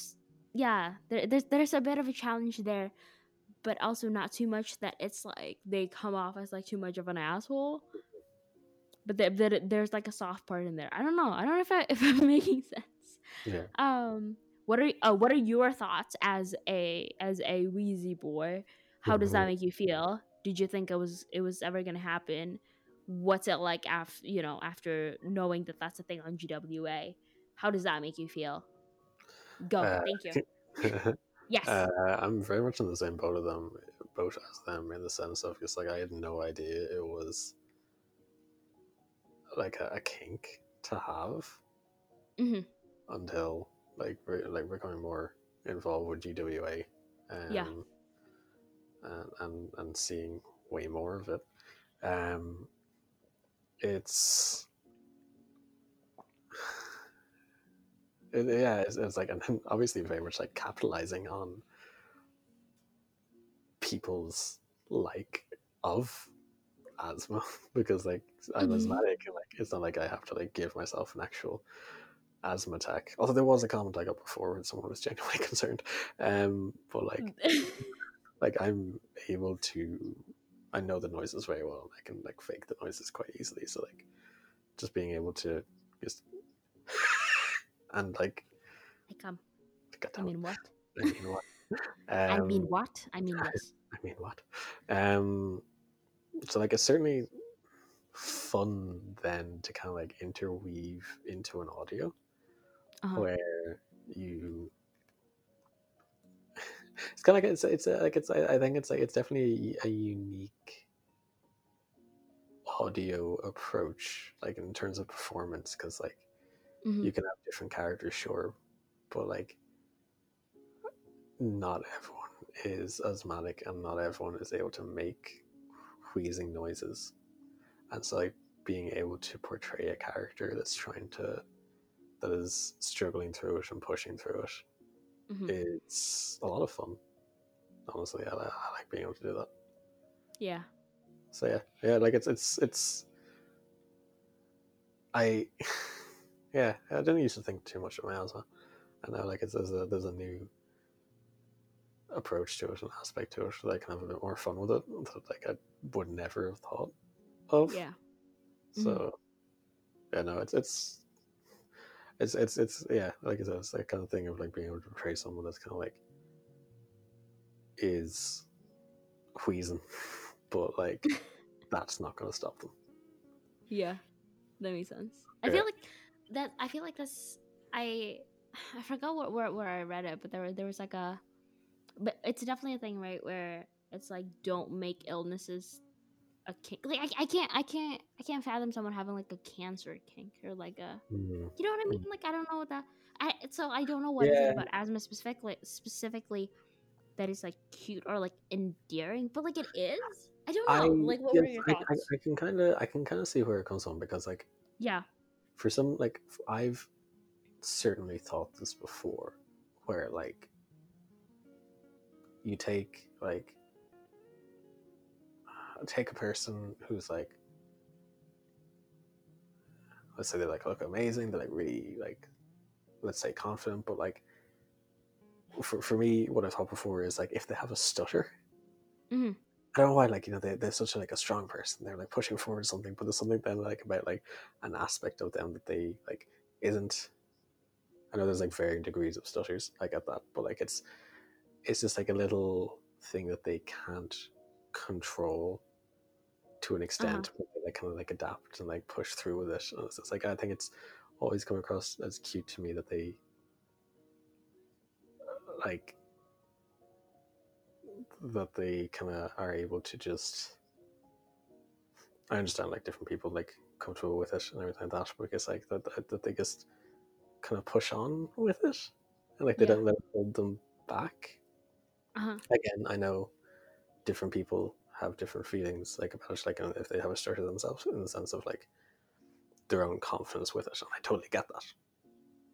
[SPEAKER 1] yeah. There, there's there's a bit of a challenge there, but also not too much that it's like they come off as like too much of an asshole. But there, there, there's like a soft part in there. I don't know. I don't know if I, <laughs> if I'm making sense.
[SPEAKER 2] Yeah.
[SPEAKER 1] Um, what are uh, what are your thoughts as a as a wheezy boy? How does that
[SPEAKER 2] Mhm.
[SPEAKER 1] make you feel? Did you think it was it was ever gonna happen? What's it like after you know after knowing that that's a thing on GWA? How does that make you feel? Go.
[SPEAKER 2] Uh,
[SPEAKER 1] Thank you. <laughs> Yes.
[SPEAKER 2] uh, I'm very much in the same boat of them, boat as them in the sense of just like I had no idea it was like a, a kink to have
[SPEAKER 1] Mhm.
[SPEAKER 2] until like we're, like becoming more involved with GWA. Um,
[SPEAKER 1] Yeah.
[SPEAKER 2] And, and and seeing way more of it. Um, it's <sighs> it, yeah, it's, it's like and obviously very much like capitalizing on people's like of asthma <laughs> because like I'm
[SPEAKER 1] Mhm.
[SPEAKER 2] asthmatic and like it's not like I have to like give myself an actual asthma attack. Although there was a comment I got before when someone was <laughs> genuinely concerned. Um, but like <laughs> like I'm able to I know the noises very well. I can like fake the noises quite easily. So like just being able to just and like
[SPEAKER 1] I come. I mean what?
[SPEAKER 2] I mean what?
[SPEAKER 1] I mean
[SPEAKER 2] Um,
[SPEAKER 1] what? I mean this.
[SPEAKER 2] I mean what? Um so like it's certainly fun then to kind of like interweave into an audio
[SPEAKER 1] Uh-huh.
[SPEAKER 2] where you <laughs> it's kind of like it's it's uh, like it's I think it's like it's definitely a unique audio approach like in terms of performance because like
[SPEAKER 1] Mhm.
[SPEAKER 2] you can have different characters sure but like not everyone is asthmatic and not everyone is able to make wheezing noises and so like being able to portray a character that's trying to that is struggling through it and pushing through it.
[SPEAKER 1] Mhm.
[SPEAKER 2] it's a lot of fun honestly. I, I like being able to do that.
[SPEAKER 1] Yeah.
[SPEAKER 2] so yeah. Yeah like it's it's it's i <laughs> yeah i didn't used to think too much of my asthma. And now like it's there's a there's a new approach to it an aspect to it that i can have a bit more fun with it that like i would never have thought of
[SPEAKER 1] Yeah.
[SPEAKER 2] so mm-hmm. yeah no it's it's it's it's it's yeah like I said, it's that kind of thing of like being able to portray someone that's kind of like is wheezing <laughs> but like <laughs> that's not going to stop them
[SPEAKER 1] Yeah, that makes sense. I
[SPEAKER 2] Yeah.
[SPEAKER 1] feel like that. I feel like this. I <sighs> I forgot where, where where I read it, but there there was like a, but it's definitely a thing, right? Where it's like don't make illnesses a kink. Like I, I can't I can't I can't fathom someone having like a cancer kink or like a
[SPEAKER 2] Mm.
[SPEAKER 1] you know what I mean? Like I don't know what that. I so I don't know what is
[SPEAKER 2] Yeah.
[SPEAKER 1] it about asthma specifically specifically that is like cute or like endearing, but like it is. I don't know. like what were
[SPEAKER 2] yes,
[SPEAKER 1] your
[SPEAKER 2] I,
[SPEAKER 1] thoughts?
[SPEAKER 2] I, I can kind of I can kind of see where it comes from because like
[SPEAKER 1] yeah.
[SPEAKER 2] for some like I've certainly thought this before where like you take like take a person who's like let's say they like look amazing they're like really like let's say confident, but like for for me, what I've thought before is like if they have a stutter,
[SPEAKER 1] Mhm.
[SPEAKER 2] I don't know why, like you know, they they're such a, like a strong person. They're like pushing forward something, but there's something then like about like an aspect of them that they like isn't. I know there's like varying degrees of stutters. I get that, but like it's it's just like a little thing that they can't control to an uh-huh. extent, but they kind of like adapt and like push through with it. And it's just like I think it's always come across as cute to me that they like that they kind of are able to just. I understand like different people like comfortable with it and everything like that, but it's like that that, that they just kind of push on with it, and like they
[SPEAKER 1] Yeah.
[SPEAKER 2] don't let it hold them back.
[SPEAKER 1] Uh-huh.
[SPEAKER 2] Again, I know different people have different feelings like about it, like if they have a stutter themselves, in the sense of like their own confidence with it, and I totally get that.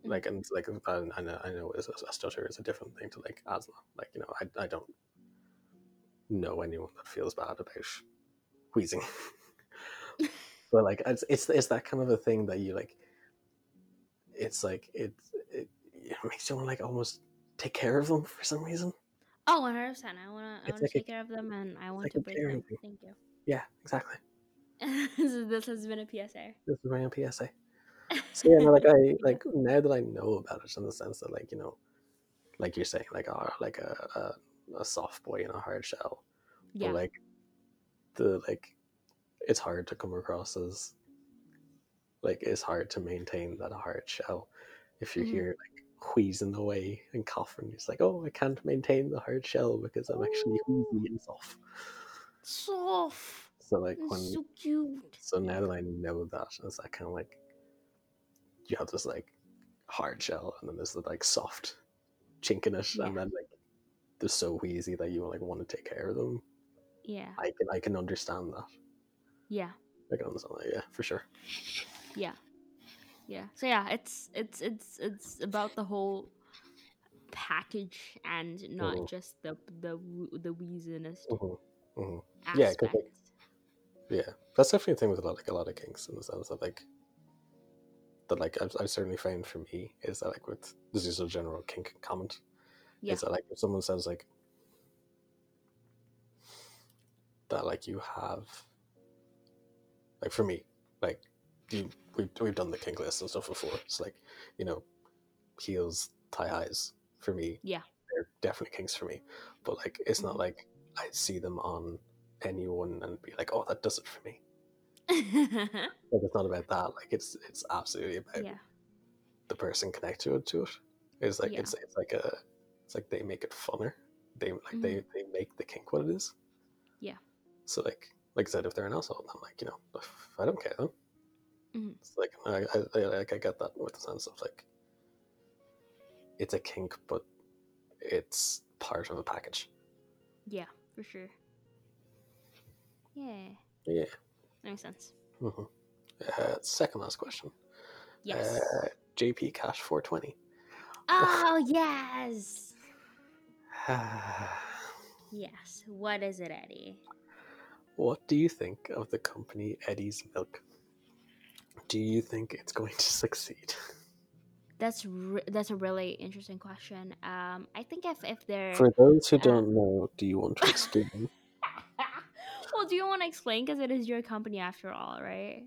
[SPEAKER 1] Mhm.
[SPEAKER 2] Like and like I, I know I know a, a stutter is a different thing to like asthma. Like you know I I don't know anyone that feels bad about wheezing. <laughs> but like it's, it's it's that kind of a thing that you like. It's like it it, it makes you want to like almost take care of them for some reason.
[SPEAKER 1] Oh, 100 percent. I wanna I
[SPEAKER 2] It's
[SPEAKER 1] wanna
[SPEAKER 2] like a-
[SPEAKER 1] take care of them and I want
[SPEAKER 2] like
[SPEAKER 1] to
[SPEAKER 2] bring
[SPEAKER 1] them. Thank you.
[SPEAKER 2] Yeah, exactly. <laughs>
[SPEAKER 1] so this has been a PSA.
[SPEAKER 2] This is my own PSA. So yeah, no, like <laughs> I like now that I know about it in the sense that like you know, like you're saying, like a like a a, a soft boy in a hard shell.
[SPEAKER 1] yeah.
[SPEAKER 2] But like the like it's hard to come across as like it's hard to maintain that hard shell if you're
[SPEAKER 1] Mhm.
[SPEAKER 2] here like wheezing away and coughing. He's like, oh, I can't maintain the hard shell because I'm actually wheezy oh. and soft.
[SPEAKER 1] Soft.
[SPEAKER 2] So like
[SPEAKER 1] It's
[SPEAKER 2] when
[SPEAKER 1] so cute.
[SPEAKER 2] so now that I know that, it's that kind of like you have this like hard shell and then there's the like soft chink in it,
[SPEAKER 1] Yeah.
[SPEAKER 2] and then like they're so wheezy that you like want to take care of them.
[SPEAKER 1] Yeah.
[SPEAKER 2] I can I can understand that.
[SPEAKER 1] Yeah.
[SPEAKER 2] I can understand that, yeah, for sure.
[SPEAKER 1] Yeah. Yeah. So yeah, it's it's it's it's about the whole package and not
[SPEAKER 2] Mhm.
[SPEAKER 1] just the the the wheeziness
[SPEAKER 2] hmm hmm
[SPEAKER 1] aspect.
[SPEAKER 2] Yeah, like, Yeah, that's definitely a thing with a lot, like a lot of kinks in the sense that like that like I've, I've certainly found for me is that like with this is a general kink comment
[SPEAKER 1] Yeah.
[SPEAKER 2] is that like if someone says like that like you have like for me like you we've, we've done the kink list and stuff before it's like you know heels thigh highs for me
[SPEAKER 1] Yeah.
[SPEAKER 2] they're definitely kinks for me but like it's not
[SPEAKER 1] Mhm.
[SPEAKER 2] like I see them on anyone and be like oh that does it for me <laughs> like it's not about that like it's it's absolutely about
[SPEAKER 1] yeah.
[SPEAKER 2] the person connected to it it's like
[SPEAKER 1] Yeah.
[SPEAKER 2] it's it's like a it's like they make it funner they like they they make the kink what it is
[SPEAKER 1] Mm-hmm. Yeah.
[SPEAKER 2] so like like i said if they're an asshole i'm like you know i don't care then
[SPEAKER 1] Mhm.
[SPEAKER 2] it's like I, I, I like i get that with the sense of like it's a kink but it's part of a package
[SPEAKER 1] Yeah, for sure. Yeah.
[SPEAKER 2] yeah
[SPEAKER 1] That makes sense.
[SPEAKER 2] hmm uh, second last question
[SPEAKER 1] Yes.
[SPEAKER 2] uh, jp cash 420
[SPEAKER 1] oh <laughs> yes. <sighs> Yes. What is it, Eddie?
[SPEAKER 2] What do you think of the company Eddie's Milk? Do you think it's going to <laughs> succeed?
[SPEAKER 1] That's re- that's a really interesting question. Um, I think if if they're
[SPEAKER 2] For those who
[SPEAKER 1] Uh,
[SPEAKER 2] don't know, do you want to explain? <laughs>
[SPEAKER 1] well, do you want to explain? Because it is your company after all, right?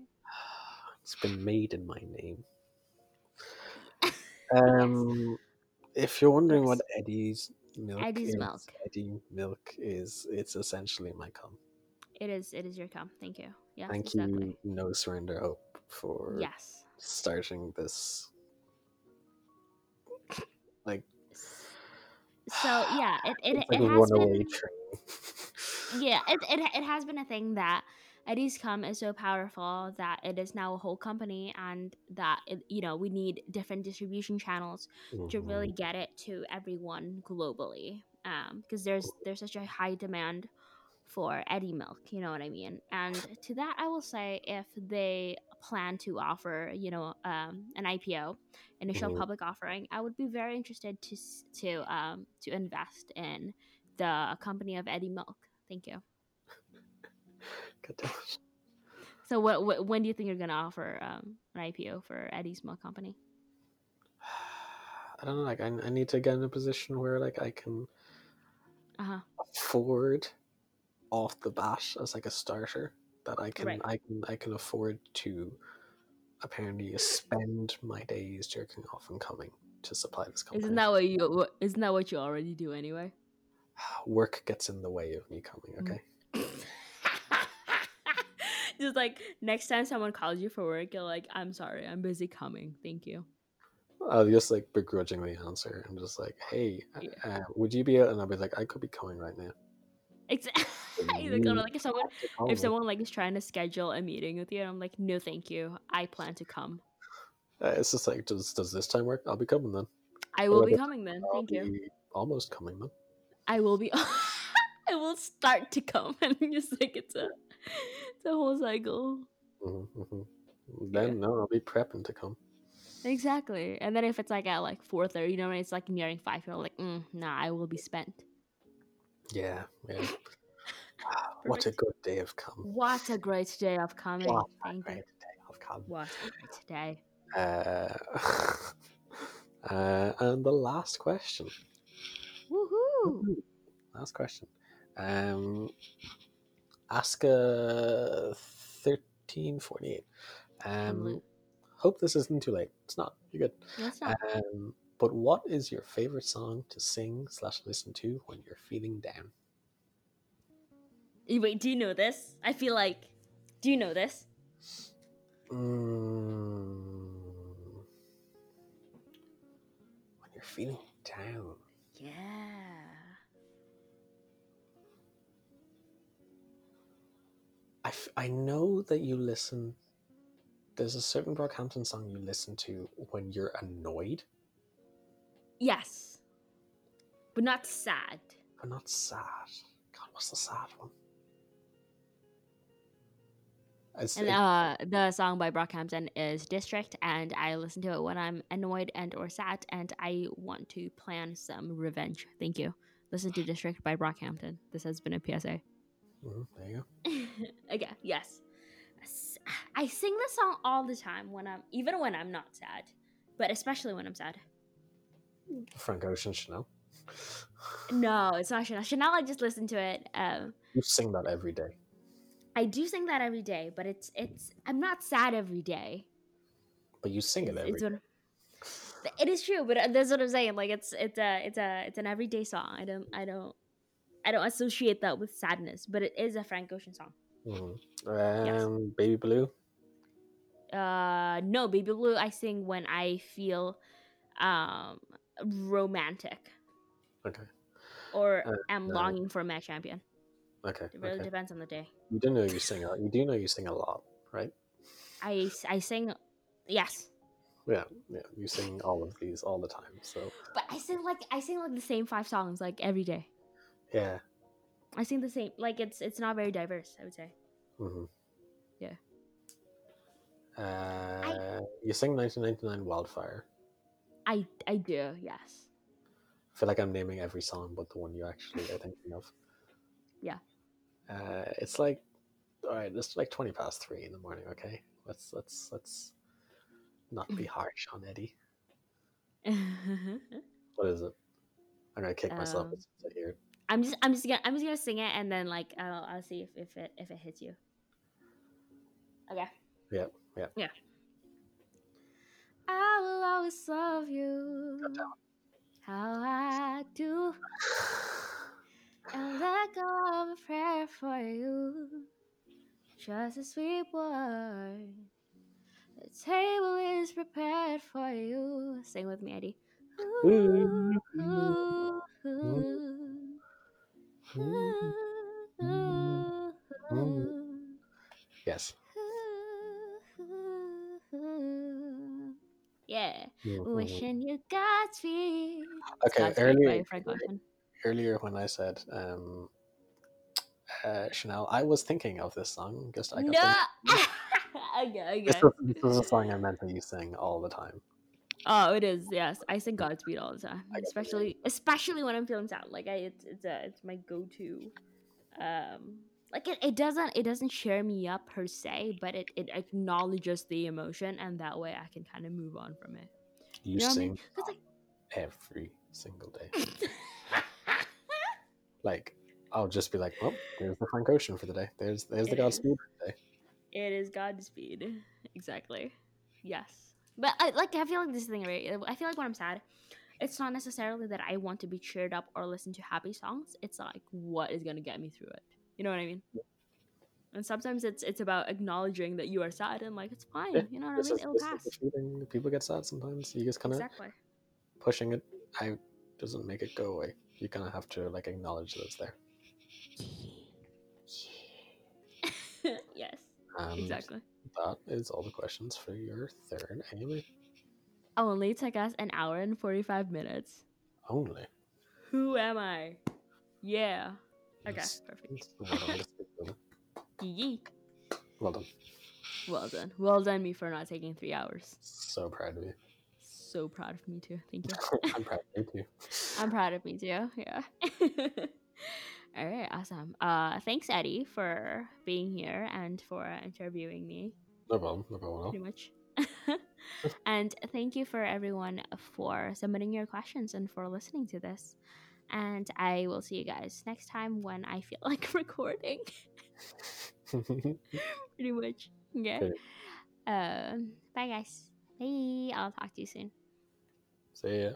[SPEAKER 1] <sighs>
[SPEAKER 2] it's been made in my name. <laughs> Um, if you're wondering what Eddie's Milk
[SPEAKER 1] Eddie's
[SPEAKER 2] is,
[SPEAKER 1] Milk.
[SPEAKER 2] Eddie Milk is, it's essentially my cum.
[SPEAKER 1] It is. It is your cum. Thank you. Yes.
[SPEAKER 2] Thank
[SPEAKER 1] exactly.
[SPEAKER 2] you, No Surrender Hope, for
[SPEAKER 1] Yes.
[SPEAKER 2] starting this. Like,
[SPEAKER 1] So yeah, it it,
[SPEAKER 2] it's like
[SPEAKER 1] it has been yeah <laughs> it, it it has been a thing that Eddie's Cum is so powerful that it is now a whole company and that it, you know we need different distribution channels to really
[SPEAKER 2] Mhm.
[SPEAKER 1] get it to everyone globally um because there's there's such a high demand for Eddie milk you know what I mean and to that I will say if they plan to offer you know um an IPO initial
[SPEAKER 2] Mhm.
[SPEAKER 1] public offering I would be very interested to to um to invest in the company of Eddie milk thank you
[SPEAKER 2] God damn it.
[SPEAKER 1] so what, what when do you think you're gonna offer um an IPO for Eddie's milk company
[SPEAKER 2] I don't know. Like I, I need to get in a position where like I can
[SPEAKER 1] Uh huh.
[SPEAKER 2] afford off the bat as like a starter that I can
[SPEAKER 1] Right.
[SPEAKER 2] I can I can afford to apparently spend my days jerking off and coming to supply this company.
[SPEAKER 1] Isn't that what you? Isn't that what you already do anyway? <sighs>
[SPEAKER 2] work gets in the way of me coming?
[SPEAKER 1] Mm.
[SPEAKER 2] Okay. <laughs>
[SPEAKER 1] Just like next time someone calls you for work, you're like, "I'm sorry, I'm busy coming. Thank you."
[SPEAKER 2] I'll just like begrudgingly answer I'm just like, hey,
[SPEAKER 1] Yeah.
[SPEAKER 2] uh, would you be? And I'll be like, I could be coming right now.
[SPEAKER 1] Exactly. <laughs> like, like if someone
[SPEAKER 2] have to call me.
[SPEAKER 1] if someone like is trying to schedule a meeting with you, and I'm like, "No, thank you. I plan to come.
[SPEAKER 2] Uh, it's just like, does does this time work? I'll be coming then.
[SPEAKER 1] I will be coming then.
[SPEAKER 2] I'll
[SPEAKER 1] Thank you.
[SPEAKER 2] almost coming then.
[SPEAKER 1] I will be. <laughs> I will start to come, <laughs> and just like it's a it's a whole cycle.
[SPEAKER 2] hmm hmm Then no, I'll be prepping to come.
[SPEAKER 1] Exactly. And then if it's like at like four thirty, you know, when it's like nearing five, you're like, mm, nah, I will be spent.
[SPEAKER 2] Yeah, yeah. <laughs> what a good day of come.
[SPEAKER 1] What a great day of coming.
[SPEAKER 2] What a
[SPEAKER 1] Thank
[SPEAKER 2] great
[SPEAKER 1] you.
[SPEAKER 2] day of come.
[SPEAKER 1] What a great day.
[SPEAKER 2] Uh, <laughs> uh, and the last question.
[SPEAKER 1] Woohoo!
[SPEAKER 2] Last question. Um, Aska thirteen forty eight. Um, hope this isn't too late. It's not. You're good.
[SPEAKER 1] Not.
[SPEAKER 2] Um, but what is your favorite song to sing slash listen to when you're feeling down?
[SPEAKER 1] Wait, do you know this? I feel like. Do you know this?
[SPEAKER 2] Mm, when you're feeling down.
[SPEAKER 1] Yeah.
[SPEAKER 2] I, f- I know that you listen. There's a certain Brockhampton song you listen to when you're annoyed,
[SPEAKER 1] Yes. But not sad.
[SPEAKER 2] but not sad. God, what's the sad one? It's,
[SPEAKER 1] And uh, the song by Brockhampton is District, and I listen to it when I'm annoyed and or sad, and I want to plan some revenge. Thank you. Listen to District by Brockhampton. This has been a PSA.
[SPEAKER 2] Mhm, there you go. <laughs>
[SPEAKER 1] okay, yes. I sing this song all the time when I'm, even when I'm not sad, but especially when I'm sad.
[SPEAKER 2] Frank Ocean Chanel.
[SPEAKER 1] No, it's not Chanel. Chanel, I just listen to it. Um,
[SPEAKER 2] You sing that every day.
[SPEAKER 1] I do sing that every day, but it's it's. I'm not sad every day.
[SPEAKER 2] But you sing it
[SPEAKER 1] It's-
[SPEAKER 2] every
[SPEAKER 1] it's
[SPEAKER 2] day.
[SPEAKER 1] what- it is true, but that's what I'm saying. Like it's it's a it's a it's an everyday song. I don't I don't I don't associate that with sadness, but it is a Frank Ocean song.
[SPEAKER 2] Mhm. Um, Baby Blue.
[SPEAKER 1] Uh, no, Baby Blue. I sing when I feel um romantic
[SPEAKER 2] Okay.
[SPEAKER 1] or
[SPEAKER 2] Uh,
[SPEAKER 1] am
[SPEAKER 2] uh,
[SPEAKER 1] longing for my champion.
[SPEAKER 2] Okay.
[SPEAKER 1] It really
[SPEAKER 2] okay.
[SPEAKER 1] depends on the day.
[SPEAKER 2] You do know you sing. a- You do know you sing a lot, right?
[SPEAKER 1] I I sing yes,
[SPEAKER 2] Yeah, yeah. You sing all of these all the time. So
[SPEAKER 1] but I sing like I sing like the same five songs like every day.
[SPEAKER 2] yeah.
[SPEAKER 1] I sing the same like it's it's not very diverse. I would say.
[SPEAKER 2] hmm
[SPEAKER 1] Yeah.
[SPEAKER 2] Uh, you sing 1999 Wildfire.
[SPEAKER 1] I I do yes.
[SPEAKER 2] I feel like I'm naming every song but the one you actually are thinking of. <laughs>
[SPEAKER 1] Yeah.
[SPEAKER 2] Uh, it's like, all right, it's like 20 past three in the morning. Okay, let's let's let's not be <laughs> harsh on Eddie. <laughs> What is it? I'm gonna kick myself
[SPEAKER 1] Um,
[SPEAKER 2] as soon as I hear it.
[SPEAKER 1] I'm just I'm just gonna I'm just gonna sing it and then like I'll I'll see if, if it if it hits you. Okay.
[SPEAKER 2] Yeah, yeah.
[SPEAKER 1] Yeah. I will always love you. How I do. And let go of a prayer for you. Just a sweet word. The table is prepared for you. Sing with me, Eddie.
[SPEAKER 2] Yes.
[SPEAKER 1] Yeah,
[SPEAKER 2] Mhm.
[SPEAKER 1] wishing you Godspeed.
[SPEAKER 2] Okay,
[SPEAKER 1] Godspeed
[SPEAKER 2] earlier,
[SPEAKER 1] by Frank Ocean.
[SPEAKER 2] earlier when I said um, uh, Chanel, I was thinking of this song. Just I
[SPEAKER 1] No. <laughs>
[SPEAKER 2] the- <laughs>
[SPEAKER 1] okay,
[SPEAKER 2] This
[SPEAKER 1] okay.
[SPEAKER 2] was, this was a song I meant that you sing all the time.
[SPEAKER 1] Oh, it is. Yes, I sing Godspeed all the time,
[SPEAKER 2] I got the
[SPEAKER 1] especially especially when I'm feeling sad. Like I, it's it's a it's my go-to. Um, like it, it doesn't it doesn't cheer me up per se, but it it acknowledges the emotion, and that way I can kind of move on from it.
[SPEAKER 2] You
[SPEAKER 1] You know what I
[SPEAKER 2] sing
[SPEAKER 1] mean? like,
[SPEAKER 2] every single day. <laughs> like I'll just be like, well, there's the Frank Ocean for the day. There's there's the
[SPEAKER 1] It.
[SPEAKER 2] Godspeed for the day.
[SPEAKER 1] It is Godspeed. Exactly. Yes. But I like I feel like this thing, right? I feel like when I'm sad, it's not necessarily that I want to be cheered up or listen to happy songs. It's like what is gonna get me through it. You know what I mean? And sometimes it's it's about acknowledging that you are sad and like it's fine.
[SPEAKER 2] Yeah,
[SPEAKER 1] You know what
[SPEAKER 2] This
[SPEAKER 1] I mean?
[SPEAKER 2] is,
[SPEAKER 1] It'll pass.
[SPEAKER 2] feeling. People get sad sometimes. You just kind of
[SPEAKER 1] Exactly.
[SPEAKER 2] pushing it out doesn't make it go away. You kind of have to like acknowledge that it's there. <laughs>
[SPEAKER 1] yes.
[SPEAKER 2] And
[SPEAKER 1] Exactly.
[SPEAKER 2] that is all the questions for your third Amy.
[SPEAKER 1] Only took us an hour and forty five minutes.
[SPEAKER 2] Only.
[SPEAKER 1] Who am I? Yeah. Okay, perfect.
[SPEAKER 2] Well done, just keep going.
[SPEAKER 1] Yee.
[SPEAKER 2] Well done.
[SPEAKER 1] Well done. Well done me for not taking three hours.
[SPEAKER 2] So proud of you.
[SPEAKER 1] So proud of me too. Thank you. <laughs>
[SPEAKER 2] I'm proud of you too.
[SPEAKER 1] I'm proud of me too. Yeah. <laughs> All right, awesome. Uh, thanks Eddie for being here and for interviewing me.
[SPEAKER 2] No problem. No problem at all.
[SPEAKER 1] Pretty much. <laughs> and thank you for everyone for submitting your questions and for listening to this. And I will see you guys next time when I feel <laughs> like recording. <laughs> Pretty much. Yeah.
[SPEAKER 2] Okay.
[SPEAKER 1] Um, bye guys. Bye. I'll talk to you soon.
[SPEAKER 2] See ya.